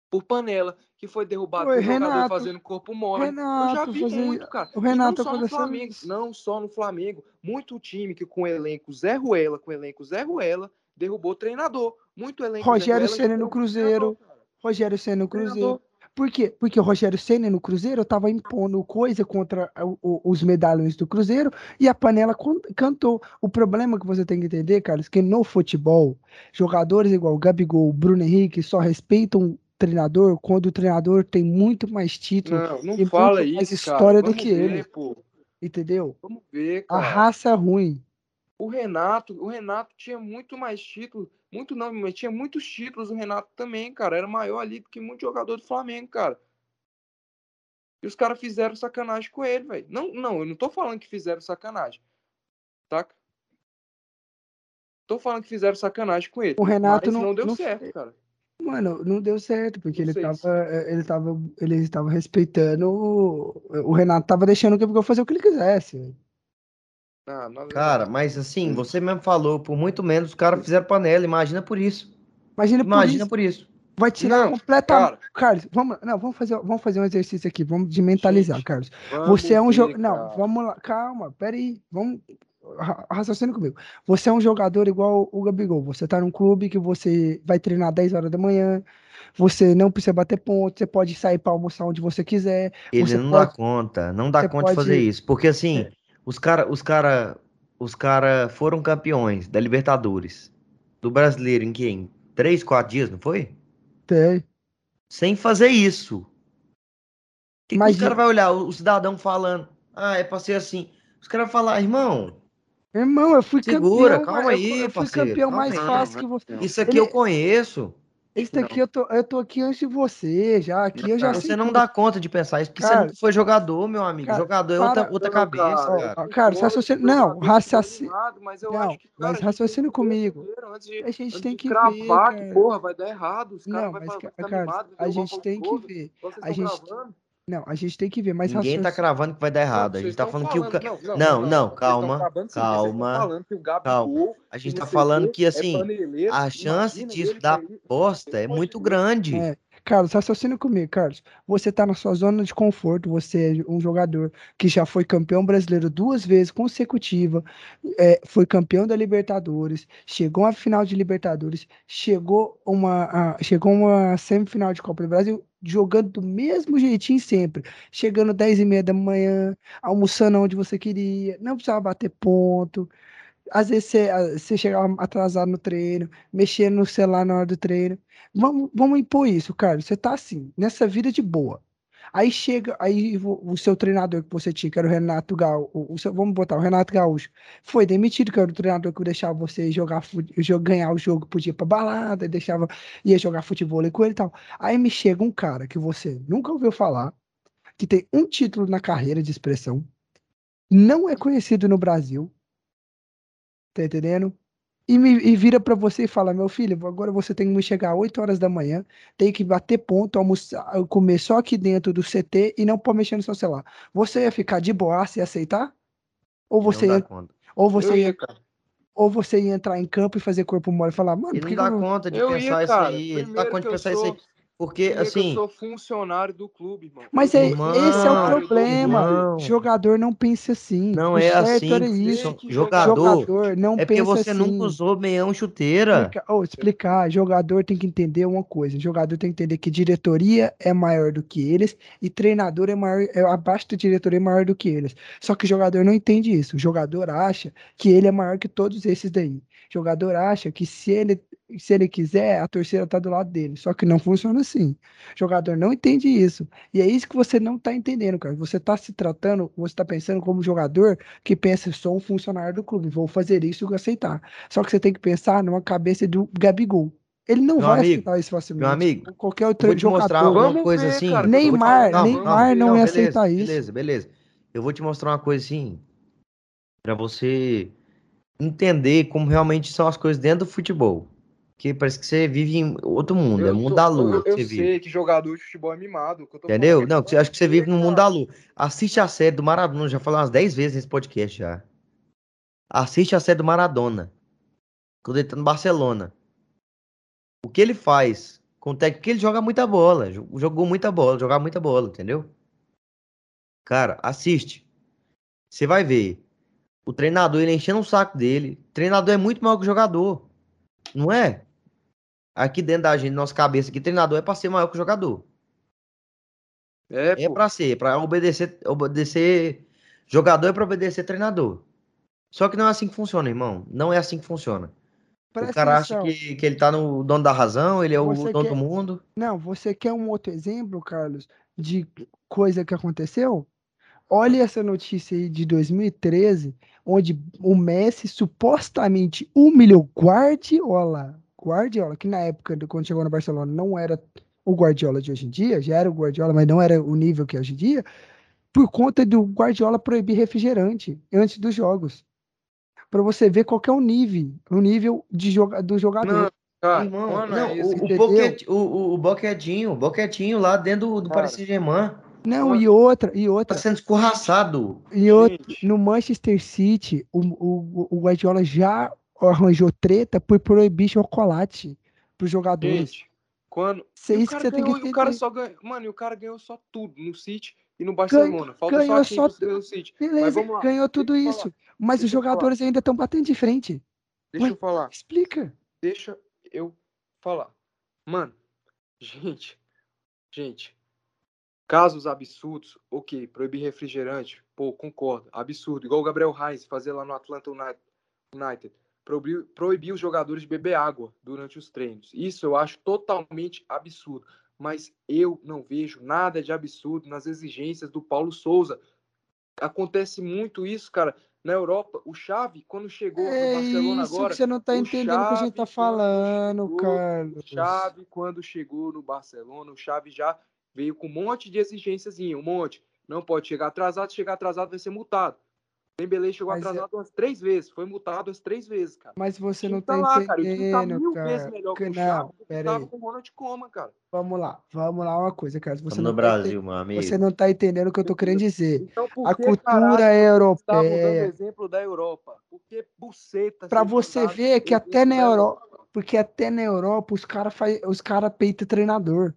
por panela, que foi derrubado Foi, por jogador Renato. fazendo corpo mole. Eu já Renato vi fazia- muito, cara. o E Renato não só no Flamengo, isso. não só no Flamengo. Muito time que com elenco Zé Ruela, com elenco Zé Ruela, derrubou treinador. Muito elenco Rogério Ceni no Cruzeiro. cara. Rogério Senna no Cruzeiro. Por quê? Porque o Rogério Senna no Cruzeiro estava impondo coisa contra o- o- os medalhões do Cruzeiro e a panela cantou. O problema que você tem que entender, Carlos, que no futebol, jogadores igual Gabigol, Bruno Henrique só respeitam o treinador quando o treinador tem muito mais título, Não, não e fala muito mais isso, cara. história do Vamos que ver, ele. pô. entendeu? Vamos ver, A cara. raça é ruim. O Renato, o Renato tinha muito mais títulos, muito não, mas tinha muitos títulos o Renato também, cara. Era maior ali do que muito jogador do Flamengo, cara. E os caras fizeram sacanagem com ele, velho. Não, não, eu não tô falando que fizeram sacanagem. Tá? Tô falando que fizeram sacanagem com ele. O Renato não- não, deu não certo, cara. Mano, não deu certo, porque Não ele tava, ele tava, ele estava respeitando, o, o Renato tava deixando o Gabigol fazer o que ele quisesse. Ah, Cara, mas assim, você mesmo falou, por muito menos os caras fizeram panela, imagina por isso. Imagina por Imagina isso, por isso. vai tirar Não, completamente. cara. Carlos, vamos, não, vamos fazer, vamos fazer um exercício aqui, vamos de mentalizar, Gente, Carlos. Você é um jogador, não, vamos lá, calma, peraí, vamos ra- raciocina comigo. Você é um jogador igual o Gabigol, você tá num clube que você vai treinar 10 horas da manhã, você não precisa bater ponto, você pode sair para almoçar onde você quiser, Ele Você não pode- dá conta, não dá você conta de fazer pode- isso. Porque assim, os cara, os cara, os cara foram campeões da Libertadores, do Brasileiro em que? Em três, quatro dias, não foi? ter. Sem fazer isso. O que, que os caras vão olhar? O, cidadão falando, ah, é pra ser assim. Os caras vão falar, irmão, Irmão, eu fui Segura, campeão, calma mas aí, eu, eu fui parceiro, campeão calma mais aí. fácil que você. isso aqui Ele- eu conheço. Esse daqui eu tô, eu tô aqui antes de você, já. Aqui eu já sei Você não tudo. dá conta de pensar isso, porque você Cara, nunca foi jogador, meu amigo. cara, jogador é outra, para- outra Não, cabeça, cara, cara. Cara, que não, errado, mas eu não, acho que, cara, mas que ver comigo. de, A gente tem que ver, cravar que, cara. porra, vai dar errado. Os caras Não, ca- ficar Carlos, animado, a gente tem que ver. Vocês A gente, gravando? Não, a gente tem que ver, mas Ninguém tá raciocina. cravando que vai dar errado. Não, A gente tá estão falando que o. falando- Não, não, não, estão calma, calma. falando que o calma. Gabigol A gente tá não falando que, é assim, paneleiro, a chance disso dar bosta é muito grande. É, Carlos, raciocina comigo, Carlos. Você tá na sua zona de conforto, você é um jogador que já foi campeão brasileiro duas vezes consecutiva, é, foi campeão da Libertadores, chegou à final de Libertadores, chegou uma, a- chegou uma semifinal de Copa do Brasil, jogando do mesmo jeitinho sempre, chegando 10 e meia da manhã, almoçando onde você queria, não precisava bater ponto. Às vezes você, você chegava atrasado no treino, mexendo no celular na hora do treino. Vamos, vamos impor isso, cara. Você tá assim, nessa vida de boa. Aí chega, aí o, seu treinador que você tinha, que era o Renato Gaúcho, o, seu- vamos botar o Renato Gaúcho, foi demitido, que era o treinador que deixava você jogar, ganhar o jogo, podia ir pra balada, deixava, ia jogar futebol com ele e tal. Aí me chega um cara que você nunca ouviu falar, que tem um título na carreira de expressão, não é conhecido no Brasil, tá entendendo? E, me, e vira pra você e fala: Meu filho, agora você tem que me chegar 8 horas da manhã, tem que bater ponto, almoçar, comer só aqui dentro do CT e não pode mexer no seu celular. Você ia ficar de boaça e aceitar? Ou você, ia, ou, você ia, ia, cara. ou você ia entrar em campo e fazer corpo mole e falar: Mano, Ele não dá que conta de Eu pensar ia, isso aí. Ele não dá conta de pensar isso aí. Porque, Primeiro que assim, eu sou funcionário do clube, irmão. Mas é, esse é o problema. irmão. Jogador não pensa assim. não O é certo assim. era que isso. Jogador Jogador não é porque pensa você assim. nunca usou meião chuteira. Explica- oh, explicar, jogador tem que entender uma coisa. Jogador tem que entender que diretoria é maior do que eles e treinador é maior, é abaixo da diretoria é maior do que eles. Só que o jogador não entende isso. O jogador acha que ele é maior que todos esses daí. Jogador acha que se ele se ele quiser, a torcida tá do lado dele. Só que não funciona assim. O jogador não entende isso. E é isso que você não tá entendendo, cara. Você tá se tratando, você tá pensando como jogador que pensa, sou um funcionário do clube, vou fazer isso e vou aceitar. Só que você tem que pensar numa cabeça do Gabigol. Ele não Meu vai amigo, aceitar isso facilmente. meu amigo, Qualquer Eu outro vou te mostrar jogador. uma Vamos coisa ver, assim. cara. vou te Neymar, falar- Neymar não ia beleza, aceitar isso. Beleza, beleza. Eu vou te mostrar uma coisa assim, pra você entender como realmente são as coisas dentro do futebol. Que parece que você vive em outro mundo, é Eu mundo tô- da lua Eu, eu você sei vive. que jogador de futebol é mimado. Entendeu? falando é Não, que acha que você vive no mundo da lua. Assiste a série do Maradona, já falei umas 10 vezes nesse podcast já. Assiste a série do Maradona. Quando ele tá no Barcelona. O que ele faz com o técnico que ele joga muita bola, jo- jogou muita bola, jogava muita bola, entendeu? Cara, assiste. Você vai ver. O treinador, ele enchendo o saco dele. O treinador é muito maior que o jogador. Não é? Aqui dentro da gente, nossa cabeça aqui, treinador é pra ser maior que o jogador. É, É pô. pra ser, pra obedecer, obedecer. Jogador é pra obedecer treinador. Só que não é assim que funciona, irmão. Não é assim que funciona. Presta o cara acha atenção. que, que ele tá no dono da razão, ele é o Você dono quer- do mundo. Não, você quer um outro exemplo, Carlos, de coisa que aconteceu? Olha essa notícia aí de 2013, onde o Messi supostamente humilhou Guardiola. Guardiola, que na época, quando chegou no Barcelona, não era o Guardiola de hoje em dia, já era o Guardiola, mas não era o nível que é hoje em dia, por conta do Guardiola proibir refrigerante antes dos jogos. Para você ver qual que é o nível, o nível de joga, do jogador. Não, cara, Irmão, quando não, é isso, o, o? Boquet- o, o, Boquetinho, o Boquetinho lá dentro do, do. Paris Saint-Germain Não, e outra, e tá outra, sendo escorraçado. e outra. gente, No Manchester City, o, o, o Guardiola já arranjou treta por proibir chocolate para os jogadores. gente, quando. Isso é o isso que cara você tem ganhou, que e o cara só ganhou. Mano, e o cara ganhou só tudo no City e no Barcelona. Falta ganhou só a só pelo City. Beleza, vamos lá, ganhou tudo isso. falar, Mas os deixa falar. jogadores ainda estão batendo de frente. Deixa Ué. eu falar. Explica. Deixa eu falar. Mano, gente, gente, casos absurdos, ok, proibir refrigerante, pô, concordo, absurdo, igual o Gabriel Reis fazer lá no Atlanta Uni- United, proibir, proibir os jogadores de beber água durante os treinos. Isso eu acho totalmente absurdo, mas eu não vejo nada de absurdo nas exigências do Paulo Souza. Acontece muito isso, cara. Na Europa, o Xavi, quando chegou no É Barcelona isso agora, que você não tá o entendendo o que a gente tá falando, chegou, Carlos. O Xavi, quando chegou no Barcelona, o Xavi já veio com um monte de exigências, um monte. Não pode chegar atrasado, chegar atrasado vai ser multado. O Dembele chegou Mas é- atrasado umas três vezes, foi multado as três vezes, cara. Mas você não tá tá lá, cara. O time tá entendendo, mil vezes cara. melhor Que o não, Xavi do que pera tava aí. com o Ronald Koeman, cara. Vamos lá, vamos lá uma coisa, Carlos. Você Estamos não no tá Brasil, ente- meu amigo. Você não tá entendendo o que eu tô querendo dizer. Então, por A que, cultura caralho, vocês estavam dando europeia. exemplo da Europa? Por que buceta? Pra você ver que até na Europa, porque até na Europa os caras os cara peitam treinador.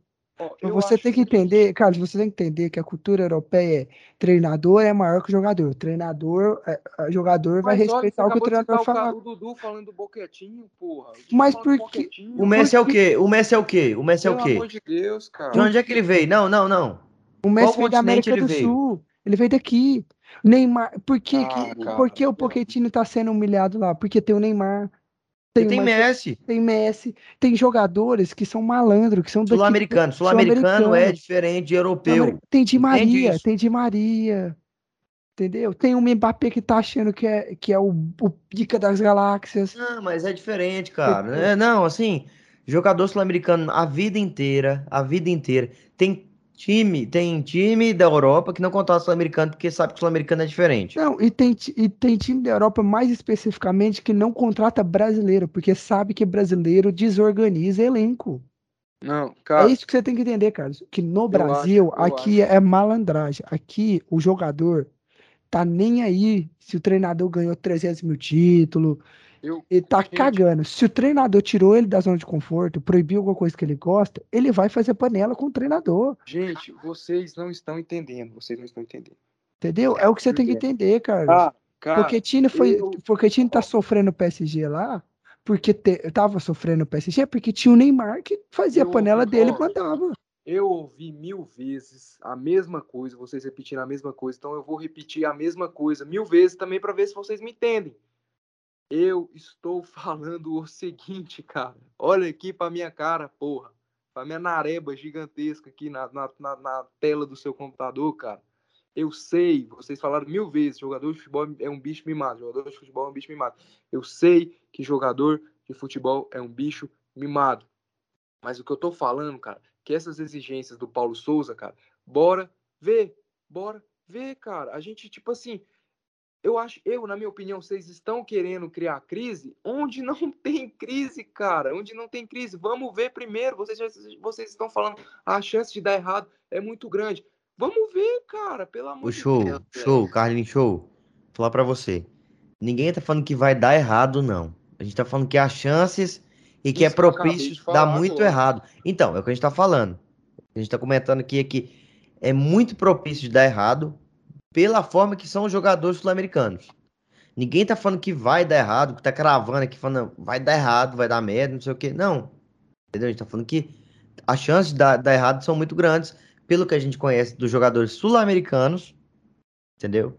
Eu você tem que entender, Carlos, você tem que entender que a cultura europeia é treinador é maior que o jogador. Treinador, é, jogador vai Mas você respeitar o que o treinador falar. o Dudu falando do Boquetinho, porra. Mas por que-. O Messi é o quê? O Messi é o quê? O Messi é o Pelo quê? amor de Deus, cara. De onde é que ele veio? Não, não, não. O Messi Qual veio da América do veio? Sul. Ele veio daqui. Neymar, por que, Ah, que, cara, por que o pelo- Pochettino tá sendo humilhado lá? Porque tem o Neymar, tem, tem Messi. tem Messi, tem jogadores que são malandros, que são. Sul-americano. Sul-americano é diferente de europeu. Tem Di Maria, tem Di Maria. Entendeu? Tem o Mbappé que tá achando que é, que é o, o pica das galáxias. Não, mas é diferente, cara. É, não, assim, jogador sul-americano a vida inteira, a vida inteira. Tem time, tem time da Europa que não contrata sul-americano porque sabe que o sul-americano é diferente. Não, e tem, e tem time da Europa, mais especificamente, que não contrata brasileiro, porque sabe que brasileiro desorganiza elenco. Não, cara. É isso que você tem que entender, Carlos. Que no acho- Brasil, eu aqui é malandragem. Aqui o jogador tá nem aí se o treinador ganhou 300 mil títulos. Eu, Ele tá Gente. cagando. Se o treinador tirou ele da zona de conforto, proibiu alguma coisa que ele gosta, ele vai fazer panela com o treinador. gente, vocês não estão entendendo. Vocês não estão entendendo. Entendeu? É o que você tem que entender, Carlos. Ah, cara. Pochettino foi, eu- Pochettino tá sofrendo o PSG lá, porque te, tava sofrendo o PSG, porque tinha o Neymar que fazia a Eu- panela dele e mandava. Eu ouvi mil vezes a mesma coisa, vocês repetindo a mesma coisa, então eu vou repetir a mesma coisa mil vezes também para ver se vocês me entendem. Eu estou falando o seguinte, cara. Olha aqui pra minha cara, porra. Pra minha nareba gigantesca aqui na, na, na, na tela do seu computador, cara. Eu sei, vocês falaram mil vezes, jogador de futebol é um bicho mimado, jogador de futebol é um bicho mimado. Eu sei que jogador de futebol é um bicho mimado. Mas o que eu tô falando, cara, que essas exigências do Paulo Souza, cara, bora ver, bora ver, cara. A gente, tipo assim, eu acho, eu, na minha opinião, vocês estão querendo criar crise onde não tem crise, cara. Onde não tem crise. Vamos ver primeiro. Vocês, vocês estão falando, a chance de dar errado é muito grande. Vamos ver, cara, pelo amor O de show, Deus. show, Carlinhos, show. Vou falar pra você. Ninguém tá falando que vai dar errado, não. A gente tá falando que há chances e que Isso é que eu acabei propício de dar falar muito agora. errado. Então, é o que a gente tá falando. A gente tá comentando aqui é que é muito propício de dar errado pela forma que são os jogadores sul-americanos. Ninguém tá falando que vai dar errado, que tá cravando aqui, falando, vai dar errado, vai dar merda, não sei o quê. Não. Entendeu? A gente tá falando que as chances de dar, dar errado são muito grandes, pelo que a gente conhece dos jogadores sul-americanos, entendeu?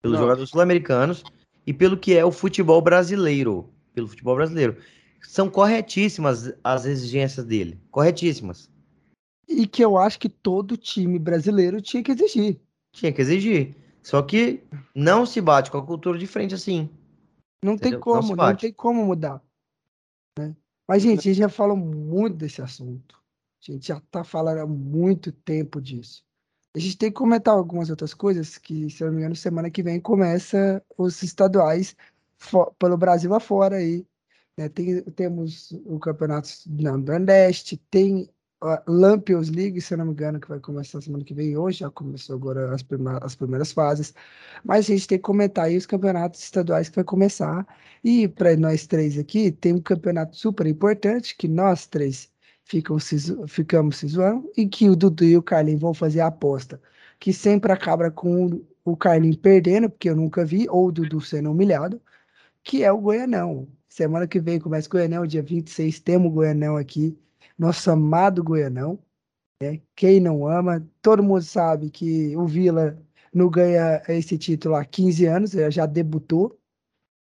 Pelos Não. jogadores sul-americanos e pelo que é o futebol brasileiro. Pelo futebol brasileiro. São corretíssimas as exigências dele. Corretíssimas. E que eu acho que todo time brasileiro tinha que exigir. Tinha que exigir. Só que não se bate com a cultura de frente assim. Não tem Entendeu? Não como, não, bate. tem como mudar. né? Mas, gente, a gente já falou muito desse assunto. A gente já tá falando há muito tempo disso. A gente tem que comentar algumas outras coisas que, se eu não me engano, semana que vem começa os estaduais pelo Brasil afora aí. né? Tem, temos o campeonato do Nordeste, tem Lampions League, se não me engano, que vai começar semana que vem. Hoje já começou agora as, prima- as primeiras fases. Mas a gente tem que comentar aí os campeonatos estaduais que vai começar. E para nós três aqui, tem um campeonato super importante que nós três ficam ficamos se zoando e que o Dudu e o Carlinhos vão fazer a aposta, que sempre acaba com o Carlinhos perdendo, porque eu nunca vi, ou o Dudu sendo humilhado, que é o Goianão. Semana que vem começa o Goianão, dia 26, temos o Goianão aqui, nosso amado Goianão. né? Quem não ama, todo mundo sabe que o Vila não ganha esse título há 15 anos, já debutou,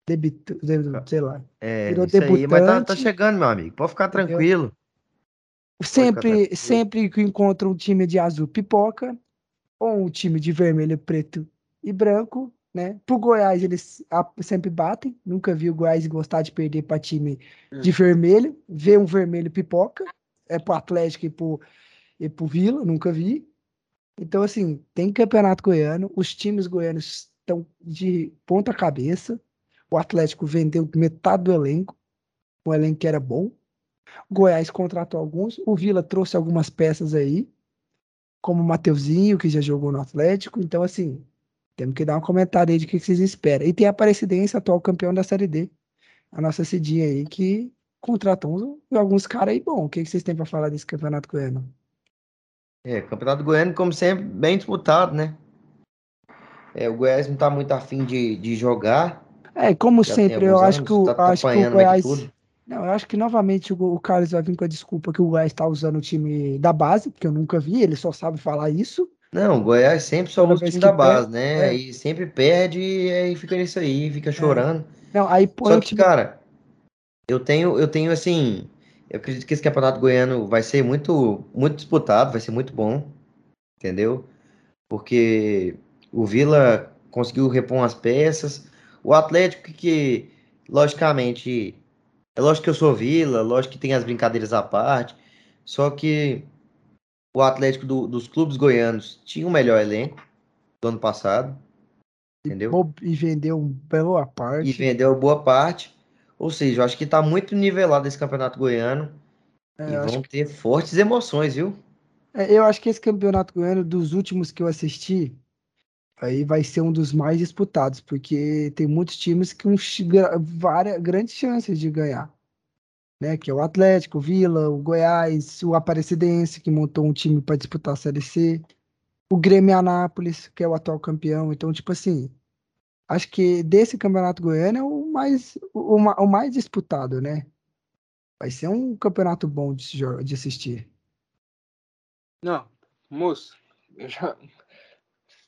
debutou, sei lá. É, Virou isso aí, mas tá, tá debutante. chegando, meu amigo. Pode ficar tranquilo. Sempre, tranquilo. sempre que encontra um time de azul pipoca, ou um time de vermelho, preto e branco, né? Pro Goiás eles sempre batem. Nunca vi o Goiás gostar de perder para time de vermelho. Ver um vermelho pipoca. É pro Atlético e pro, e pro Vila, nunca vi. Então, assim, tem campeonato goiano. Os times goianos estão de ponta cabeça. O Atlético vendeu metade do elenco. O elenco que era bom. O Goiás contratou alguns. O Vila trouxe algumas peças aí, como o Mateuzinho, que já jogou no Atlético. Então, assim, temos que dar um comentário aí de o que vocês esperam. E tem a Aparecidense, atual campeão da Série D. A nossa Cidinha aí, que contratou uns- alguns caras aí bom. O que vocês têm para falar desse campeonato goiano? É, Campeonato Goiano, como sempre, bem disputado, né? É, o Goiás não tá muito afim de, de jogar. É, como Já sempre, eu acho que o, tá- tá acho que o Goiás. Não, eu acho que novamente o, o Carlos vai vir com a desculpa que o Goiás está usando o time da base, porque eu nunca vi, ele só sabe falar isso. Não, o Goiás sempre só Toda usa o time da base, perde, né? é. E sempre perde e aí fica nisso aí, fica chorando. Não, aí põe Só que, time. cara, eu tenho, eu tenho assim, eu acredito que esse campeonato goiano vai ser muito, muito disputado, vai ser muito bom, entendeu? Porque o Vila conseguiu repor umas peças, o Atlético que, que, logicamente, é lógico que eu sou Vila, lógico que tem as brincadeiras à parte, só que o Atlético do- dos clubes goianos tinha o melhor elenco do ano passado, entendeu? E vendeu um belo à e parte. vendeu boa parte. Ou seja, eu acho que tá muito nivelado esse campeonato goiano É, e vão ter fortes emoções, viu? é, eu acho que esse campeonato goiano, dos últimos que eu assisti, aí vai ser um dos mais disputados, porque tem muitos times com várias grandes chances de ganhar. Né, que é o Atlético, o Vila, o Goiás, o Aparecidense, que montou um time para disputar a Série C, o Grêmio Anápolis, que é o atual campeão. Então, tipo assim, acho que desse campeonato goiano é o mais, o, o mais disputado, né? Vai ser um campeonato bom de, de assistir. Não, moço, eu já,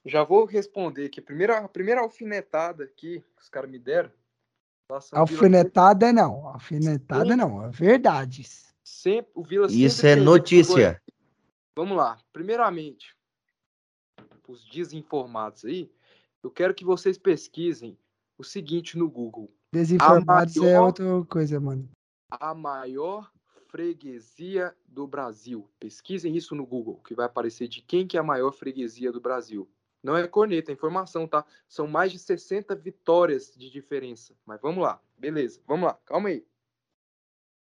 já vou responder aqui. A primeira, a primeira alfinetada aqui que os caras me deram. ao Vila Alfinetada não, alfinetada Sim. não, é verdade. Sempre, o Vila Isso é notícia. Vamos lá. Primeiramente, os desinformados aí, eu quero que vocês pesquisem o seguinte no Google. Desinformados é maior- outra coisa, mano. A maior freguesia do Brasil? Pesquisem isso no Google, que vai aparecer de quem que é a maior freguesia do Brasil. Não é corneta, é informação, tá? São mais de 60 vitórias de diferença. Mas vamos lá, beleza, vamos lá, calma aí.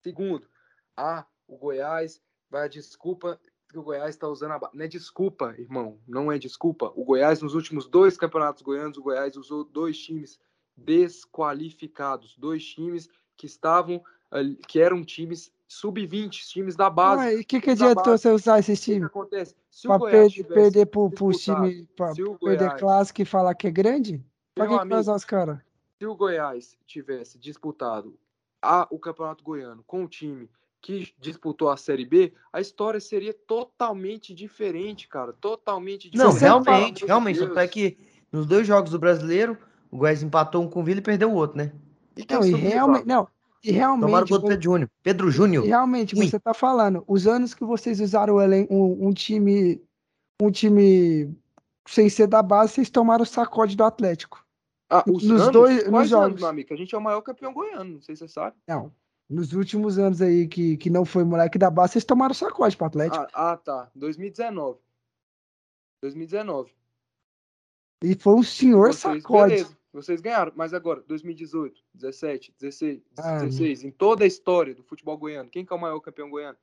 Segundo, ah, o Goiás vai desculpa que o Goiás está usando a Não é desculpa, irmão, não é desculpa. O Goiás, nos últimos dois campeonatos goianos, o Goiás usou dois times desqualificados, dois times que estavam, que eram times sub-20, times da base. E o que, que adiantou você usar esses times? O que acontece? Se o Goiás per perder para o time, para perder clássico e falar que é grande? Para que, que usar os caras? Se o Goiás tivesse disputado a, o Campeonato Goiano com o time que disputou a Série B, a história seria totalmente diferente, cara. Totalmente diferente. Não, realmente, realmente. É que nos dois jogos do brasileiro, o Goiás empatou um com o Vila e perdeu o outro, né? E não, e realmente, não, e realmente. Tomaram o Pedro Júnior. Pedro Júnior. E realmente, Sim. você tá falando, os anos que vocês usaram um, um time. Um time sem ser da base, vocês tomaram o sacode do Atlético. Ah, nos anos? dois nos jogos. Anos, meu amigo? A gente é o maior campeão goiano, não sei se você sabe. Não, nos últimos anos aí que, que não foi moleque da base, vocês tomaram sacode pro Atlético. Ah, ah, tá. 2019. 2019. E foi um senhor vocês, sacode. Beleza. Vocês ganharam, mas agora, 2018, 17, 16, ah, 16, em toda a história do futebol goiano, quem que é o maior campeão goiano?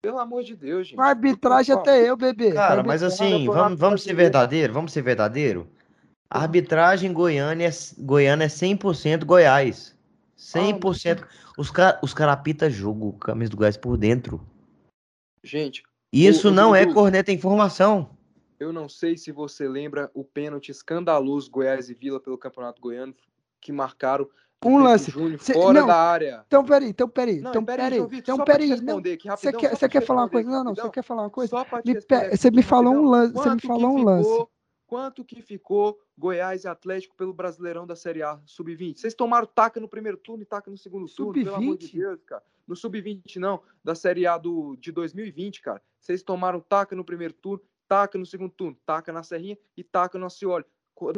Pelo amor de Deus, gente. A arbitragem até eu, bebê. Cara, mas assim, vamos, vamos ser verdadeiro, vamos ser verdadeiro. A arbitragem goiana é, goiana é 100% Goiás. 100%. Ah, os caras os cara apita jogo, camisa do Goiás por dentro. Gente. Isso o, não o, é corneta informação. Eu não sei se você lembra o pênalti escandaloso Goiás e Vila pelo Campeonato Goiano que marcaram um lance Júnior Cê, fora não, da área. Então peraí, então peraí, não, então peraí, então peraí. Você quer, você quer falar uma coisa? Não, não, você quer falar uma coisa? Você me falou um lance, você me falou um lance. Quanto que ficou Goiás e Atlético pelo Brasileirão da Série A Sub-20? Vocês tomaram taca no primeiro turno e taca no segundo turno, pelo amor de Deus, cara. No Sub-20 não, da Série A do, de 2020, cara. Vocês tomaram taca no primeiro turno, taca no segundo turno, taca na Serrinha e taca no Acioli.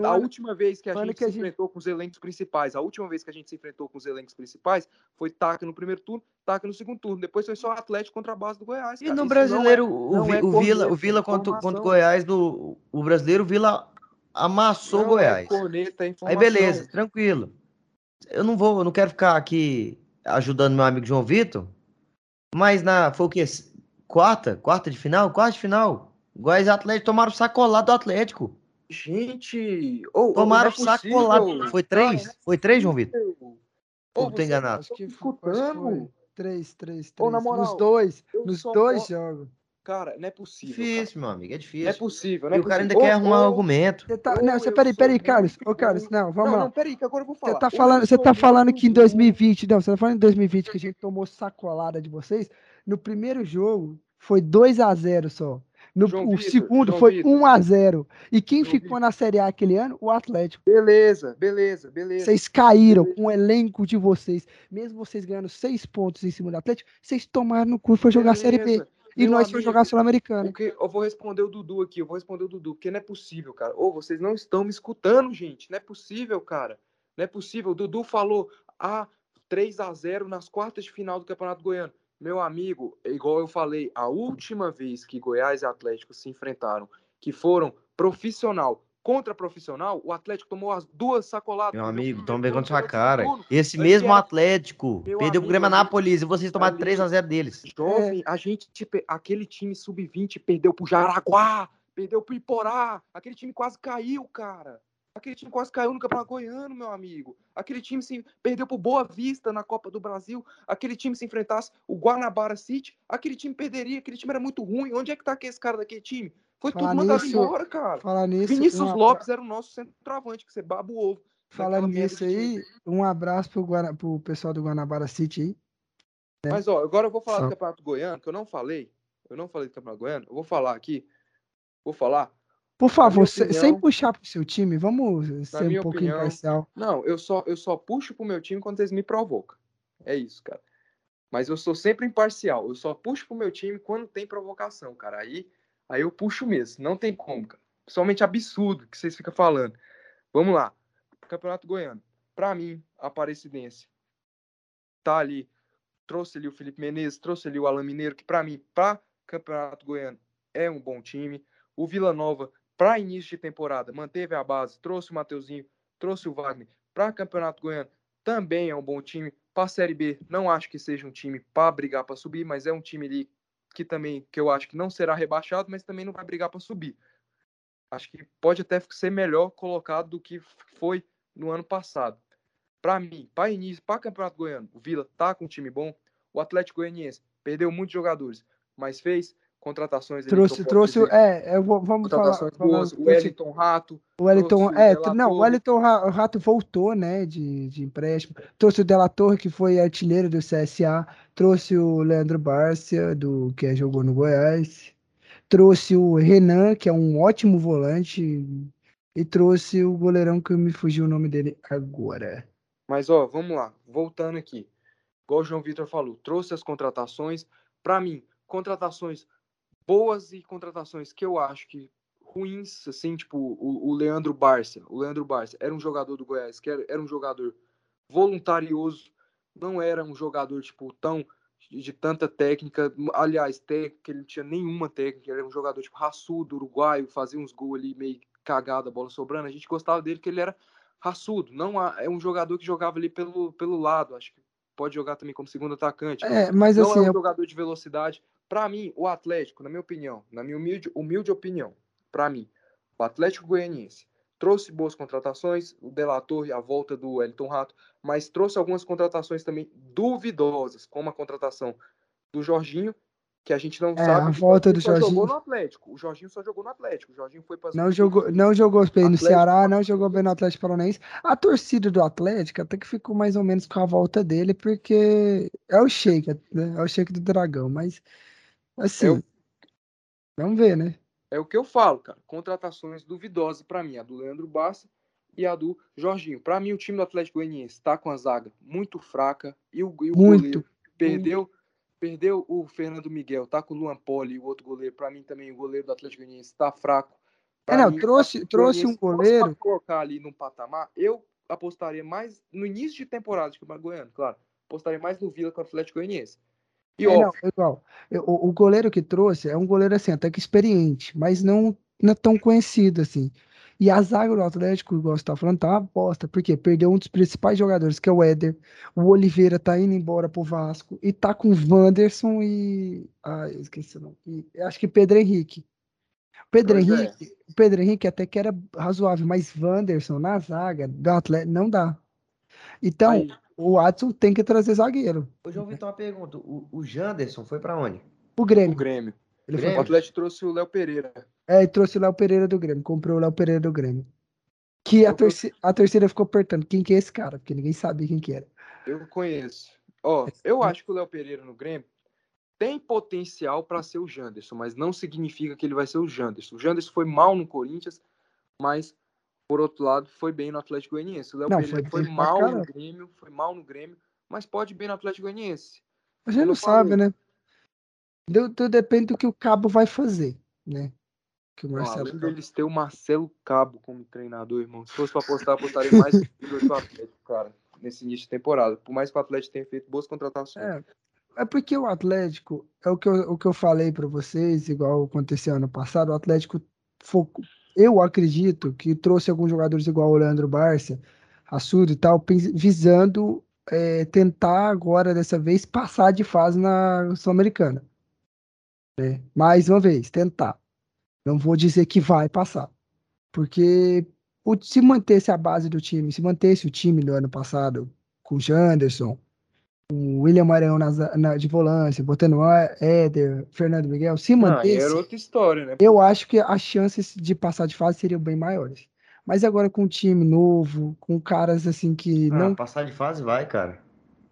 A última vez que a gente que a se gente... enfrentou com os elencos principais, a última vez que a gente se enfrentou com os elencos principais foi taca no primeiro turno, taca no segundo turno. Depois foi só Atlético contra a base do Goiás. Cara. E no Isso brasileiro, é, o, é o, Vila, o Vila contra, contra o Goiás, do, o brasileiro, o Vila amassou o é Goiás. É corneta, Aí beleza, tranquilo. Eu não vou, eu não quero ficar aqui ajudando meu amigo João Vitor, mas na foi o quê? Quarta? Quarta de final? Quarta de final. Goiás e Atlético tomaram sacolado do Atlético. Gente, oh, Tomaram oh, saco colado. Foi três? Cara, foi três, João Vitor? Ou oh, tô enganado? Acho que, escutando. Três, três, três. Oh, na moral, nos dois, nos dois jogos. Cara, não é possível. Difícil, cara. meu amigo, é difícil. Não é possível, não é e o cara ainda quer arrumar um argumento. Você tá, não, você, peraí, peraí, Carlos. Ô, Carlos, não, vamos não, lá. Não, peraí, que agora eu vou falar. Você tá falando, você tá falando que em 2020, não, você tá falando em 2020 que a gente tomou sacolada de vocês. No primeiro jogo, foi 2 a 0 só. No, o Vitor, segundo João foi Vitor. 1 a 0 E quem João ficou Vitor. na Série A aquele ano? O Atlético. Beleza, beleza, beleza. Vocês caíram beleza. com o elenco de vocês. Mesmo vocês ganhando seis pontos em cima do Atlético, vocês tomaram no cu e foi jogar beleza. a Série B. E Meu nós fomos jogar Sul-Americana. Eu vou responder o Dudu aqui, eu vou responder o Dudu, porque não é possível, cara. Ou vocês não estão me escutando, gente. Não é possível, cara. Não é possível. O Dudu falou, ah, 3 a 0 nas quartas de final do Campeonato Goiano. Meu amigo, igual eu falei, a última vez que Goiás e Atlético se enfrentaram, que foram profissional contra profissional, o Atlético tomou as duas sacoladas. Meu amigo, vergonha na sua cara. Esse mesmo Atlético perdeu o Grêmio Nápoles e vocês tomaram 3 a 0 deles. Jovem, a gente, aquele time sub-20 perdeu pro Jaraguá, perdeu pro Iporá, aquele time quase caiu, cara. Aquele time quase caiu no Campeonato Goiano, meu amigo. Aquele time se perdeu por Boa Vista na Copa do Brasil. Aquele time se enfrentasse o Guanabara City, aquele time perderia. Aquele time era muito ruim. Onde é que tá aquele cara daquele time? Foi falar tudo mandado nisso, embora, cara. Falar nisso, Vinícius Lopes era o nosso centroavante, que você baba o ovo. Falando nisso aí, um abraço pro, Guana, pro pessoal do Guanabara City aí. Né? Mas, ó, agora eu vou falar Só. do Campeonato Goiano, que eu não falei. Eu não falei do Campeonato Goiano. Eu vou falar aqui. Vou falar por favor, opinião, sem puxar pro seu time, vamos ser um pouco opinião, imparcial. Não, eu só, eu só puxo pro meu time quando eles me provocam. É isso, cara. Mas eu sou sempre imparcial. Eu só puxo pro meu time quando tem provocação, cara. Aí, aí eu puxo mesmo. Não tem como, cara. Somente absurdo que vocês ficam falando. Vamos lá. Campeonato Goiano. Para mim, Aparecidense tá ali trouxe ali o Felipe Menezes, trouxe ali o Alan Mineiro, que para mim, para Campeonato Goiano, é um bom time. O Vila Nova, para início de temporada, manteve a base, trouxe o Mateuzinho, trouxe o Wagner. Para Campeonato Goiano, também é um bom time. Para a Série B, não acho que seja um time para brigar para subir, mas é um time ali que também que eu acho que não será rebaixado, mas também não vai brigar para subir. Acho que pode até ser melhor colocado do que foi no ano passado. Para mim, para início, para Campeonato Goiano, o Vila tá com um time bom. O Atlético Goianiense perdeu muitos jogadores, mas fez contratações. Trouxe, trouxe, é, vou, vamos contratações falar. Boas, o Wellington Rato. O Wellington, é, o não, o Wellington Rato voltou, né, de, de empréstimo. Trouxe o Delator, que foi artilheiro do CSA. Trouxe o Leandro Bárcia, do que jogou no Goiás. Trouxe o Renan, que é um ótimo volante. E trouxe o goleirão que me fugiu o nome dele agora. Mas, ó, vamos lá. Voltando aqui. Igual o João Vitor falou, trouxe as contratações. Para mim, contratações boas e contratações que eu acho que ruins, assim, tipo o, o Leandro Barça. O Leandro Barça era um jogador do Goiás, que era, era um jogador voluntarioso, não era um jogador, tipo, tão de, tanta técnica. Aliás, técnica, ele não tinha nenhuma técnica, era um jogador, tipo, raçudo, uruguaio, fazia uns gols ali meio cagado, a bola sobrando. A gente gostava dele que ele era raçudo, não é um jogador que jogava ali pelo, pelo lado, acho que pode jogar também como segundo atacante. É, mas não assim, é um eu... jogador de velocidade, para mim, o Atlético, na minha opinião, na minha humilde, humilde opinião, para mim, o Atlético Goianiense trouxe boas contratações, o Delator e a volta do Elton Rato, mas trouxe algumas contratações também duvidosas, como a contratação do Jorginho, que a gente não é, sabe. A volta do Jorginho. jogou no Atlético. O Jorginho só jogou no Atlético. O Jorginho foi para não jogou, não jogou bem no Ceará, não jogou bem no Atlético Paranaense. A torcida do Atlético até que ficou mais ou menos com a volta dele, porque é o shake, né? é o shake do Dragão, mas Assim, é o... vamos ver, né? É o que eu falo, cara. Contratações duvidosas para mim, a do Leandro Bassa e a do Jorginho. Para mim, o time do Atlético Goianiense está com a zaga muito fraca e o, e o muito, goleiro perdeu, muito. perdeu o Fernando Miguel, tá com o Luan Poli e o outro goleiro. Para mim também o goleiro do Atlético Goianiense está fraco. É, não, mim, trouxe, trouxe um goleiro. colocar ali num patamar, eu apostaria mais no início de temporada de Campeonato Goiano, claro. Apostaria mais no Vila que o Atlético Goianiense. E é, não, igual. O, o, goleiro que trouxe é um goleiro assim, até que experiente, mas não, não é tão conhecido assim. E a zaga do Atlético, igual você tá falando, tá uma bosta, porque perdeu um dos principais jogadores, que é o Éder. O Oliveira tá indo embora pro Vasco e tá com o Wanderson e. Ah, eu esqueci o nome. E, acho que Pedro Henrique. Pedro pois é. Henrique, é. Pedro Henrique até que era razoável, mas Wanderson na zaga do Atlético não dá. Então, Aí o Watson tem que trazer zagueiro. Ô, João Vitor, uma pergunta. O, o Janderson foi para onde? O Grêmio. O Grêmio. Ele Grêmio? Foi... O Atlético trouxe o Léo Pereira. É, ele trouxe o Léo Pereira do Grêmio. Comprou o Léo Pereira do Grêmio. Que a, torcida, a torcida ficou apertando. Quem que é esse cara? Porque ninguém sabia quem que era. Eu conheço. Ó, eu acho que o Léo Pereira no Grêmio tem potencial para ser o Janderson, mas não significa que ele vai ser o Janderson. O Janderson foi mal no Corinthians, mas por outro lado, foi bem no Atlético Goianiense. O Léo Pereira foi, foi mal no Grêmio, foi mal no Grêmio, mas pode bem no Atlético Goianiense. A gente não sabe, né? Tudo depende do que o Cabo vai fazer, né? Que o Marcelo além deles ter o Marcelo Cabo como treinador, irmão. Se fosse para apostar, apostaria mais do Atlético, cara, nesse início de temporada. Por mais que o Atlético tenha feito boas contratações. É, é porque o Atlético, é o que eu, o que eu falei para vocês, igual aconteceu ano passado, o Atlético focou, eu acredito que trouxe alguns jogadores igual o Leandro Barça, Assudo e tal, visando é, tentar agora, dessa vez, passar de fase na Sul-Americana. É, mais uma vez, tentar. Não vou dizer que vai passar. Porque se mantesse a base do time, se mantesse o time do ano passado, com o Janderson, o William Maranhão na, na, de volância, botando Éder, Fernando Miguel, se mantesse. Ah, era outra história, né? Eu acho que as chances de passar de fase seriam bem maiores. Mas agora com um time novo, com caras assim que. Ah, não... passar de fase vai, cara.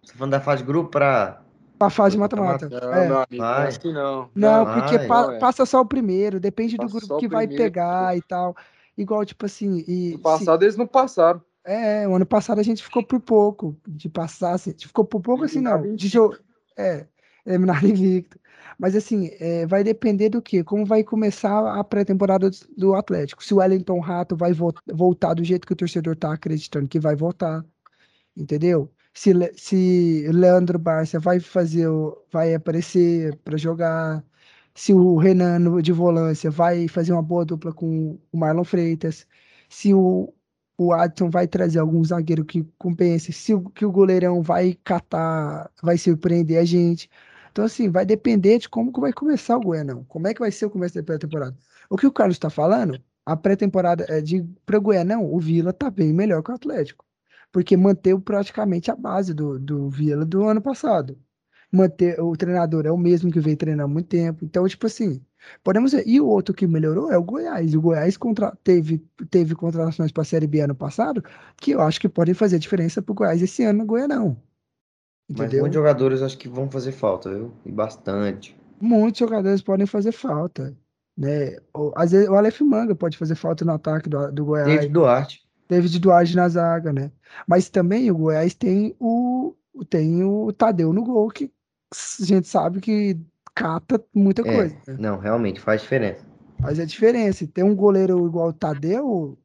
Você tá falando da fase de grupo pra. Pra fase de mata-mata. Não, é. não, amigo, vai. acho que não. Não, vai, porque pa é. passa só o primeiro, depende passa do grupo que vai pegar e tal. Igual, tipo assim. E, no passado se... eles não passaram. É, o ano passado a gente ficou por pouco de passar, assim, a gente ficou por pouco assim, não, de jogo, é, eliminar invicto. Mas assim, é, vai depender do que, como vai começar a pré-temporada do Atlético. Se o Wellington Rato vai vo voltar do jeito que o torcedor tá acreditando que vai voltar, entendeu? se, Le- se o Leandro Barça vai fazer, vai aparecer para jogar, se o Renan de volância vai fazer uma boa dupla com o Marlon Freitas, se o, o Adson vai trazer algum zagueiro que compense, se o, que o goleirão vai catar, vai surpreender a gente. Então, assim, vai depender de como que vai começar o Goianão, como é que vai ser o começo da pré-temporada. O que o Carlos está falando, a pré-temporada é de para o Goianão, o Vila tá bem melhor que o Atlético porque manteve praticamente a base do, do Vila do ano passado. Manter, o treinador é o mesmo que veio treinando há muito tempo. Então, tipo assim, podemos ver. E o outro que melhorou é o Goiás. O Goiás contra, teve, teve contratações para a Série B ano passado que eu acho que podem fazer diferença para o Goiás esse ano no Goianão. Mas Entendeu? muitos jogadores acho que vão fazer falta, viu? E bastante. Muitos jogadores podem fazer falta. Né? Às vezes, o Aleph Manga pode fazer falta no ataque do, do Goiás. David Duarte. David Duarte na zaga, né? Mas também o Goiás tem o tem o Tadeu no gol, que a gente sabe que cata muita É, coisa. né? não, realmente faz diferença. Faz a diferença. E Ter um goleiro igual o Tadeu,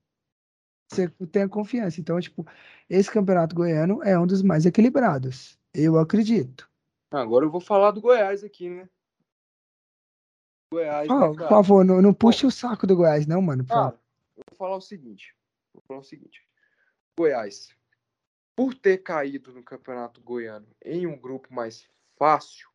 você tem a confiança. Então, tipo, esse campeonato goiano é um dos mais equilibrados. Eu acredito. Agora eu vou falar do Goiás aqui, né? Goiás, né, por cara? favor, não, não puxe o saco do Goiás, não, mano. por favor. Cara, eu vou falar o seguinte. Vou falar o seguinte. Goiás, por ter caído no Campeonato Goiano em um grupo mais fácil,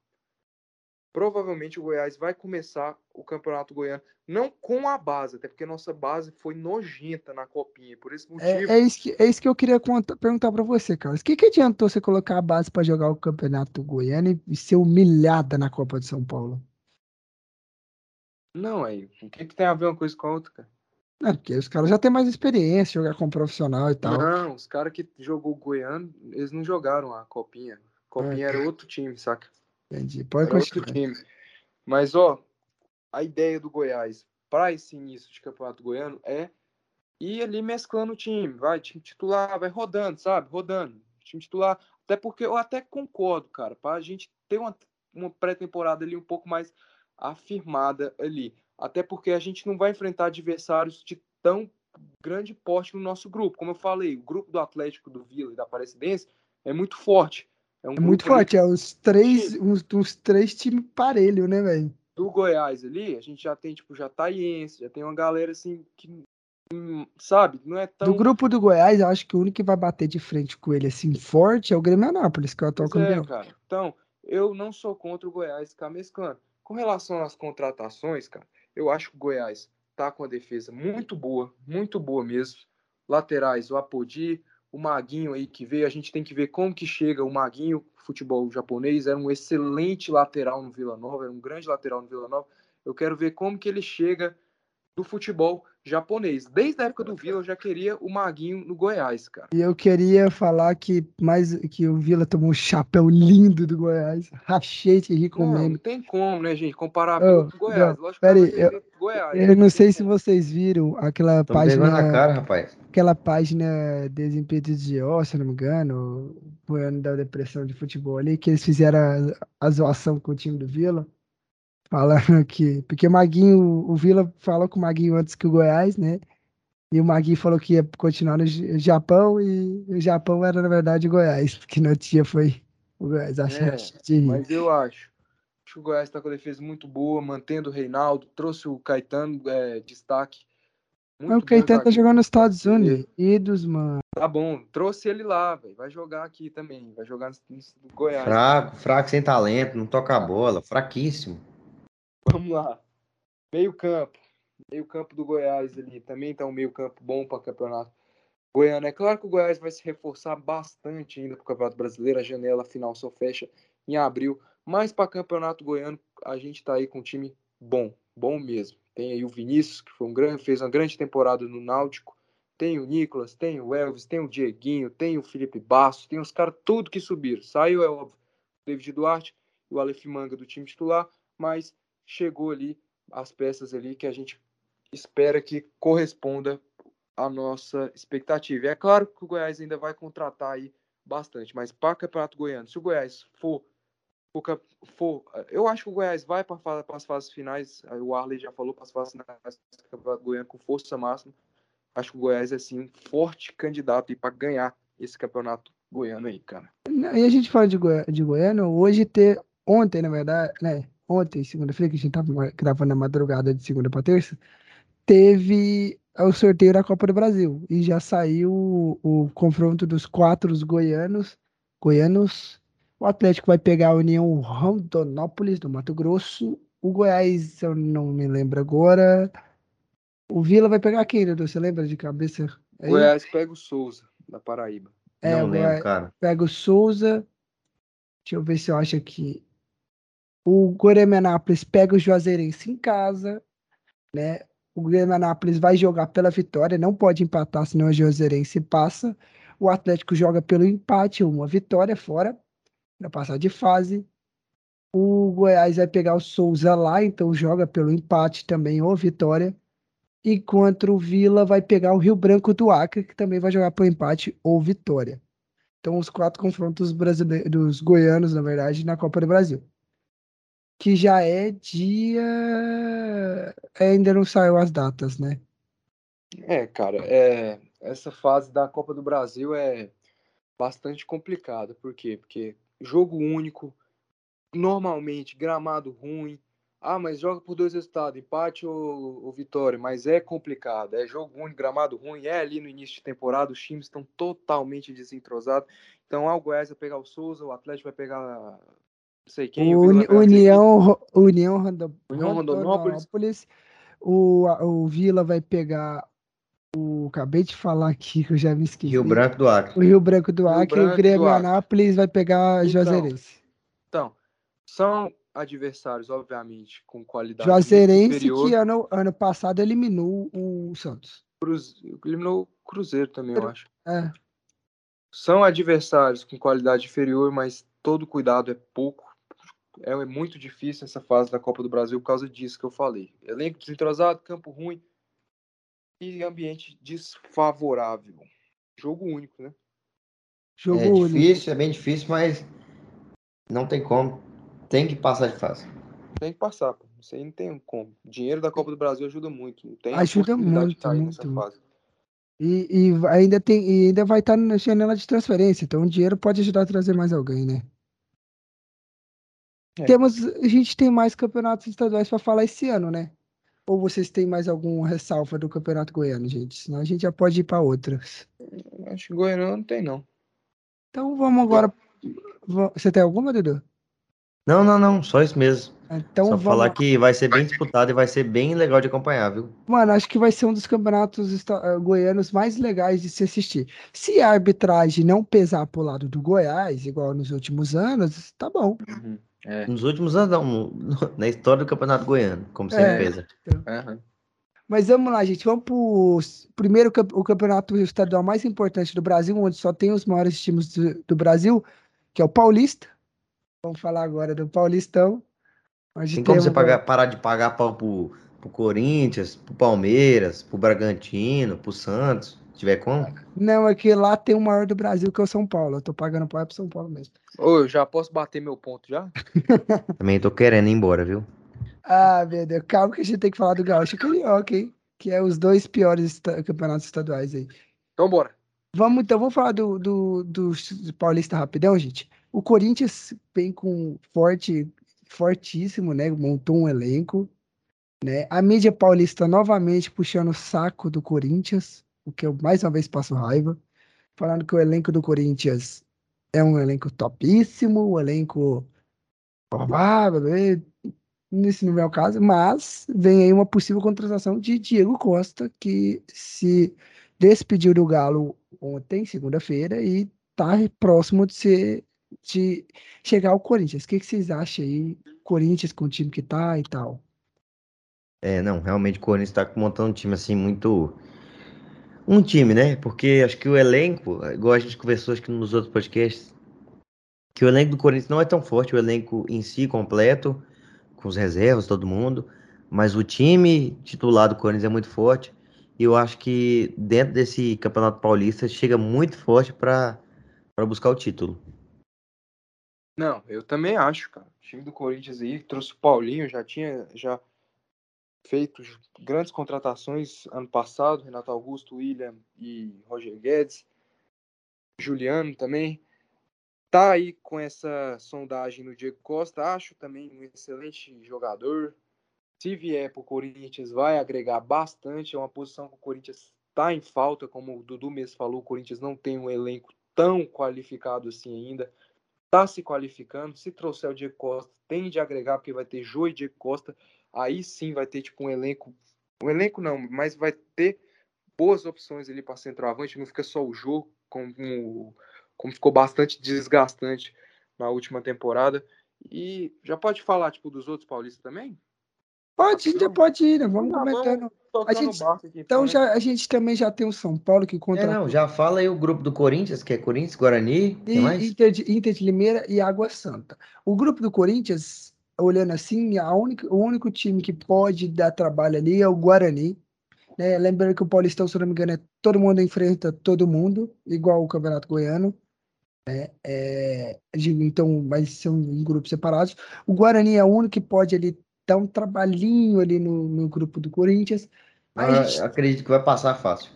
provavelmente o Goiás vai começar o Campeonato Goiano não com a base, até porque nossa base foi nojenta na copinha. Por esse motivo, É, é isso que, é isso que eu queria conta- perguntar pra você, Carlos. O que, que adiantou você colocar a base pra jogar o campeonato goiano e, ser humilhada na Copa de São Paulo? não é. O que, que tem a ver uma coisa com a outra, cara? Não, porque os caras já têm mais experiência, jogar com profissional e tal. Não, os caras que jogou o Goiano, eles não jogaram a copinha. Copinha era outro time, saca? Entendi. Pode Era outro continuar. time. Mas, ó, a ideia do Goiás para esse início de campeonato goiano é ir ali mesclando o time. Vai, time titular, vai rodando, sabe? Rodando. Time titular. Até porque eu até concordo, cara, para a gente ter uma, uma pré-temporada ali um pouco mais afirmada ali. Até porque a gente não vai enfrentar adversários de tão grande porte no nosso grupo. Como eu falei, o grupo do Atlético, do Vila e da Aparecidense é muito forte. Um É muito forte, é os três, uns, uns três times parelho, né, velho? do Goiás ali, a gente já tem, tipo, Jataiense, já tem uma galera assim que, sabe, não é tão. Do grupo do Goiás, eu acho que o único que vai bater de frente com ele assim forte é o Grêmio Anápolis, que é o atual Pois é, campeão. cara. Então, eu não sou contra o Goiás ficar mesclando. Com relação às contratações, cara, eu acho que o Goiás tá com a defesa muito boa, muito boa mesmo. Laterais, o Apodi, o Maguinho aí que veio, a gente tem que ver como que chega o Maguinho, futebol japonês, era um excelente lateral no Vila Nova, era um grande lateral no Vila Nova. Eu quero ver como que ele chega do futebol japonês. Desde a época do Vila eu já queria o Maguinho no Goiás, cara. E eu queria falar que mais que o Vila tomou um chapéu lindo do Goiás. Rachei de rir com o Não, tem como, né, gente, comparar Vila com Goiás. não, Lógico que pera vai aí, defender Goiás. Eu não sei tem se vocês viram aquela Tô vergonha na página, cara, rapaz. aquela página Desimpedidos de Ó, se eu não me engano, o ano da depressão de futebol ali, que eles fizeram a, a zoação com o time do Vila, falando que, porque o Maguinho, o Vila falou com o Maguinho antes que o Goiás, né? E o Maguinho falou que ia continuar no Japão e o Japão era, na verdade, o Goiás, porque não tinha foi o Goiás. Achei, É, de rir. Mas eu acho. Acho que o Goiás está com a defesa muito boa, mantendo o Reinaldo, trouxe o Caetano, é, destaque. Muito o Caetano tá jogando nos Estados Unidos, mano. Tá bom, trouxe ele lá, velho. Vai jogar aqui também. Vai jogar no, no Goiás. Fraco, fraco, sem talento, não toca a bola, fraquíssimo. Vamos lá. Meio campo. Meio campo do Goiás ali. Também tá um meio campo bom para campeonato. Goiano. É claro que o Goiás vai se reforçar bastante ainda para o Campeonato Brasileiro. A janela final só fecha em abril. Mas para campeonato goiano, a gente tá aí com um time bom. Bom mesmo. Tem aí o Vinícius, que foi um grande, fez uma grande temporada no Náutico. Tem o Nicolas, tem o Elvis, tem o Dieguinho, tem o Felipe Basso, tem os caras tudo que subiram. Saiu, é óbvio, o David Duarte o Aleph Manga do time titular, mas chegou ali as peças ali que a gente espera que corresponda à nossa expectativa. É claro que o Goiás ainda vai contratar aí bastante, mas para o Campeonato Goiano, se o Goiás for, for, for eu acho que o Goiás vai para as fases finais, o Arley já falou para as fases finais do Campeonato Goiano com força máxima. Acho que o Goiás é sim um forte candidato para ganhar esse campeonato Goiano aí, cara. E a gente fala de, Goi de Goiano, hoje ter, ontem, na verdade, né? Ontem, segunda-feira, que a gente tava gravando na madrugada de segunda para terça, teve o sorteio da Copa do Brasil. E já saiu o, o confronto dos quatro goianos. Goianos. O Atlético vai pegar a União Rondonópolis, do Mato Grosso. O Goiás, eu não me lembro agora. O Vila vai pegar quem, Dudu? Você lembra de cabeça? Aí? Goiás pega o Souza, da Paraíba. É, não lembro, cara. Pega o Souza. Deixa eu ver se eu acho aqui. O Goianápolis pega o Juazeirense em casa, né? O Goianápolis vai jogar pela vitória, não pode empatar, senão o Juazeirense passa. O Atlético joga pelo empate, uma vitória fora, para passar de fase. O Goiás vai pegar o Souza lá, então joga pelo empate também ou vitória enquanto o Vila vai pegar o Rio Branco do Acre, que também vai jogar por empate ou vitória. Então, os quatro confrontos brasileiros, dos goianos, na verdade, na Copa do Brasil. Que já é dia. É, ainda não saiu as datas, né? É, cara, é... essa fase da Copa do Brasil é bastante complicada. Por quê? Porque jogo único, normalmente gramado ruim, ah, mas joga por dois resultados, empate ou, ou, vitória, mas é complicado, é jogo único, gramado ruim, é ali no início de temporada, os times estão totalmente desentrosados. Então, ah, o Goiás vai pegar o Souza, o Atlético vai pegar sei quem. O Uni, União, União, Rondo, União Rondonópolis. O, o Vila vai pegar o. Acabei de falar aqui que eu já me esqueci. Rio Branco do Acre. O Rio Branco do Acre e o Grêmio Anápolis vai pegar então, Juazeirense. Então, são adversários, obviamente, com qualidade Juazeirense, superior. que ano, ano passado eliminou o Santos. Cruz, eliminou o Cruzeiro também, eu acho. É. São adversários com qualidade inferior, mas todo cuidado é pouco. É, é muito difícil essa fase da Copa do Brasil por causa disso que eu falei. Elenco desentrosado, campo ruim e ambiente desfavorável. Jogo único, né? Jogo é único. difícil, é bem difícil, mas não tem como. Tem que passar de fase. Tem que passar, pô. Isso aí não tem como. O dinheiro da Copa do Brasil ajuda muito. Não tem ajuda muito, muito. E, e, ainda tem, e ainda vai estar na janela de transferência, então o dinheiro pode ajudar a trazer mais alguém, né? É. Temos, a gente tem mais campeonatos estaduais para falar esse ano, né? Ou vocês têm mais alguma ressalva do Campeonato Goiano, gente? Senão a gente já pode ir para outras. Acho que Goiano não tem, não. Então vamos agora. Você tem alguma, Dudu? Não, não, não, só isso mesmo. Então, só vamos... falar que vai ser bem disputado e vai ser bem legal de acompanhar, viu? Mano, acho que vai ser um dos campeonatos eh, goianos mais legais de se assistir. Se a arbitragem não pesar pro lado do Goiás, igual nos últimos anos, tá bom. Uhum. É. Nos últimos anos, não, na história do campeonato goiano, como sempre é. pesa. Uhum. Mas vamos lá, gente. Vamos pro primeiro o campeonato estadual mais importante do Brasil, onde só tem os maiores times do, do Brasil, que é o Paulista. Vamos falar agora do Paulistão. Tem como você pagar, parar de pagar pau pro, pro Corinthians, pro Palmeiras, pro Bragantino, pro Santos? Se tiver como? Não, é que lá tem o maior do Brasil, que é o São Paulo. Eu tô pagando pau é pro São Paulo mesmo. Ô, eu já posso bater meu ponto já? Também tô querendo ir embora, viu? Ah, meu Deus. Calma que a gente tem que falar do Gaúcho Carioca, hein? Que é os dois piores campeonatos estaduais aí. Então, bora. Vamos, então, vamos falar do, do, do Paulista rapidão, gente. O Corinthians vem com forte, fortíssimo, né? Montou um elenco, né? A mídia paulista novamente puxando o saco do Corinthians, o que eu mais uma vez passo raiva, falando que o elenco do Corinthians é um elenco topíssimo, o elenco nesse não é o caso, mas vem aí uma possível contratação de Diego Costa, que se despediu do Galo ontem, segunda-feira, e tá próximo de ser de chegar ao Corinthians. O que, que vocês acham aí? Corinthians com o time que tá e tal. É, não, realmente o Corinthians tá montando um time assim muito. Um time, né? Porque acho que o elenco, igual a gente conversou acho que nos outros podcasts, que o elenco do Corinthians não é tão forte, o elenco em si completo, com os reservas, todo mundo, mas o time titular do Corinthians é muito forte. E eu acho que dentro desse Campeonato Paulista chega muito forte para buscar o título. Não, eu também acho, cara. O time do Corinthians aí trouxe o Paulinho, já tinha já feito grandes contratações ano passado, Renato Augusto, William e Roger Guedes. Juliano também. Tá aí com essa sondagem no Diego Costa, acho também um excelente jogador. Se vier para o Corinthians, vai agregar bastante. É uma posição que o Corinthians está em falta, como o Dudu mesmo falou, o Corinthians não tem um elenco tão qualificado assim ainda. Está se qualificando. Se trouxer o Diego Costa, tem de agregar, porque vai ter Jô e Diego Costa. Aí sim vai ter tipo um elenco. Um elenco não, mas vai ter boas opções ali para centroavante. Não fica só o Jô, como, como ficou bastante desgastante na última temporada. E já pode falar tipo dos outros paulistas também? Pode, já pode ir, né? Vamos comentando. A gente, aqui, então, né? já, a gente também já tem o São Paulo que conta. É, não, já fala aí o grupo do Corinthians, que é Corinthians, Guarani. E, Inter, de, Inter de Limeira e Água Santa. O grupo do Corinthians, olhando assim, a única, o único time que pode dar trabalho ali é o Guarani. Né? Lembrando que o Paulistão, se não me engano, é todo mundo enfrenta todo mundo, igual o Campeonato Goiano. Né? É, então, mas são em grupos separados. O Guarani é o único que pode ali dar um trabalhinho ali no, no grupo do Corinthians. Ah, gente... Acredito que vai passar fácil.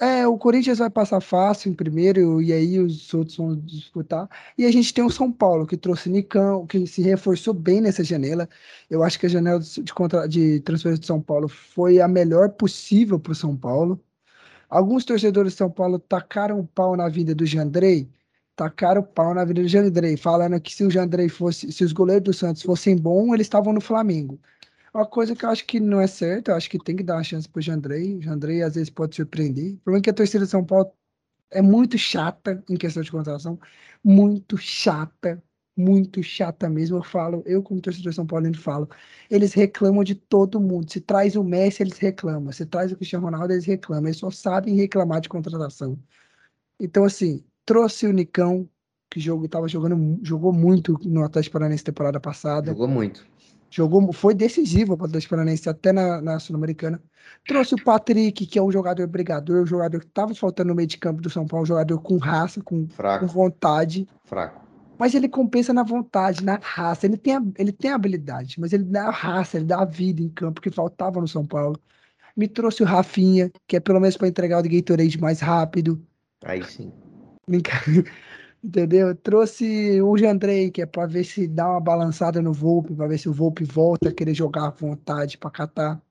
É, o Corinthians vai passar fácil em primeiro e aí os outros vão disputar. E a gente tem o São Paulo, que trouxe Nicão, que se reforçou bem nessa janela. Eu acho que a janela de, contra... de transferência de São Paulo foi a melhor possível para o São Paulo. Alguns torcedores de São Paulo tacaram o pau na vida do Jandrei, tacaram o pau na vida do Jandrei, falando que se o Jandrei fosse, se os goleiros do Santos fossem bons, eles estavam no Flamengo. Uma coisa que eu acho que não é certo, eu acho que tem que dar uma chance pro Jandrei. O Jandrei às vezes pode surpreender. O problema é que a torcida de São Paulo é muito chata em questão de contratação, muito chata, muito chata mesmo. Eu falo, eu como torcedor de São Paulo, eu falo, eles reclamam de todo mundo. Se traz o Messi, eles reclamam. Se traz o Cristiano Ronaldo, eles reclamam. Eles só sabem reclamar de contratação. Então, assim, trouxe o Nicão, que jogo estava jogando, jogou muito no Atlético Paranaense temporada passada. Jogou muito. Jogou, foi decisivo para o Atlético Paranaense até na, na Sul-Americana. Trouxe o Patrick, que é um jogador brigador, um jogador que estava faltando no meio de campo do São Paulo, um jogador com raça, com, com vontade. Fraco. Mas ele compensa na vontade, na raça. Ele tem, a, ele tem habilidade, mas ele dá a raça, ele dá a vida em campo que faltava no São Paulo. Me trouxe o Rafinha, que é pelo menos para entregar o Gatorade mais rápido. Aí sim. Entendeu? Trouxe o Jandrei, que é para ver se dá uma balançada no Volpe, para ver se o Volpe volta a querer jogar à vontade para catar.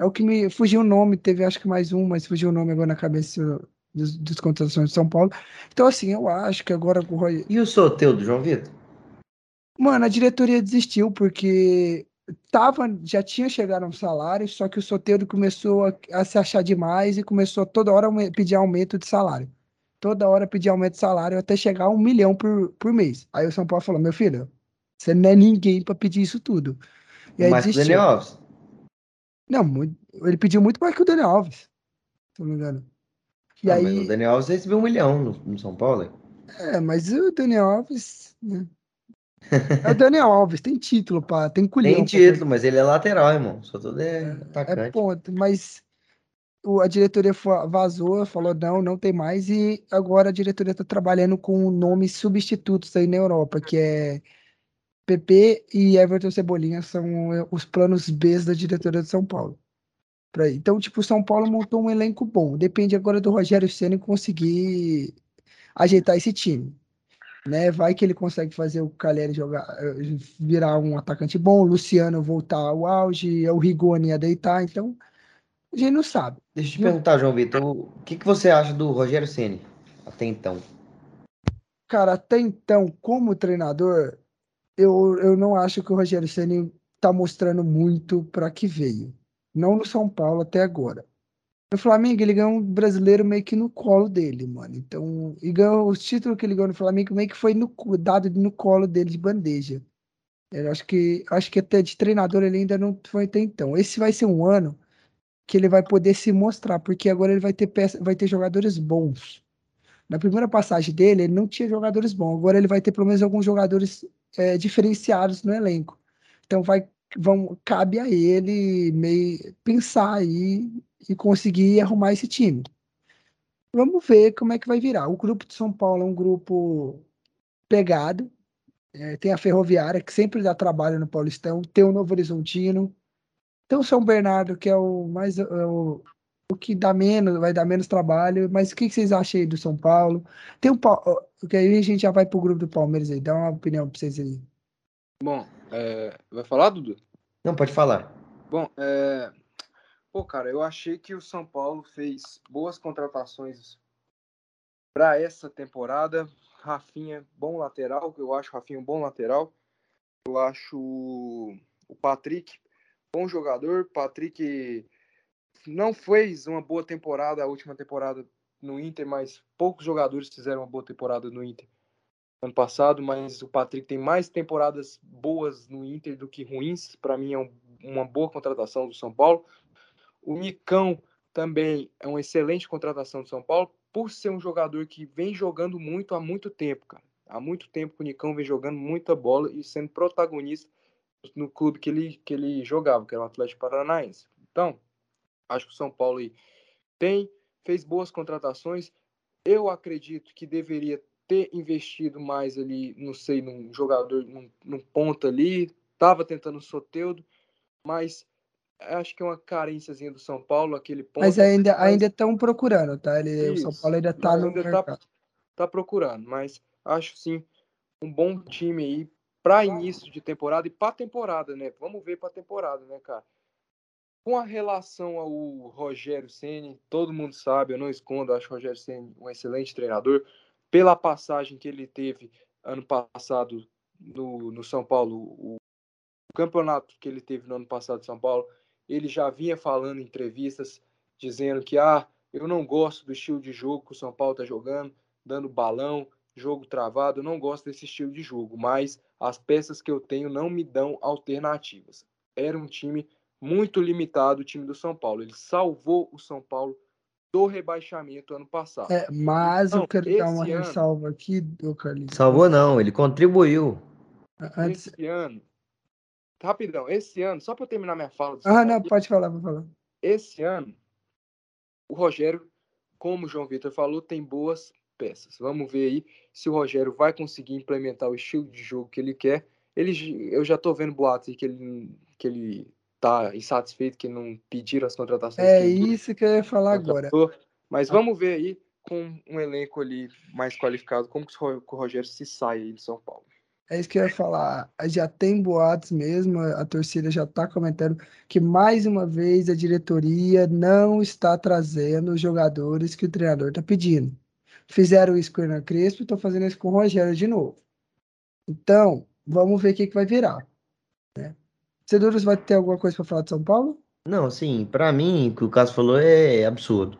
É o que me fugiu o nome, teve acho que mais um, mas fugiu o nome agora na cabeça dos, dos contratações de São Paulo. Então, assim, eu acho que agora com o Roy... E o sorteio do João Vitor? Mano, a diretoria desistiu porque tava, já tinha chegado um salário, só que o Soteldo começou a, a, se achar demais e começou toda hora a pedir aumento de salário toda hora pedir aumento de salário até chegar a um milhão por, por mês. Aí o São Paulo falou: meu filho, você não é ninguém para pedir isso tudo. E aí Mas desistiu. Daniel Alves? Não, ele pediu muito mais que o Daniel Alves, se não me engano. E ah, aí... o Daniel Alves recebeu um milhão no, no, São Paulo. É, mas o Daniel Alves. Né? É o Daniel Alves, tem título, pá, tem colhão. Tem título, mas ele é lateral, irmão. Só todo é, é atacante. É ponto, mas a diretoria vazou, falou não, não tem mais, e agora a diretoria está trabalhando com nomes substitutos aí na Europa, que é PP e Everton Cebolinha, são eh, os planos B da diretoria de São Paulo. Então, tipo, São Paulo montou um elenco bom. Depende agora do Rogério Senna conseguir ajeitar esse time. Né? Vai que ele consegue fazer o Caleri jogar, eh, virar um atacante bom, o Luciano voltar ao auge, o Rigoni a deitar, então a gente não sabe. Deixa eu te perguntar, João Vitor, o que, que você acha do Rogério Ceni até então? Cara, até então, como treinador, eu, eu não acho que o Rogério Ceni tá mostrando muito para que veio. Não no São Paulo até agora. No Flamengo, ele ganhou um brasileiro meio que no colo dele, mano. Então, e ganhou os títulos que ele ganhou no Flamengo meio que foi no, dado no colo dele de bandeja. Eu acho que acho que até de treinador ele ainda não foi até então. Esse vai ser um ano que ele vai poder se mostrar, porque agora ele vai ter peça, vai ter jogadores bons. Na primeira passagem dele, ele não tinha jogadores bons. Agora ele vai ter pelo menos alguns jogadores é, diferenciados no elenco. Então vai, vão, cabe a ele meio pensar aí e conseguir arrumar esse time. Vamos ver como é que vai virar. O grupo de São Paulo é um grupo pegado. É, tem a Ferroviária, que sempre dá trabalho no Paulistão. Tem o Novo Horizontino, tem o São Bernardo, que é o mais é o, o que dá menos, vai dar menos trabalho. Mas o que, que vocês acham aí do São Paulo? Tem um porque aí a gente já vai pro grupo do Palmeiras aí, dá uma opinião para vocês aí. Bom, é... vai falar, Dudu? Não, pode falar. Bom, é... pô, cara, eu achei que o São Paulo fez boas contratações para essa temporada. Rafinha, bom lateral, eu acho o Rafinha um bom lateral. Eu acho o Patrick bom jogador. Patrick não fez uma boa temporada, a última temporada no Inter, mas poucos jogadores fizeram uma boa temporada no Inter ano passado, mas o Patrick tem mais temporadas boas no Inter do que ruins. Para mim é um, uma boa contratação do São Paulo. O Nicão também é uma excelente contratação do São Paulo, por ser um jogador que vem jogando muito há muito tempo, cara. Há muito tempo que o Nicão vem jogando muita bola e sendo protagonista no clube que ele, que ele jogava, que era o Atlético Paranaense. Então, acho que o São Paulo aí tem, fez boas contratações. Eu acredito que deveria ter investido mais ali, não sei, num jogador, num, num ponto ali. Tava tentando o Soteudo, mas acho que é uma carênciazinha do São Paulo, aquele ponto. Mas ainda mas... estão procurando, tá? Ele, o São Paulo ainda está no ainda tá, tá, procurando, mas acho sim um bom time aí para início de temporada e para temporada, né? Vamos ver para temporada, né, cara? Com a relação ao Rogério Ceni, todo mundo sabe, eu não escondo, acho o Rogério Ceni um excelente treinador. Pela passagem que ele teve ano passado no, no São Paulo, o, o campeonato que ele teve no ano passado em São Paulo, ele já vinha falando em entrevistas dizendo que ah, eu não gosto do estilo de jogo que o São Paulo está jogando, dando balão, jogo travado, eu não gosto desse estilo de jogo, mas as peças que eu tenho não me dão alternativas. Era um time muito limitado, o time do São Paulo. Ele salvou o São Paulo do rebaixamento ano passado. É, mas então, eu quero dar uma ano, ressalva aqui, do Carlinhos. Salvou não, ele contribuiu. Antes... Esse ano, rapidão, esse ano, só para terminar minha fala. Ah, não, aqui, pode falar, pode falar. Esse ano, o Rogério, como o João Vitor falou, tem boas peças. Vamos ver aí se o Rogério vai conseguir implementar o estilo de jogo que ele quer. Ele, eu já estou vendo boatos que ele que ele tá insatisfeito que não pediram as contratações. É que isso que eu ia falar agora. Mas vamos ver aí com um elenco ali mais qualificado como que o Rogério se sai aí de São Paulo. É isso que eu ia falar. Já tem boatos mesmo, a torcida já está comentando que mais uma vez a diretoria não está trazendo os jogadores que o treinador está pedindo. Fizeram isso com o Hernan Crespo e estão fazendo isso com o Rogério de novo. Então, vamos ver o que, que vai virar. Né? Ceduros vai ter alguma coisa para falar de São Paulo? Não, sim, para mim, o que o Cássio falou é absurdo.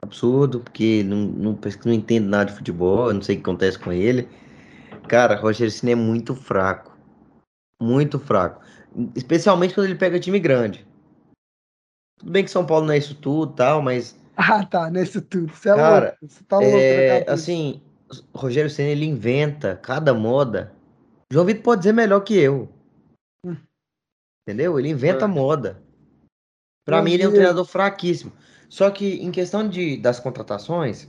Absurdo, porque não, não, não entendo nada de futebol, não sei o que acontece com ele. Cara, Rogério Cine é muito fraco. Muito fraco. Especialmente quando ele pega time grande. Tudo bem que São Paulo não é isso tudo tal, mas Ah, tá, nesse tudo. Você é Cara, louco. Você tá louco, é, assim, Rogério Senna, ele inventa cada moda. João Vitor pode dizer melhor que eu. Hum. Entendeu? Ele inventa é. moda. Para mim, ele é um treinador fraquíssimo. Só que em questão de, das contratações,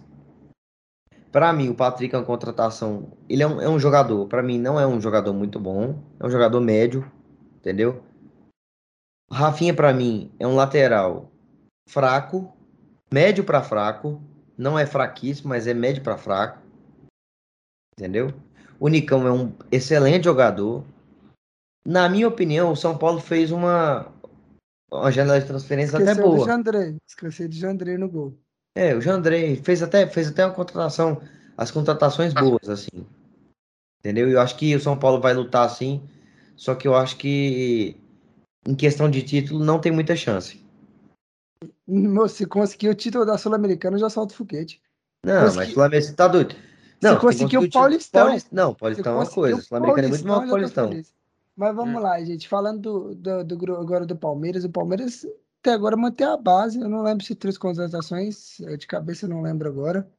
para mim, o Patrick é uma contratação. Ele é um, é um jogador. Para mim, não é um jogador muito bom. É um jogador médio. Entendeu? O Rafinha, para mim, é um lateral fraco médio para fraco, não é fraquíssimo, mas é médio para fraco. Entendeu? O Nicão é um excelente jogador. Na minha opinião, o São Paulo fez uma, uma janela de transferência Esqueceu até boa. Do Jandrei. Esqueci de Jandrei no gol. É, o Jandrei fez até, fez até uma contratação, as contratações boas, assim. Entendeu? Eu acho que o São Paulo vai lutar assim, só que eu acho que em questão de título não tem muita chance. Se conseguir o título da Sul-Americana, já solta o foguete. Não, Consegui... mas Sul-Americana tá doido. Não, se conseguir o Paulistão. Paulist... Não, Paulistão é uma coisa. Sul-Americana é muito mal que Paulistão. Mas vamos hum. lá, gente. Falando do, do, do, agora do Palmeiras, o Palmeiras até agora mantém a base. Eu não lembro se três contratações. De cabeça eu não lembro agora.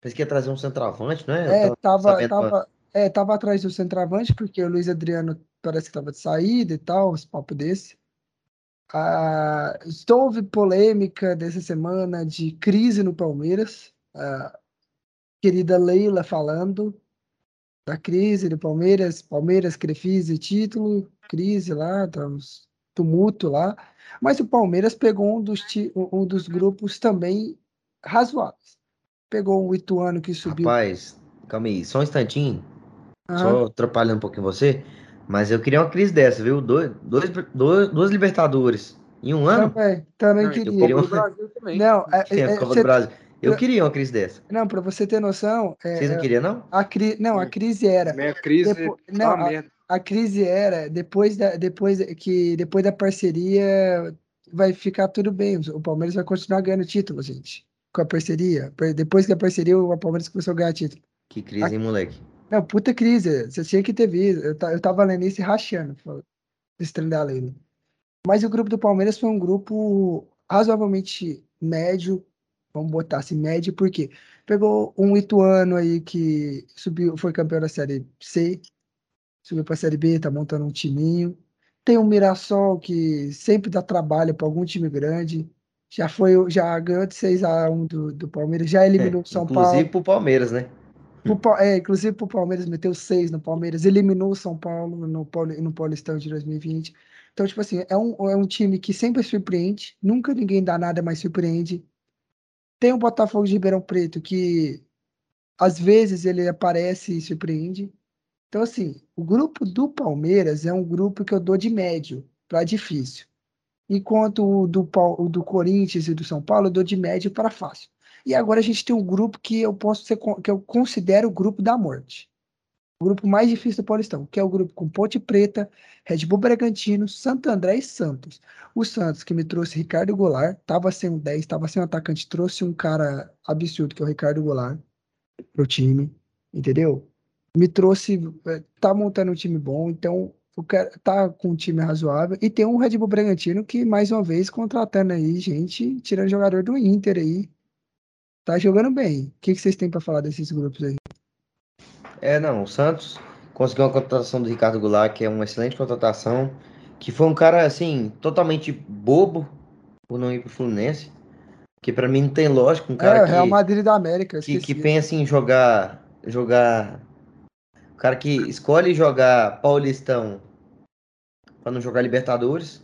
Pensei que ia trazer um centroavante, não é? É, tava, tava, é, tava atrás do centroavante, porque o Luiz Adriano parece que tava de saída e tal, esse papo desse. Ah, houve polêmica dessa semana de crise no Palmeiras. A querida Leila falando da crise do Palmeiras, Palmeiras, Crefisa e título, crise lá, estamos tumulto lá. Mas o Palmeiras pegou um dos, um dos grupos também razoáveis. Pegou o Ituano que subiu. Rapaz, calma aí, só um instantinho. Só atrapalhando um pouquinho você. Mas eu queria uma crise dessa, viu? Dois, dois, dois, duas Libertadores em um ano? Também, também Não, queria. eu queria uma... Brasil também. Não, é, a é, Copa cê- do Brasil. Eu queria uma crise dessa. não, para você ter noção, é, Vocês não é, queriam, não? a cri... não, a crise era Minha crise Depo- não, uma merda. a crise era depois da depois que depois da parceria vai ficar tudo bem. O Palmeiras vai continuar ganhando título, gente. Com a parceria. Depois que a parceria, o Palmeiras começou a ganhar título. Que crise, hein, moleque? Não, puta crise. Você tinha que ter visto. Eu, eu tava lendo isso e rachando. trem da Leila. Mas o grupo do Palmeiras foi um grupo razoavelmente médio. Vamos botar assim, médio, porque pegou um Ituano aí que subiu, foi campeão da Série C, subiu para a Série B, tá montando um timinho. Tem o Mirassol que sempre dá trabalho para algum time grande. Já foi, já ganhou de 6 a 1 do, do Palmeiras, já eliminou o São Paulo. Inclusive pro Palmeiras, né? Pro é, inclusive pro Palmeiras meteu seis no Palmeiras, eliminou o São Paulo no, Pauli- no Paulistão de 2020. Então, tipo assim, é um, é um time que sempre surpreende, nunca ninguém dá nada, mas surpreende. Tem o Botafogo de Ribeirão Preto, que às vezes ele aparece e surpreende. Então, assim, o grupo do Palmeiras é um grupo que eu dou de médio para difícil. Enquanto o do, o do Corinthians e do São Paulo eu dou de médio para fácil. E agora a gente tem um grupo que eu posso ser, que eu considero o grupo da morte. O grupo mais difícil do Paulistão, que é o grupo com Ponte Preta, Red Bull Bragantino, Santo André e Santos. O Santos, que me trouxe Ricardo Goulart, tava sem um 10, tava sem um atacante, trouxe um cara absurdo, que é o Ricardo Goulart, pro time, entendeu? Me trouxe, eh, tá montando um time bom, então o tá com um time razoável. E tem um Red Bull Bragantino que, mais uma vez, contratando aí gente, tirando jogador do Inter aí. Tá jogando bem. O que, que vocês têm pra falar desses grupos aí? É, não, o Santos conseguiu uma contratação do Ricardo Goulart, que é uma excelente contratação, que foi um cara, assim, totalmente bobo por não ir pro Fluminense, que pra mim não tem lógica, um é, cara Real que, Madrid da América, que, que pensa em jogar, jogar, o cara que escolhe jogar Paulistão pra não jogar Libertadores,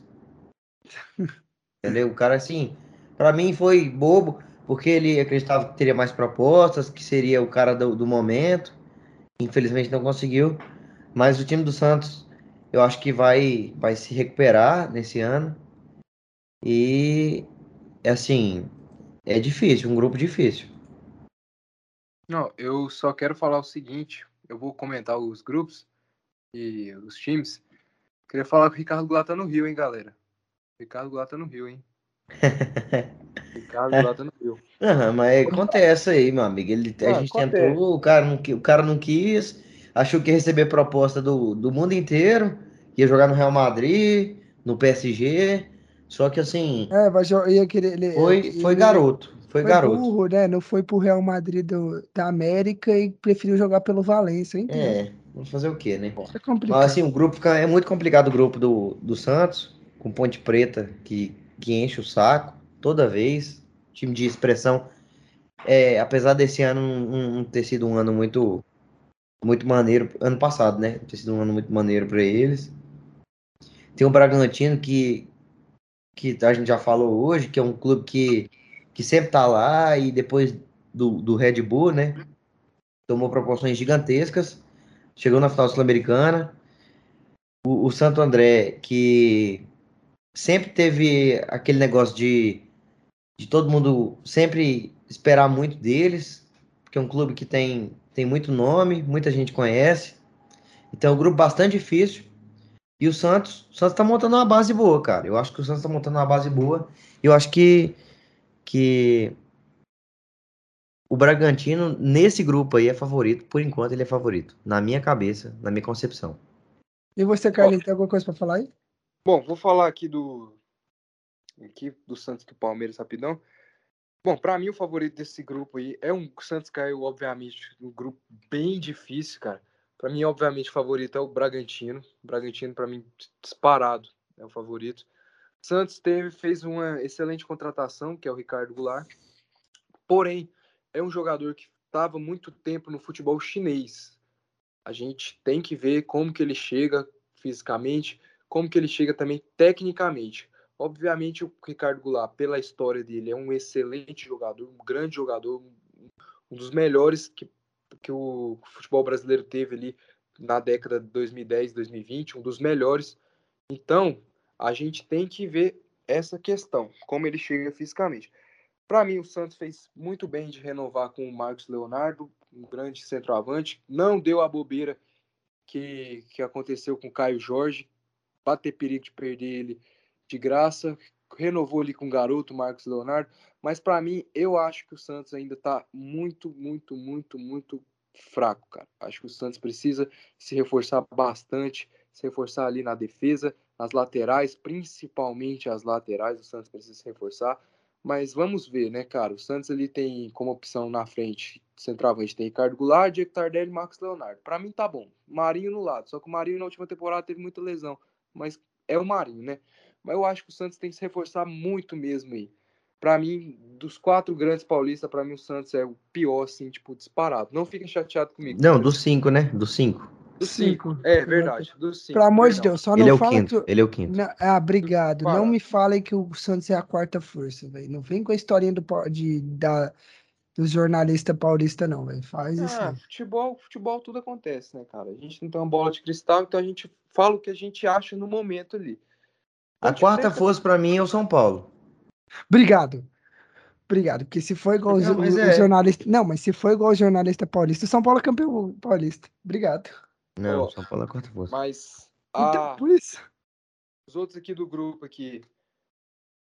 entendeu? O cara, assim, pra mim foi bobo, porque ele acreditava que teria mais propostas, que seria o cara do, do momento, infelizmente não conseguiu, mas o time do Santos, eu acho que vai, vai se recuperar nesse ano, e, assim, é difícil, um grupo difícil. Não, eu só quero falar o seguinte. Eu vou comentar os grupos e os times. Queria falar que o Ricardo Goulart tá no Rio, hein, galera? Ricardo Goulart tá no Rio, hein? Tá no Rio. Aham, mas acontece aí, meu amigo. Ele, a Ah, gente acontece. tentou, o cara, não, o cara não quis, achou que ia receber proposta do, do mundo inteiro, ia jogar no Real Madrid, no PSG, só que assim, É, vai jo- ia querer. Ele, foi, ele- foi garoto, foi, Foi garoto. burro, né? Não foi pro Real Madrid do- da América e preferiu jogar pelo Valência, hein? É, vamos fazer o quê, né? Isso é complicado. Mas assim, o grupo fica- é muito complicado o grupo do, do Santos, com Ponte Preta, que, que enche o saco toda vez. Time de expressão. É, apesar desse ano não, não ter sido um ano muito, muito maneiro, ano passado, né? Ter sido um ano muito maneiro para eles. Tem o Bragantino, que, que a gente já falou hoje, que é um clube que, que sempre tá lá e depois do, do Red Bull, né? Tomou proporções gigantescas. Chegou na final sul-americana. O, o Santo André, que sempre teve aquele negócio de, de todo mundo sempre esperar muito deles, porque é um clube que tem, tem muito nome, muita gente conhece. Então é um grupo bastante difícil. E o Santos, o Santos tá montando uma base boa, cara. Eu acho que o Santos tá montando uma base boa. E eu acho que, que o Bragantino, nesse grupo aí, é favorito. Por enquanto, ele é favorito. Na minha cabeça, na minha concepção. E você, Carlinhos, tem alguma coisa pra falar aí? Bom, vou falar aqui do aqui do Santos e do Palmeiras rapidão. Bom, pra mim o favorito desse grupo aí é um o Santos caiu, obviamente, um grupo bem difícil, cara. Pra mim, obviamente, o favorito é o Bragantino. O Bragantino pra mim disparado é o favorito. Santos teve fez uma excelente contratação, que é o Ricardo Goulart. Porém, é um jogador que estava muito tempo no futebol chinês. A gente tem que ver como que ele chega fisicamente, como que ele chega também tecnicamente. Obviamente, o Ricardo Goulart, pela história dele, é um excelente jogador, um grande jogador, um dos melhores que, que o futebol brasileiro teve ali na década de 2010, 2020, um dos melhores. Então, a gente tem que ver essa questão, como ele chega fisicamente. Para mim, o Santos fez muito bem de renovar com o Marcos Leonardo, um grande centroavante. Não deu a bobeira que, que aconteceu com o Caio Jorge, para ter perigo de perder ele de graça. Renovou ali com o garoto, Marcos Leonardo. Mas para mim, eu acho que o Santos ainda está muito, muito, muito, muito fraco, cara. Acho que o Santos precisa se reforçar bastante, se reforçar ali na defesa, nas laterais, principalmente as laterais, o Santos precisa se reforçar. Mas vamos ver, né, cara? O Santos ele tem como opção na frente, centroavante, tem Ricardo Goulart, Diego Tardelli e Marcos Leonardo. Para mim tá bom. Marinho no lado. Só que o Marinho na última temporada teve muita lesão. Mas é o Marinho, né? Mas eu acho que o Santos tem que se reforçar muito mesmo aí. Para mim, dos quatro grandes paulistas, para mim o Santos é o pior, assim, tipo, disparado. Não fiquem chateados comigo. Não, dos cinco, né? Dos cinco. Dos cinco. É verdade. Dos cinco. Pelo amor de Deus, só ele não é o fala quinto. que... Ele é o quinto. Não, ah, obrigado. Não me falem que o Santos é a quarta força, velho. Não vem com a historinha do, de, da, dos jornalistas paulistas, não, velho. Faz isso. Ah, aí. futebol, futebol tudo acontece, né, cara? A gente não tem uma bola de cristal, então a gente fala o que a gente acha no momento ali. A quarta força pra mim é o São Paulo. Obrigado. Obrigado, porque se for igual Não, mas os é. jornalistas. Não, mas se for igual o jornalista paulista, o São Paulo é campeão paulista. Obrigado. Não, Ó, São Paulo é quarta força. Mas Então, a- por isso. os outros aqui do grupo aqui.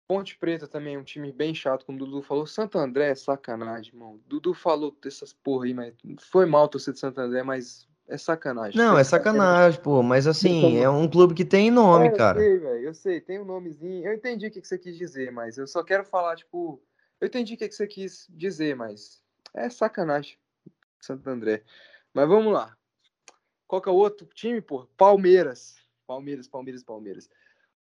Ponte Preta também é um time bem chato, como o Dudu falou. Santo André é sacanagem, irmão. Dudu falou dessas porra aí, mas foi mal torcer de Santo André, mas é sacanagem. Não, é sacanagem, pô. Mas assim, é um clube que tem nome, É, cara. Eu sei, velho, eu sei, tem um nomezinho. Eu entendi o que que você quis dizer, mas eu só quero falar, tipo. Eu entendi o que que você quis dizer, mas é sacanagem. Santo André. Mas vamos lá. Qual que é o outro time, pô? Palmeiras. Palmeiras, Palmeiras, Palmeiras.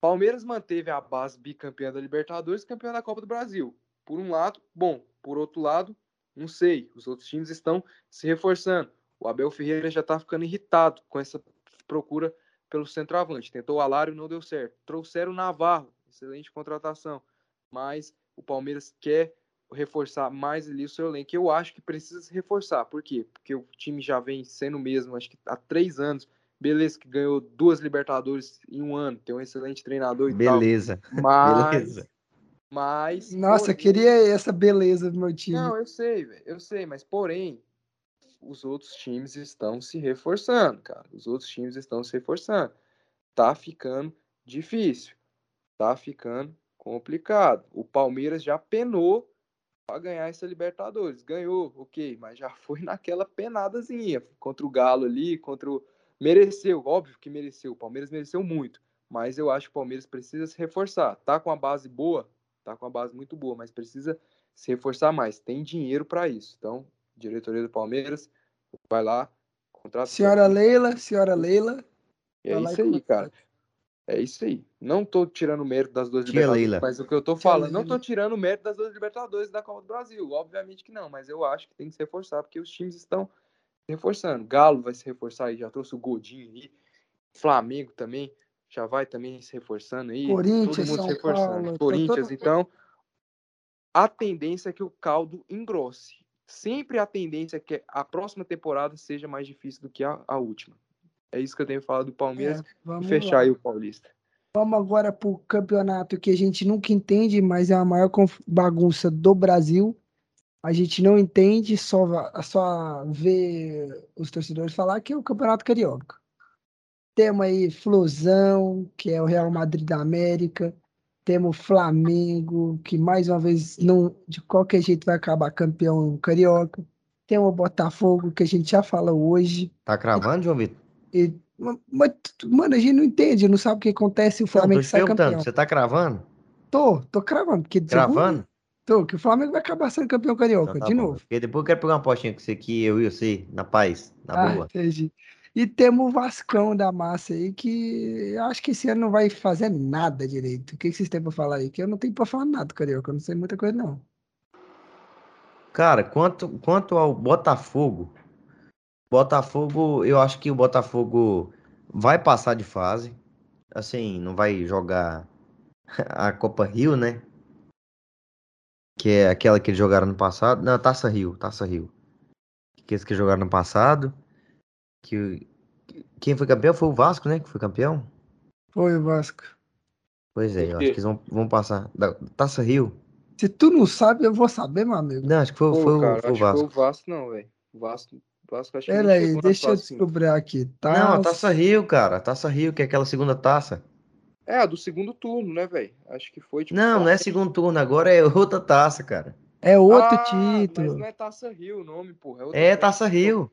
Palmeiras manteve a base bicampeã da Libertadores e campeã da Copa do Brasil. Por um lado, bom. Por outro lado, não sei. Os outros times estão se reforçando. O Abel Ferreira já tá ficando irritado com essa procura pelo centroavante. Tentou o Alário, não deu certo. Trouxeram o Navarro, excelente contratação. Mas o Palmeiras quer reforçar mais ali o seu elenco. Eu acho que precisa se reforçar. Por quê? Porque o time já vem sendo o mesmo, acho que há três anos. Beleza, que ganhou duas Libertadores em um ano, tem um excelente treinador e Beleza. tal. Mas, Beleza. mas. Nossa, eu porém- queria essa beleza do meu time. Não, eu sei, velho. Eu sei, mas porém, os outros times estão se reforçando, cara. Os outros times estão se reforçando. Tá ficando difícil. Tá ficando complicado. O Palmeiras já penou para ganhar essa Libertadores. Ganhou, ok, mas já foi naquela penadazinha contra o Galo ali, contra o. Mereceu, óbvio que mereceu. O Palmeiras mereceu muito. Mas eu acho que o Palmeiras precisa se reforçar. Tá com a base boa, tá com a base muito boa, mas precisa se reforçar mais. Tem dinheiro para isso. Então, diretoria do Palmeiras, vai lá, contrata. Senhora Leila, senhora Leila. É isso aí, contrata. cara. É isso aí. Não tô tirando o mérito das duas Tia Libertadores, Leila. mas o que eu tô Tia falando, não tô tirando o mérito das duas Libertadores da Copa do Brasil. Obviamente que não, mas eu acho que tem que se reforçar, porque os times estão se reforçando. Galo vai se reforçar aí, já trouxe o Godinho aí. Flamengo também já vai também se reforçando aí. Corinthians, todo mundo São se reforçando. Paulo, tá Corinthians, todo- então, a tendência é que o caldo engrosse. Sempre a tendência é que a próxima temporada seja mais difícil do que a, a última. É isso que eu tenho falado do Palmeiras É, vamos e fechar lá. aí o Paulista. Vamos agora pro campeonato que a gente nunca entende, mas é a maior bagunça do Brasil. A gente não entende, só, só vê os torcedores falar que é o Campeonato Carioca. Temos aí Flusão, que é o Real Madrid da América. Temos Flamengo, que mais uma vez não, de qualquer jeito vai acabar campeão carioca. Temos o Botafogo, que a gente já falou hoje. Tá cravando, João Vitor? E, mas, mano, a gente não entende, não sabe o que acontece. O Não, tô Flamengo te sai campeão. você tá cravando? Tô, tô cravando. Porque Cravando? Tô, que o Flamengo vai acabar sendo campeão carioca, Então tá de bom. novo. Porque depois eu quero pegar uma apostinha com você aqui, eu e você, na paz, na Ah, boa. entendi. E temos o Vascão da massa aí, que eu acho que esse ano não vai fazer nada direito. O que vocês têm pra falar aí? Que eu não tenho pra falar nada, carioca. Eu não sei muita coisa, não. Cara, quanto, quanto ao Botafogo, Botafogo, eu acho que o Botafogo vai passar de fase. assim, não vai jogar a Copa Rio, né? Que é aquela que eles jogaram no passado. Não, Taça Rio, Taça Rio. Que eles que jogaram no passado. Que quem foi campeão foi o Vasco, né? Que foi campeão. Foi o Vasco. Pois é, eu acho que eles vão, vão passar. Da Taça Rio. Se tu não sabe, eu vou saber, meu amigo. Não, acho que foi, Pô, foi, o- cara, foi o acho que foi Vasco. o Vasco não, velho. O Vasco, Vasco acho Pera aí, chegou na deixa eu fase, sim. descobrir aqui. Tá? Não, a Taça Rio, cara. A Taça Rio, que é aquela segunda taça. É, a do segundo turno, né, velho? Acho que foi, tipo... Não, não é segundo turno, agora é outra taça, cara. É outro Ah, título. mas não é Taça Rio o nome, porra. outra É coisa. Taça Rio.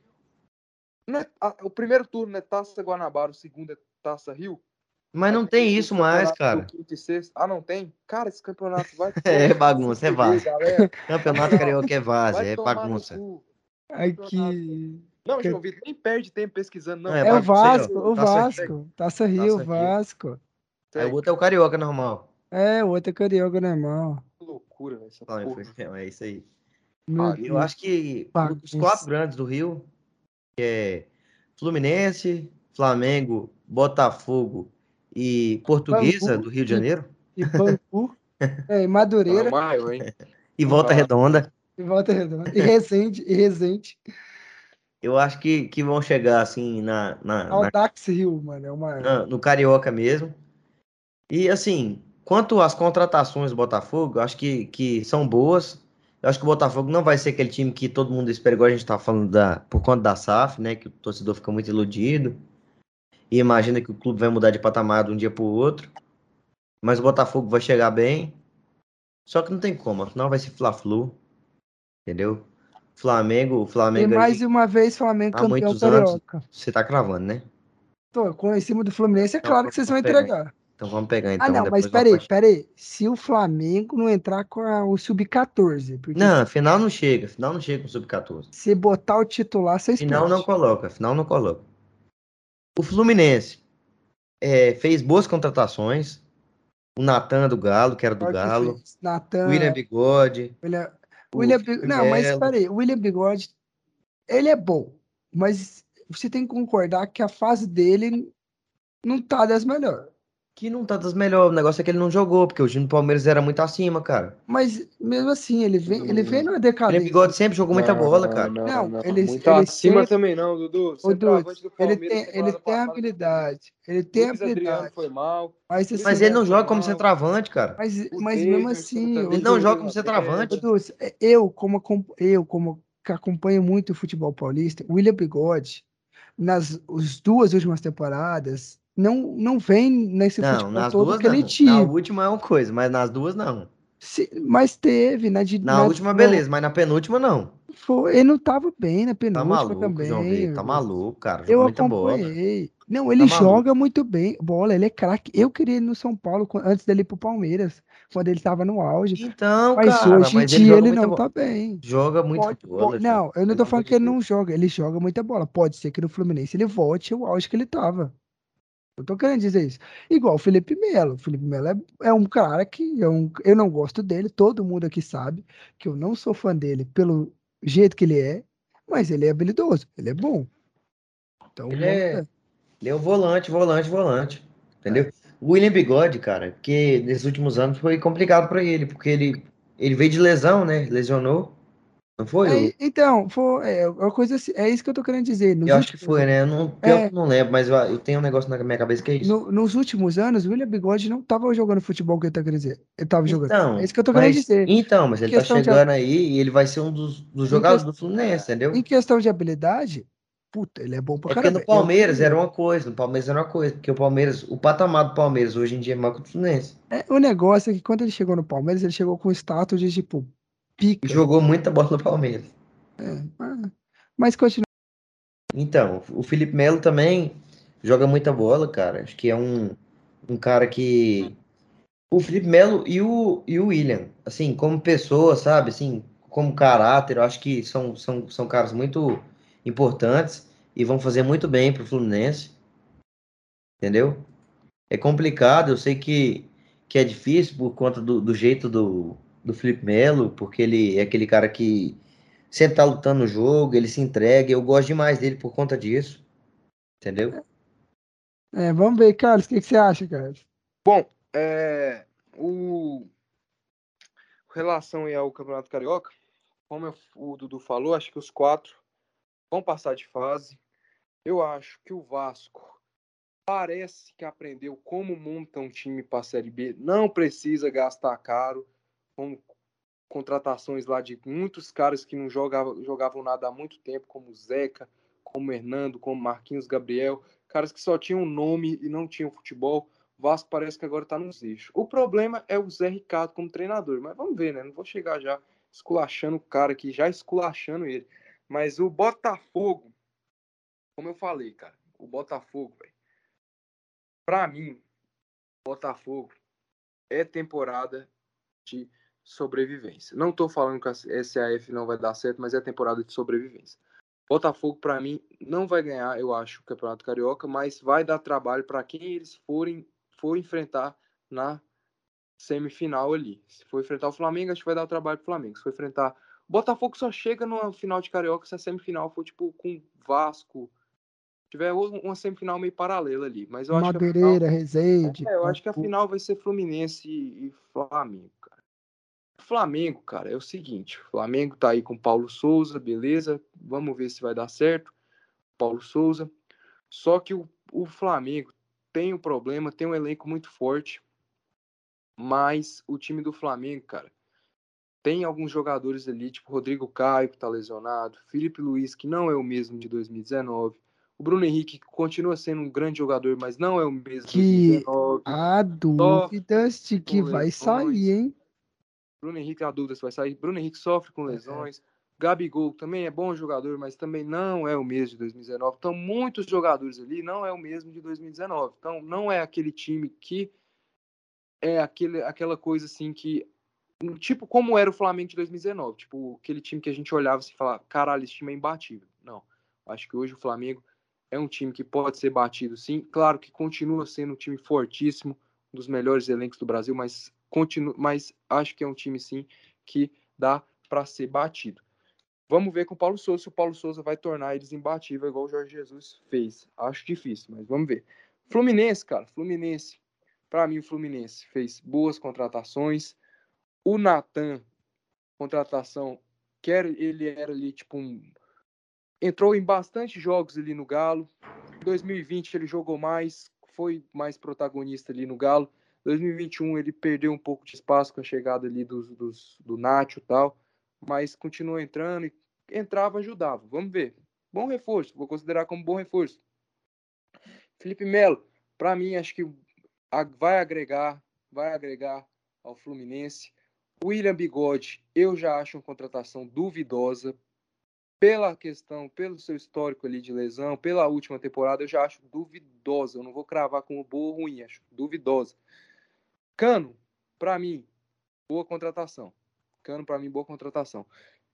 É- a- o primeiro turno é Taça Guanabara, o segundo é Taça Rio? Mas não tem o isso mais, cara. e Ah, não tem? Cara, esse campeonato vai... É bagunça, é vaza. Campeonato Carioca é vaza, é bagunça. Aqui. Não, Que- João Vitor, nem perde tempo pesquisando, não. Não, É, É o. Vasco, o Taça Vasco. Taça Rio, Taça Rio. Vasco. Aí o outro é o Carioca normal. É, o outro é carioca normal. Que loucura, velho. Foi- É isso aí. Ah, Eu acho que os quatro grandes do Rio, que é Fluminense, Flamengo, Botafogo e Portuguesa Bangu do Rio de e- Janeiro E Bangu. É, e Madureira. Hein? e Volta Ah. Redonda, E Volta Redonda. E Resende. E Resende. eu acho que, que vão chegar assim na, na- na- Rio, mano. É o maior. na- no Carioca mesmo. E assim, quanto às contratações do Botafogo, eu acho que, que são boas. Eu acho que o Botafogo não vai ser aquele time que todo mundo espera, igual a gente tá falando da, por conta da SAF, né? Que o torcedor fica muito iludido. E imagina que o clube vai mudar de patamar de um dia pro outro. Mas o Botafogo vai chegar bem. Só que não tem como, afinal vai ser Fla-Flu. Entendeu? Flamengo, o E Flamengo aí, mais uma vez, Flamengo há campeão muitos anos. você tá cravando, né? Tô, com em cima do Fluminense, é claro que vocês vão entregar. Então vamos pegar então. Ah, não, mas peraí, peraí. Se o Flamengo não entrar com a- o Sub-14, porque Não, final não chega. Final não chega com o Sub-14. se botar o titular, vocês Final não coloca. Final não coloca. O Fluminense é, fez boas contratações. O Natan do Galo, que era do Galo. fez. Natan, William Bigode. William, William Felipe Bi- Não, mas peraí, o William Bigode, ele é bom, mas você tem que concordar que a fase dele não tá das melhores. Que não tá das melhores. O negócio é que ele não jogou, porque o time do Palmeiras era muito acima, cara. Mas mesmo assim, ele vem, ele vem numa O William decadência. Bigode sempre jogou muita bola, cara. Não, Não, não, ele- Muito ele acima sempre- também não, Dudu. Ô, Centroavante Dudu, do ele tem, ele tem habilidade, ele tem Luiz Adriano habilidade, foi mal. mas assim, Mas ele não joga como mal. centroavante, cara. mas, mas mesmo Davidson assim, Ele não Dudu, joga como na centroavante. É, eu como eu como que acompanho muito o futebol paulista, o William Bigode nas as duas últimas temporadas não não vem nesse Não, futebol nas todo duas que ele não. tinha. Na última é uma coisa, mas nas duas não. Se- mas teve na de Na última, no- beleza, mas na penúltima não. foi, ele não tava bem na Tá penúltima maluco, também. João Vitor. Tá maluco, cara. Jogou Eu muita bola. acompanhei. Não, ele Tá maluco. joga muito bem bola, ele é craque. Eu queria ele no São Paulo antes dele ir pro Palmeiras, quando ele tava no auge. Então, Mas cara, hoje em dia joga ele muita não bola. tá bem. Joga muita Pode- bola. po- João. não, eu não amor falando que ele não joga, ele joga muita bola. Pode ser que no Fluminense ele volte ao auge que ele tava. Eu tô querendo dizer isso. Igual o Felipe Melo. O Felipe Melo é, é um cara que é um, eu não gosto dele, todo mundo aqui sabe que eu não sou fã dele pelo jeito que ele é, mas ele é habilidoso, ele é bom. Então, Ele é-. Ele é o volante, volante, volante. Entendeu? O William Bigode, cara, porque nesses últimos anos foi complicado pra ele, porque ele, ele veio de lesão, né? Lesionou. Não foi? É, então, foi, é, uma coisa assim, é isso que eu tô querendo dizer. Nos eu acho que últimos foi, né? Eu não, É. eu não lembro, mas eu, eu tenho um negócio na minha cabeça que é isso. No- nos últimos anos, o William Bigode não estava jogando futebol que ele tá querendo dizer. Ele tava jogando. Então, É isso que eu tô querendo mas, dizer. então, mas ele tá questão de- chegando aí e ele vai ser um dos, dos Em jogadores do Fluminense, entendeu? Em questão de habilidade, puta, ele é bom pra É porque caramba. no Palmeiras Eu- era uma coisa, no Palmeiras era uma coisa, porque o Palmeiras, o patamar do Palmeiras hoje em dia é maior que o do Fluminense. É, o negócio é que quando ele chegou no Palmeiras, ele chegou com status de tipo, pica. Jogou muita bola no Palmeiras. Ah, Mas continua. Então, o Felipe Melo também joga muita bola, cara. Acho que é um, um cara que. O Felipe Melo e o, e o William, assim, como pessoa, sabe? Assim, como caráter, eu acho que são, são, são caras muito importantes e vão fazer muito bem pro Fluminense. Entendeu? É complicado, eu sei que, que é difícil por conta do, do jeito do, do Felipe Melo, porque ele é aquele cara que sempre tá lutando no jogo, ele se entrega, eu gosto demais dele por conta disso. Entendeu? É, vamos ver, Carlos, o que, que você acha, Carlos? Bom, é, o relação aí ao Campeonato Carioca, como eu- o Dudu falou, acho que os quatro vão passar de fase. Eu acho que o Vasco parece que aprendeu como monta um time para a Série B. Não precisa gastar caro, com contratações lá de muitos caras que não jogavam, jogavam nada há muito tempo, como Zeca, como Hernando, como Marquinhos Gabriel, caras que só tinham nome e não tinham futebol. Vasco parece que agora está nos eixos. O problema é o Zé Ricardo como treinador, mas vamos ver, né? Não vou chegar já esculachando o cara aqui, já esculachando ele. Mas o Botafogo, como eu falei, cara, o Botafogo, velho, pra mim, Botafogo é temporada de sobrevivência. Não tô falando que a SAF não vai dar certo, mas é temporada de sobrevivência. Botafogo, pra mim, não vai ganhar, eu acho, o Campeonato Carioca, mas vai dar trabalho para quem eles forem for enfrentar na semifinal ali. Se for enfrentar o Flamengo, acho que vai dar trabalho pro Flamengo. Se for enfrentar o Botafogo só chega numa final de Carioca se a semifinal for tipo com Vasco. Tiver uma semifinal meio paralela ali, mas eu acho que a final, Madeireira, Rezende. é, eu acho que a final vai ser Fluminense e Flamengo. Flamengo, cara, é o seguinte, o Flamengo tá aí com Paulo Souza, beleza? Vamos ver se vai dar certo. Paulo Souza. Só que o, o Flamengo tem um problema, tem um elenco muito forte, mas o time do Flamengo, cara, tem alguns jogadores ali, tipo Rodrigo Caio, que tá lesionado, Felipe Luiz, que não é o mesmo de 2019, o Bruno Henrique, que continua sendo um grande jogador, mas não é o mesmo de Que 2019. há dúvidas de que vai sair, hein? Bruno Henrique, a dúvida se vai sair. Bruno Henrique sofre com lesões. Gabigol também é bom jogador, mas também não é o mesmo de 2019. Então, muitos jogadores ali não é o mesmo de 2019. Então, não é aquele time que é aquele, aquela coisa assim que. Tipo, como era o Flamengo de 2019. Tipo, aquele time que a gente olhava e falava, caralho, esse time é imbatível. Não. Acho que hoje o Flamengo é um time que pode ser batido, sim. Claro que continua sendo um time fortíssimo, um dos melhores elencos do Brasil, mas, continua, mas acho que é um time, sim, que dá para ser batido. Vamos ver com o Paulo Souza se o Paulo Souza vai tornar eles imbatível, igual o Jorge Jesus fez. Acho difícil, mas vamos ver. Fluminense, cara, Fluminense. Para mim, o Fluminense fez boas contratações. O Natan, contratação, que era, ele era ali, tipo, um. Entrou em bastante jogos ali no Galo. Em 2020 ele jogou mais, foi mais protagonista ali no Galo. 2021 ele perdeu um pouco de espaço com a chegada ali dos, dos, do Nacho e tal, mas continuou entrando e entrava, ajudava. Vamos ver. Bom reforço, vou considerar como bom reforço. Felipe Melo, para mim, acho que vai agregar, vai agregar ao Fluminense. William Bigode, eu já acho uma contratação duvidosa. Pela questão, pelo seu histórico ali de lesão, pela última temporada, eu já acho duvidosa. Eu não vou cravar como boa ou ruim, acho duvidosa. Cano, para mim, boa contratação. Cano, para mim, boa contratação.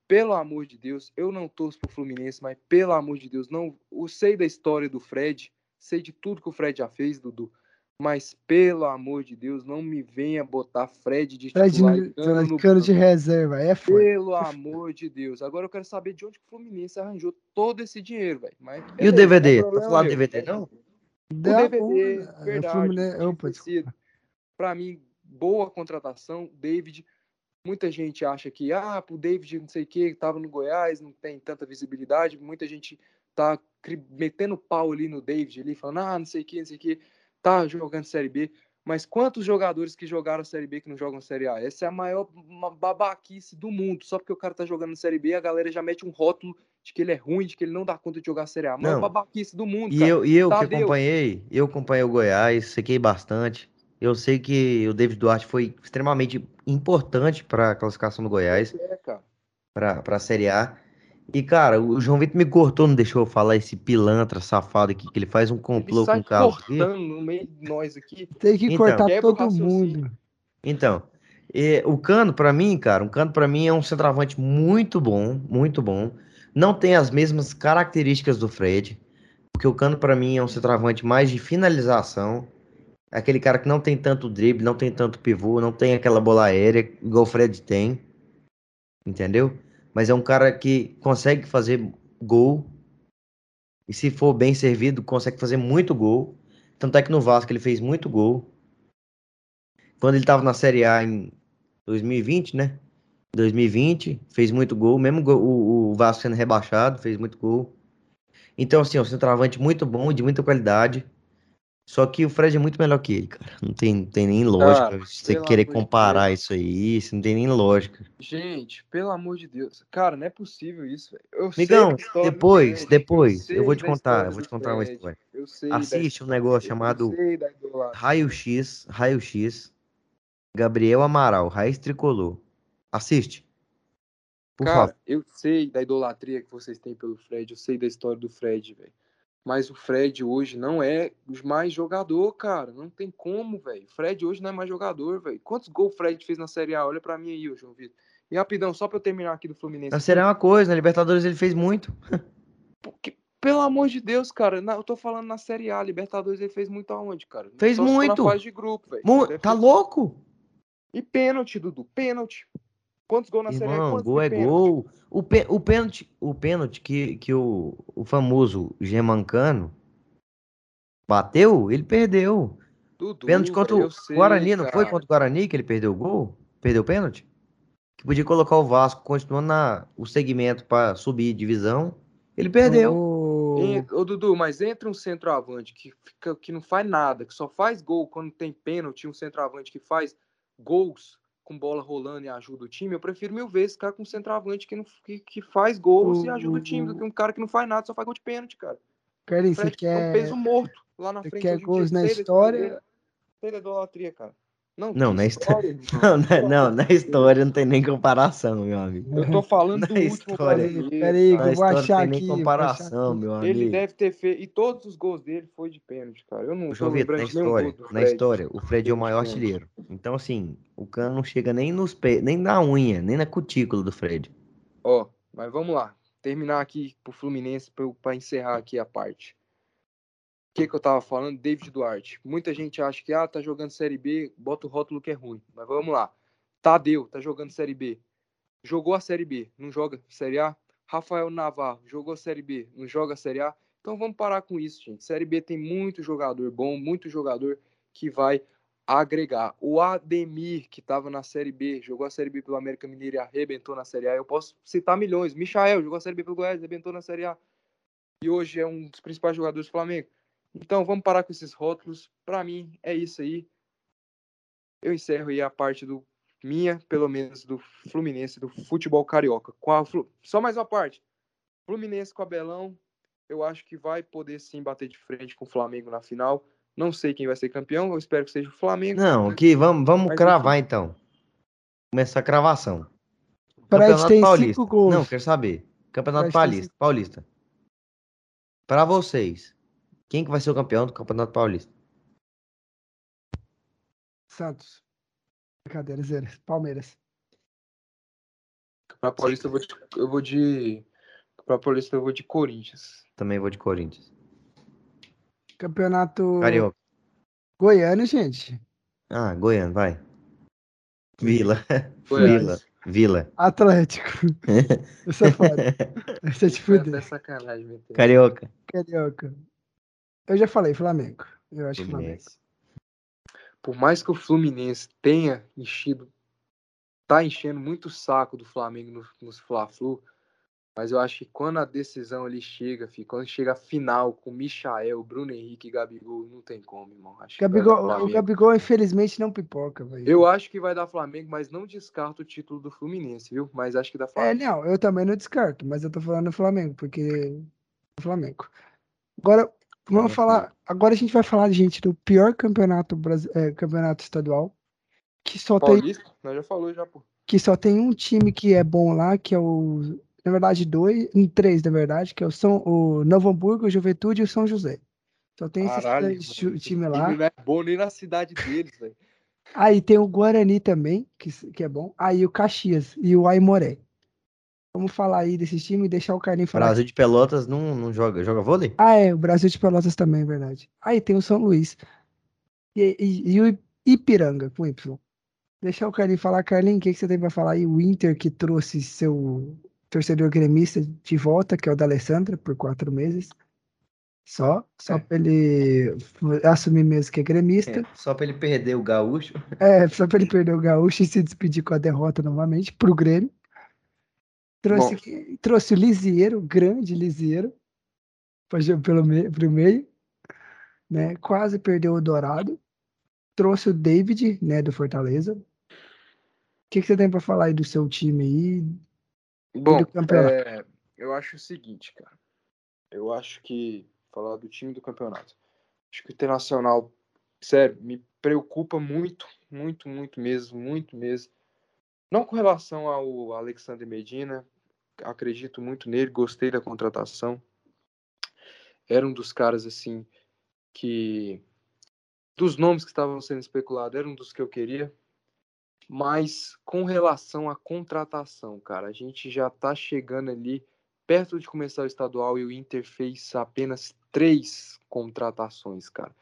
Pelo amor de Deus, eu não torço pro Fluminense, mas pelo amor de Deus, não. Eu sei da história do Fred, sei de tudo que o Fred já fez, Dudu. Mas pelo amor de Deus, não me venha botar Fred de Fred titular e no- Cano no cano de reserva, é foda. Pelo amor de Deus. Agora eu quero saber de onde que o Fluminense arranjou todo esse dinheiro, velho. Mas E o beleza, DVD? não é Tá falando meu. DVD não? O Da DVD, é verdade. Fluminense- tinha Opa, Pra mim, boa contratação. David, muita gente acha que, ah, o David, não sei o que, tava no Goiás, não tem tanta visibilidade. Muita gente tá metendo pau ali no David, ali, falando, ah, não sei o que, não sei o que, tá jogando Série B. Mas quantos jogadores que jogaram Série B que não jogam Série A? Essa é a maior ma- babaquice do mundo. Só porque o cara tá jogando Série B, a galera já mete um rótulo de que ele é ruim, de que ele não dá conta de jogar Série A. Maior Não. babaquice do mundo, E cara. eu, e eu que Tadeu. acompanhei, eu acompanhei o Goiás, sequei bastante. Eu sei que o David Duarte foi extremamente importante para a classificação do Goiás, É, cara. para a Série A. E, cara, o João Vitor me cortou, não deixou eu falar esse pilantra safado aqui, que ele faz um Ele complô com o Carlos. aqui. cortando no meio de nós aqui. Tem que Então. cortar todo mundo. Então, é, o Cano, pra mim, cara, o Cano pra mim é um centroavante muito bom, muito bom. Não tem as mesmas características do Fred, porque o Cano pra mim é um centroavante mais de finalização. Aquele cara que não tem tanto drible, não tem tanto pivô, não tem aquela bola aérea igual o Fred tem. Entendeu? Mas é um cara que consegue fazer gol. E se for bem servido, consegue fazer muito gol. Tanto é que no Vasco ele fez muito gol. Quando ele tava na Série A em 2020, né? 2020, fez muito gol. Mesmo o, o Vasco sendo rebaixado, fez muito gol. Então, assim, é um centroavante muito bom e de muita qualidade. Só que o Fred é muito melhor que ele, cara. Não tem, não tem nem lógica Cara, você querer de comparar Deus. isso aí. Isso não tem nem lógica. Gente, pelo amor de Deus. Cara, não é possível isso, velho. Eu Migão, depois, Fred, depois, sei eu vou te contar, eu vou te contar uma história. Eu Assiste um negócio eu chamado. Raio-X, Raio-X, Gabriel Amaral, Raiz Tricolor. Assiste. Por Cara, favor. eu sei da idolatria que vocês têm pelo Fred, eu sei da história do Fred, velho. Mas o Fred hoje não é mais jogador, cara. Não tem como, velho. O Fred hoje não é mais jogador, velho. Quantos gols o Fred fez na Série A? Olha pra mim aí, João Vitor. E rapidão, só pra eu terminar aqui do Fluminense. A é uma coisa, na Libertadores ele fez muito. Porque, pelo amor de Deus, cara, eu tô falando na Série A, Libertadores ele fez muito aonde, cara? Fez Só muito. Na fase de grupo, velho. Tá ter- louco? E pênalti, Dudu, pênalti. Quantos gols na Série A? Quantos gol é pênalti? gol. O, pê- o pênalti, o pênalti que, que o, o famoso Gemancano bateu, ele perdeu. Dudu, Pênalti contra o sei, Guarani, não foi cara. contra o Guarani que ele perdeu o gol? Perdeu o pênalti? Que podia colocar o Vasco continuando na, o segmento para subir divisão. Ele perdeu. O- Ô, Dudu, mas entre um centroavante que, fica, que não faz nada, que só faz gol quando tem pênalti, e um centroavante que faz gols com bola rolando e ajuda o time, eu prefiro mil vezes ficar com um centroavante que, não, que, que faz gols e ajuda o time do que um cara que não faz nada, só faz gol de pênalti, cara. Carlinhos, você Fred é um quer. peso morto lá na você frente. quer gols na história? da idolatria, cara. Não, Não, na história, irmão. Não, na, não, na história não tem nem comparação, meu amigo. Eu tô falando do Na história. Peraí, eu vou achar não tem nem aqui, vou achar comparação, meu Ele amigo. deve ter feito. E todos os gols dele foi de pênalti, cara. Eu não Vitor, lembrando na história, gol do na história, o Fred é o maior artilheiro. Então, assim, o cano não chega nem nos pés, nem na unha, nem na cutícula do Fred. Ó, mas vamos lá. Terminar aqui pro Fluminense pra, eu- pra encerrar aqui a parte. Que, que eu tava falando? David Duarte. Muita gente acha que, ah, tá jogando Série B, bota o rótulo que é ruim. Mas vamos lá. Tadeu, tá jogando Série B. Jogou a Série B, não joga Série A. Rafael Navarro, jogou Série B, não joga Série A. Então vamos parar com isso, gente. Série B tem muito jogador bom, muito jogador que vai agregar. O Ademir, que estava na Série B, jogou a Série B pelo América Mineiro e arrebentou na Série A. Eu posso citar milhões. Michael jogou a Série B pelo Goiás, arrebentou na Série A. E hoje é um dos principais jogadores do Flamengo. Então vamos parar com esses rótulos. Para mim é isso aí. Eu encerro aí a parte do minha, pelo menos do Fluminense, do futebol carioca. Com a Flu- Só mais uma parte. Fluminense com Abelão, eu acho que vai poder sim bater de frente com o Flamengo na final. Não sei quem vai ser campeão, eu espero que seja o Flamengo. Não, aqui, vamos, vamos Mas cravar então. Começar a cravação. Fred tem Paulista. cinco gols. Não, quero saber. Campeonato Paulista. Paulista. Para vocês, quem que vai ser o campeão do Campeonato Paulista? Santos. Brincadeira, zero. Palmeiras. Pra Paulista eu vou de, eu vou de pra Paulista eu vou de Corinthians. Também vou de Corinthians. Campeonato Carioca. Goiano, gente. Ah, Goiano, vai. Vila. Goiás. Vila. Vila. Atlético. Isso é foda. Essa é te Essa fuder. é sacanagem. Carioca. Carioca. Eu já falei, Flamengo. Eu acho que Flamengo. Fluminense. Por mais que o Fluminense tenha enchido, tá enchendo muito o saco do Flamengo no- nos Fla-Flu, mas eu acho que quando a decisão ali chega, fi, quando chega a final com Michael, Bruno Henrique e Gabigol, não tem como, irmão. Acho Gabigol, o. Gabigol, infelizmente, não pipoca, velho. Eu acho que vai dar Flamengo, mas não descarto o título do Fluminense, viu? Mas acho que dá É, Flamengo. não, eu também não descarto, mas eu tô falando do Flamengo, porque. Flamengo. Agora, vamos falar. Agora a gente vai falar, gente, do pior campeonato, é, campeonato estadual. Que só, tem, Paulista, nós já falou já, pô. que só tem um time que é bom lá, que é o. Na verdade, dois, três, na verdade, que é o, São, o Novo Hamburgo, o Juventude e o São José. Só tem esses Caralho, três mano, times esse time lá. time não é bom nem na cidade deles, velho. Aí tem o Guarani também, que, que é bom. Aí o Caxias e o Aimoré. Vamos falar aí desses times e deixar o Carlinhos falar. Brasil de Pelotas não, não joga. Joga vôlei? Ah, é, o Brasil de Pelotas também, é verdade. Aí tem o São Luís. E, e- e o Ipiranga, com Y. Deixar o Carlinhos falar. Carlinhos, o que, que você tem pra falar aí? O Inter que trouxe seu torcedor gremista de volta, que é o da Alessandra, por quatro meses. Só, só É. pra ele assumir mesmo que é gremista. É, só pra ele perder o gaúcho. É, só pra ele perder o gaúcho e se despedir com a derrota novamente pro Grêmio. Trouxe, trouxe o Lisieiro, o grande Lisieiro, pelo meio, pro meio, né? Quase perdeu o Dourado. Trouxe o David, né, do Fortaleza. O que, que você tem pra falar aí do seu time aí? Bom, do campeonato. é, eu acho o seguinte, cara. Eu acho que, falar do time do campeonato, acho que o Internacional, sério, me preocupa muito, muito, muito mesmo, muito mesmo. Não com relação ao Alexander Medina, acredito muito nele, gostei da contratação. Era um dos caras, assim, que. Dos nomes que estavam sendo especulados, era um dos que eu queria. Mas com relação à contratação, cara, a gente já tá chegando ali perto de começar o estadual e o Inter fez apenas três contratações, cara.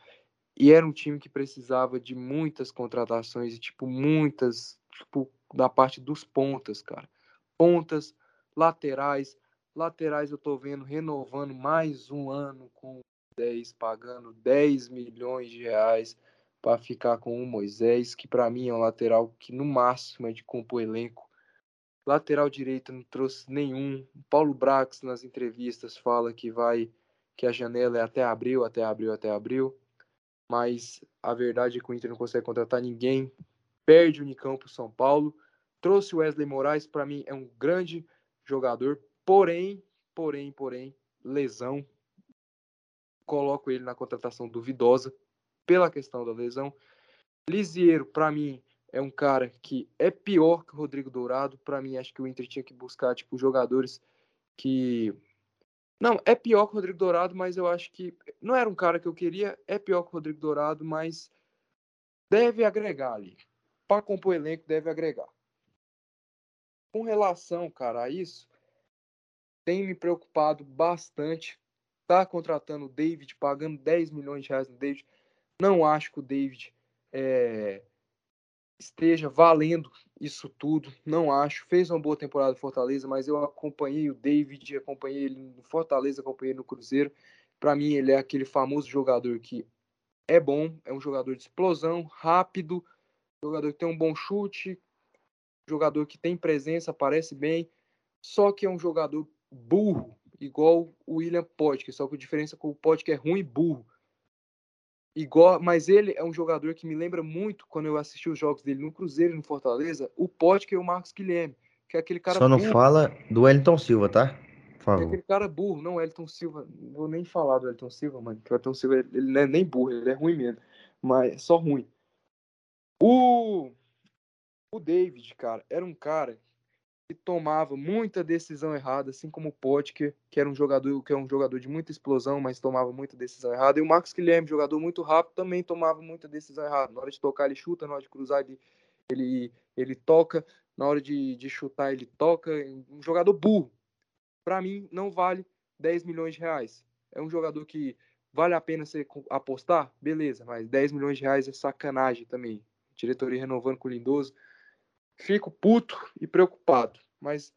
E era um time que precisava de muitas contratações, e tipo, muitas, tipo, da parte dos pontas, cara. Pontas, laterais. Laterais eu tô vendo renovando mais um ano com 10, pagando 10 milhões de reais para ficar com o Moisés, que para mim é um lateral que no máximo é de compor elenco. Lateral direito não trouxe nenhum. Paulo Brax nas entrevistas fala que vai que a janela é até abril, até abril, até abril. Mas a verdade é que o Inter não consegue contratar ninguém. Perde o Nicão para São Paulo. Trouxe o Wesley Moraes, para mim é um grande jogador, porém, porém, porém, lesão. Coloco ele na contratação duvidosa pela questão da lesão. Lisieiro, para mim, é um cara que é pior que o Rodrigo Dourado. Para mim, acho que o Inter tinha que buscar tipo jogadores que não é pior que o Rodrigo Dourado, mas eu acho que não era um cara que eu queria. É pior que o Rodrigo Dourado, mas deve agregar ali. Para compor elenco, deve agregar. Com relação, cara, a isso, tem me preocupado bastante. Tá contratando o David, pagando 10 milhões de reais no David. Não acho que o David é, esteja valendo isso tudo. Não acho. Fez uma boa temporada no Fortaleza, mas eu acompanhei o David, acompanhei ele no Fortaleza, acompanhei ele no Cruzeiro. Para mim, ele é aquele famoso jogador que é bom, é um jogador de explosão, rápido, jogador que tem um bom chute, jogador que tem presença, parece bem, só que é um jogador burro, igual o William Potker, só que a diferença com o Potker é ruim e burro. Igual, mas ele é um jogador que me lembra muito quando eu assisti os jogos dele no Cruzeiro e no Fortaleza, o Potker e o Marcos Guilherme, que é aquele cara Só não burro, fala do Wellington Silva, tá? Por que é aquele cara burro, não, Elton Silva, não vou nem falar do Elton Silva, mano, que o Elton Silva, ele não é nem burro, ele é ruim mesmo, mas é só ruim. O, o David, cara, era um cara que tomava muita decisão errada, assim como o Potker, que era um jogador que é um jogador de muita explosão, mas tomava muita decisão errada. E o Marcos Guilherme, jogador muito rápido, também tomava muita decisão errada. Na hora de tocar, ele chuta, na hora de cruzar, ele, ele, ele toca, na hora de, de chutar, ele toca. Um jogador burro. Para mim, não vale 10 milhões de reais. É um jogador que vale a pena você apostar? Beleza, mas 10 milhões de reais é sacanagem também. Diretoria renovando com o Lindoso fico puto e preocupado. Mas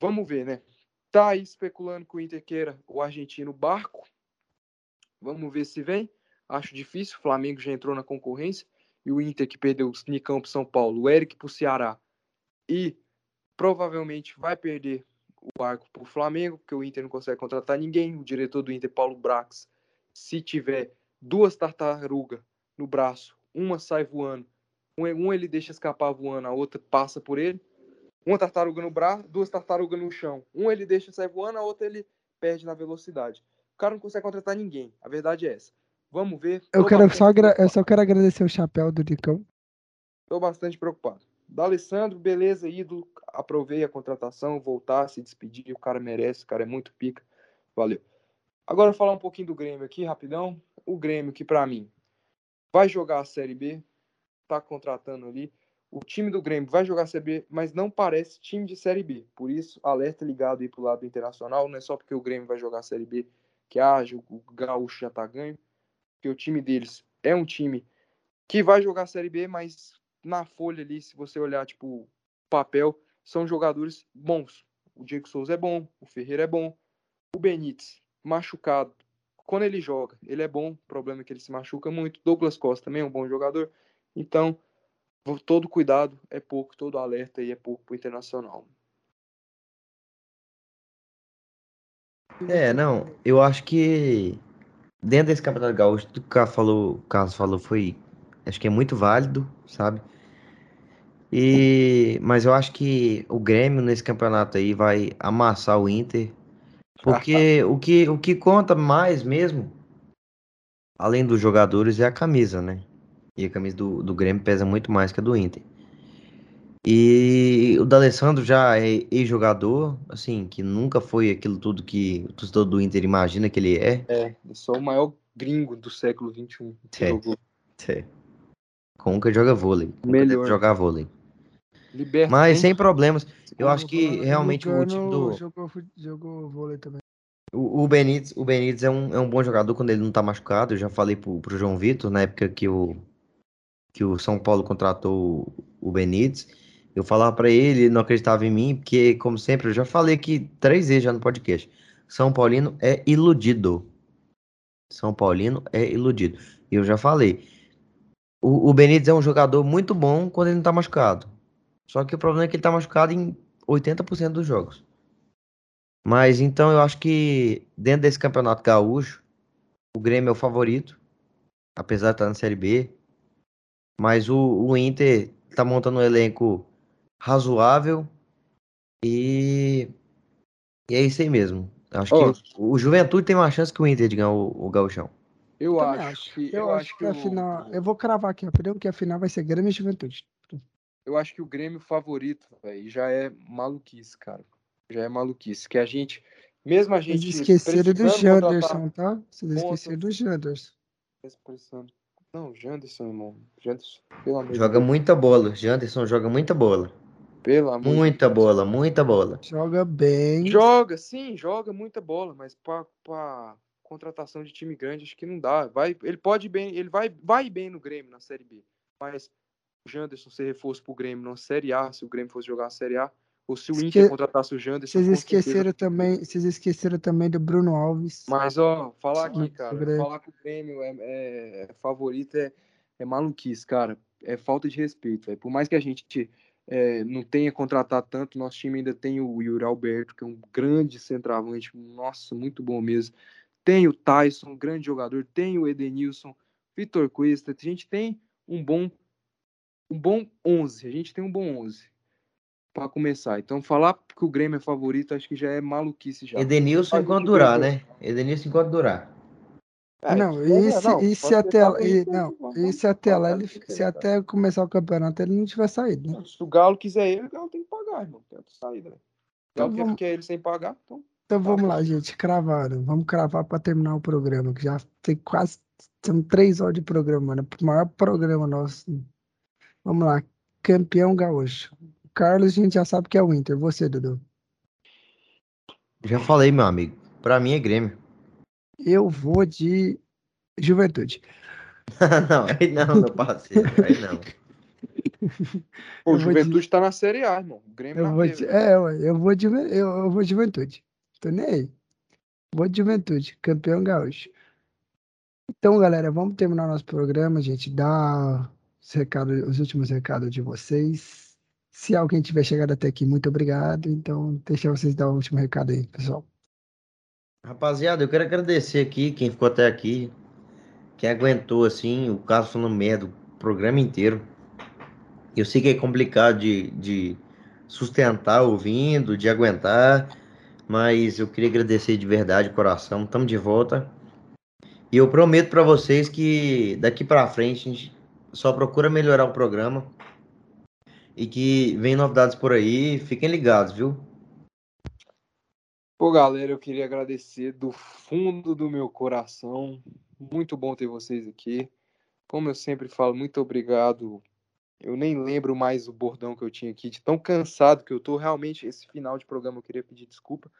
vamos ver, né? Tá aí especulando que o Inter queira o argentino Barco. Vamos ver se vem. Acho difícil. O Flamengo já entrou na concorrência. E o Inter que perdeu o Nicão para São Paulo, o Eric para o Ceará. E provavelmente vai perder o Barco para o Flamengo, porque o Inter não consegue contratar ninguém. O diretor do Inter, Paulo Brax, se tiver duas tartarugas no braço, uma sai voando um ele deixa escapar voando, a outra passa por ele. Uma tartaruga no braço, duas tartarugas no chão. Um ele deixa sair voando, a outra ele perde na velocidade. O cara não consegue contratar ninguém. A verdade é essa. Vamos ver. Eu, Tô quero bastante só, agra- eu só quero agradecer o chapéu do Nicão. Tô bastante preocupado. D'Alessandro, beleza, ídolo. Aprovei a contratação, voltar, se despedir. O cara merece, o cara é muito pica. Valeu. Agora falar um pouquinho do Grêmio aqui, rapidão. O Grêmio, que pra mim vai jogar a Série B, tá contratando ali. O time do Grêmio vai jogar Série B, mas não parece time de Série B. Por isso, alerta ligado aí pro lado internacional. Não é só porque o Grêmio vai jogar Série B que haja, o Gaúcho já tá ganho. Porque o time deles é um time que vai jogar Série B, mas na folha ali, se você olhar, tipo, papel, são jogadores bons. O Diego Souza é bom, o Ferreira é bom, o Benítez, machucado, quando ele joga, ele é bom. O problema é que ele se machuca muito. Douglas Costa também é um bom jogador. Então, todo cuidado é pouco, todo alerta aí é pouco pro Internacional. É, não, eu acho que dentro desse Campeonato Gaúcho, tudo que o Carlos falou, o Carlos falou foi, acho que é muito válido, sabe? E, mas eu acho que o Grêmio nesse campeonato aí vai amassar o Inter, porque o que, o que conta mais mesmo, além dos jogadores, é a camisa, né? E a camisa do, do Grêmio pesa muito mais que a do Inter. E o D'Alessandro já é ex-jogador, assim, que nunca foi aquilo tudo que o torcedor do Inter imagina que ele é. É, eu sou o maior gringo do século XXI. que É. jogou. É. Nunca joga vôlei. Melhor. jogar vôlei. Liberta Mas quem? sem problemas. Eu O acho que realmente o time do. Jogou, jogou vôlei também. O, o Benítez, o Benítez é, um, é um bom jogador quando ele não tá machucado. Eu já falei pro, pro João Vitor, na época que o, que o São Paulo contratou o, Benítez. Eu falava pra ele, ele não acreditava em mim, porque, como sempre, eu já falei aqui três vezes já no podcast. São Paulino é iludido. São Paulino é iludido. E eu já falei. O, o Benítez é um jogador muito bom quando ele não tá machucado. Só que o problema é que ele tá machucado em 80% dos jogos. Mas então eu acho que dentro desse campeonato gaúcho, o Grêmio é o favorito, apesar de estar na Série B. Mas o, o Inter tá montando um elenco razoável e, e é isso aí mesmo. Acho Ó. que o, o Juventude tem mais chance que o Inter de ganhar o, o gauchão. Eu Também acho, que Eu, acho que, a o- final. Eu vou cravar aqui, rapidão, que a final vai ser Grêmio e Juventude. eu acho que o Grêmio favorito, velho, já é maluquice, cara. Já é maluquice. Que a gente, mesmo a gente. Vocês esqueceram do Janderson, tá? Vocês esqueceram do Janderson. Não, Janderson, irmão. Janderson, pelo amor Joga Deus. muita bola. Janderson joga muita bola. Pelo amor de Muita Deus. bola, muita bola. Joga bem. Joga, sim, joga muita bola, mas pra, pra contratação de time grande acho que não dá. Vai, ele pode ir bem, ele vai, vai bem no Grêmio na Série B, mas o Janderson ser reforço pro Grêmio na Série A, se o Grêmio fosse jogar a Série A, ou se o Esque- Inter contratasse o Janderson, Vocês certeza- esqueceram também, vocês esqueceram também do Bruno Alves. Mas, ó, falar aqui, cara, falar que o Grêmio é, é- é favorito é, é maluquice, cara. É falta de respeito, velho. Por mais que a gente é, não tenha contratado tanto, nosso time ainda tem o Yuri Alberto, que é um grande centroavante, nossa, muito bom mesmo. Tem o Tyson, um grande jogador, tem o Edenilson, Vitor Cuesta, a gente tem um bom um bom 11, a gente tem um bom 11 para começar. Então, falar que o Grêmio é favorito, acho que já é maluquice já. Edenilson enquanto durar, né? Edenilson enquanto durar. É, não, é, e se, não, e pode se até, e, não, e se até lá, ele, se é, até começar o campeonato ele não tiver saído, né? Se o Galo quiser ele, o Galo tem que pagar, irmão. Tem outra saída. né? O Então Galo vamos- quer ele sem pagar, então. Então vamos lá, gente, cravaram. Vamos cravar para terminar o programa, que já tem quase são três horas de programa, mano. O maior programa nosso. Vamos lá, campeão gaúcho. Carlos, a gente já sabe que é o Inter. Você, Dudu. Já falei, meu amigo. Pra mim é Grêmio. Eu vou de Juventude. não, aí não, meu parceiro. Aí não. Pô, o Eu vou de- Juventude tá na Série A, irmão. O Grêmio Eu na vou de, é, eu vou de, eu, eu vou de Juventude. Tô nem aí. Vou de Juventude, campeão gaúcho. Então, galera, vamos terminar nosso programa, gente. Dá os, recados, os últimos recados de vocês. Se alguém tiver chegado até aqui, muito obrigado. Então, deixa vocês dar o último recado aí, pessoal. Rapaziada, eu quero agradecer aqui quem ficou até aqui, quem aguentou assim, o Carlos falando merda o programa inteiro. Eu sei que é complicado de, de sustentar ouvindo, de aguentar, mas eu queria agradecer de verdade, coração. Estamos de volta. E eu prometo para vocês que daqui para frente a gente só procura melhorar o programa e que vem novidades por aí. Fiquem ligados, viu? Pô, galera, eu queria agradecer do fundo do meu coração. Muito bom ter vocês aqui. Como eu sempre falo, muito obrigado. Eu nem lembro mais o bordão que eu tinha aqui, de tão cansado que eu tô. Realmente, esse final de programa, eu queria pedir desculpa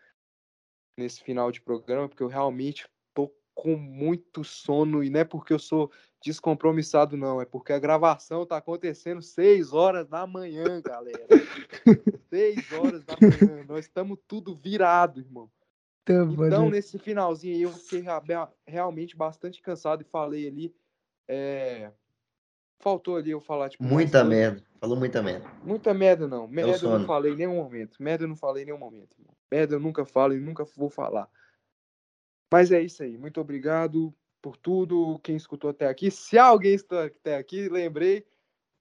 nesse final de programa, porque eu realmente tô com muito sono. E não é porque eu sou descompromissado, não. É porque a gravação tá acontecendo 6 horas da manhã, galera. 6 horas da manhã. Nós estamos tudo virado, irmão. Então, nesse finalzinho aí, eu fiquei realmente bastante cansado e falei ali. É... Faltou ali eu falar, tipo. Muita merda. Falou muita merda. Muita merda, não. Merda é eu não falei em nenhum momento. Merda eu não falei em nenhum momento. Merda eu nunca falo e nunca vou falar. Mas é isso aí. Muito obrigado por tudo. Quem escutou até aqui. Se alguém está até aqui, lembrei.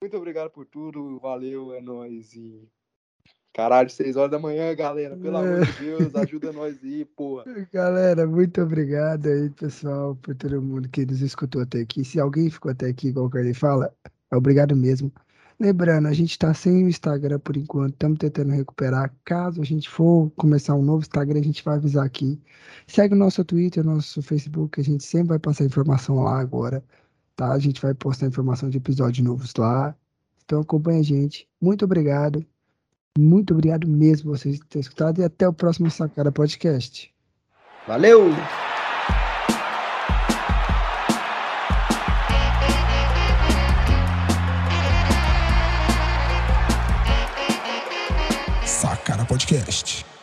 Muito obrigado por tudo. Valeu, é nóis. E Caralho, seis horas da manhã, galera. Pelo amor de Deus, ajuda nós aí, porra. Galera, muito obrigado aí, pessoal, por todo mundo que nos escutou até aqui. Se alguém ficou até aqui, igual o Carly fala, é obrigado mesmo. Lembrando, a gente tá sem o Instagram por enquanto, estamos tentando recuperar. Caso a gente for começar um novo Instagram, a gente vai avisar aqui. Segue o nosso Twitter, nosso Facebook, a gente sempre vai passar informação lá agora, tá? A gente vai postar informação de episódios novos lá. Então acompanha a gente. Muito obrigado. Muito obrigado mesmo por vocês terem escutado e até o próximo Sacada Podcast. Valeu! Sacada Podcast.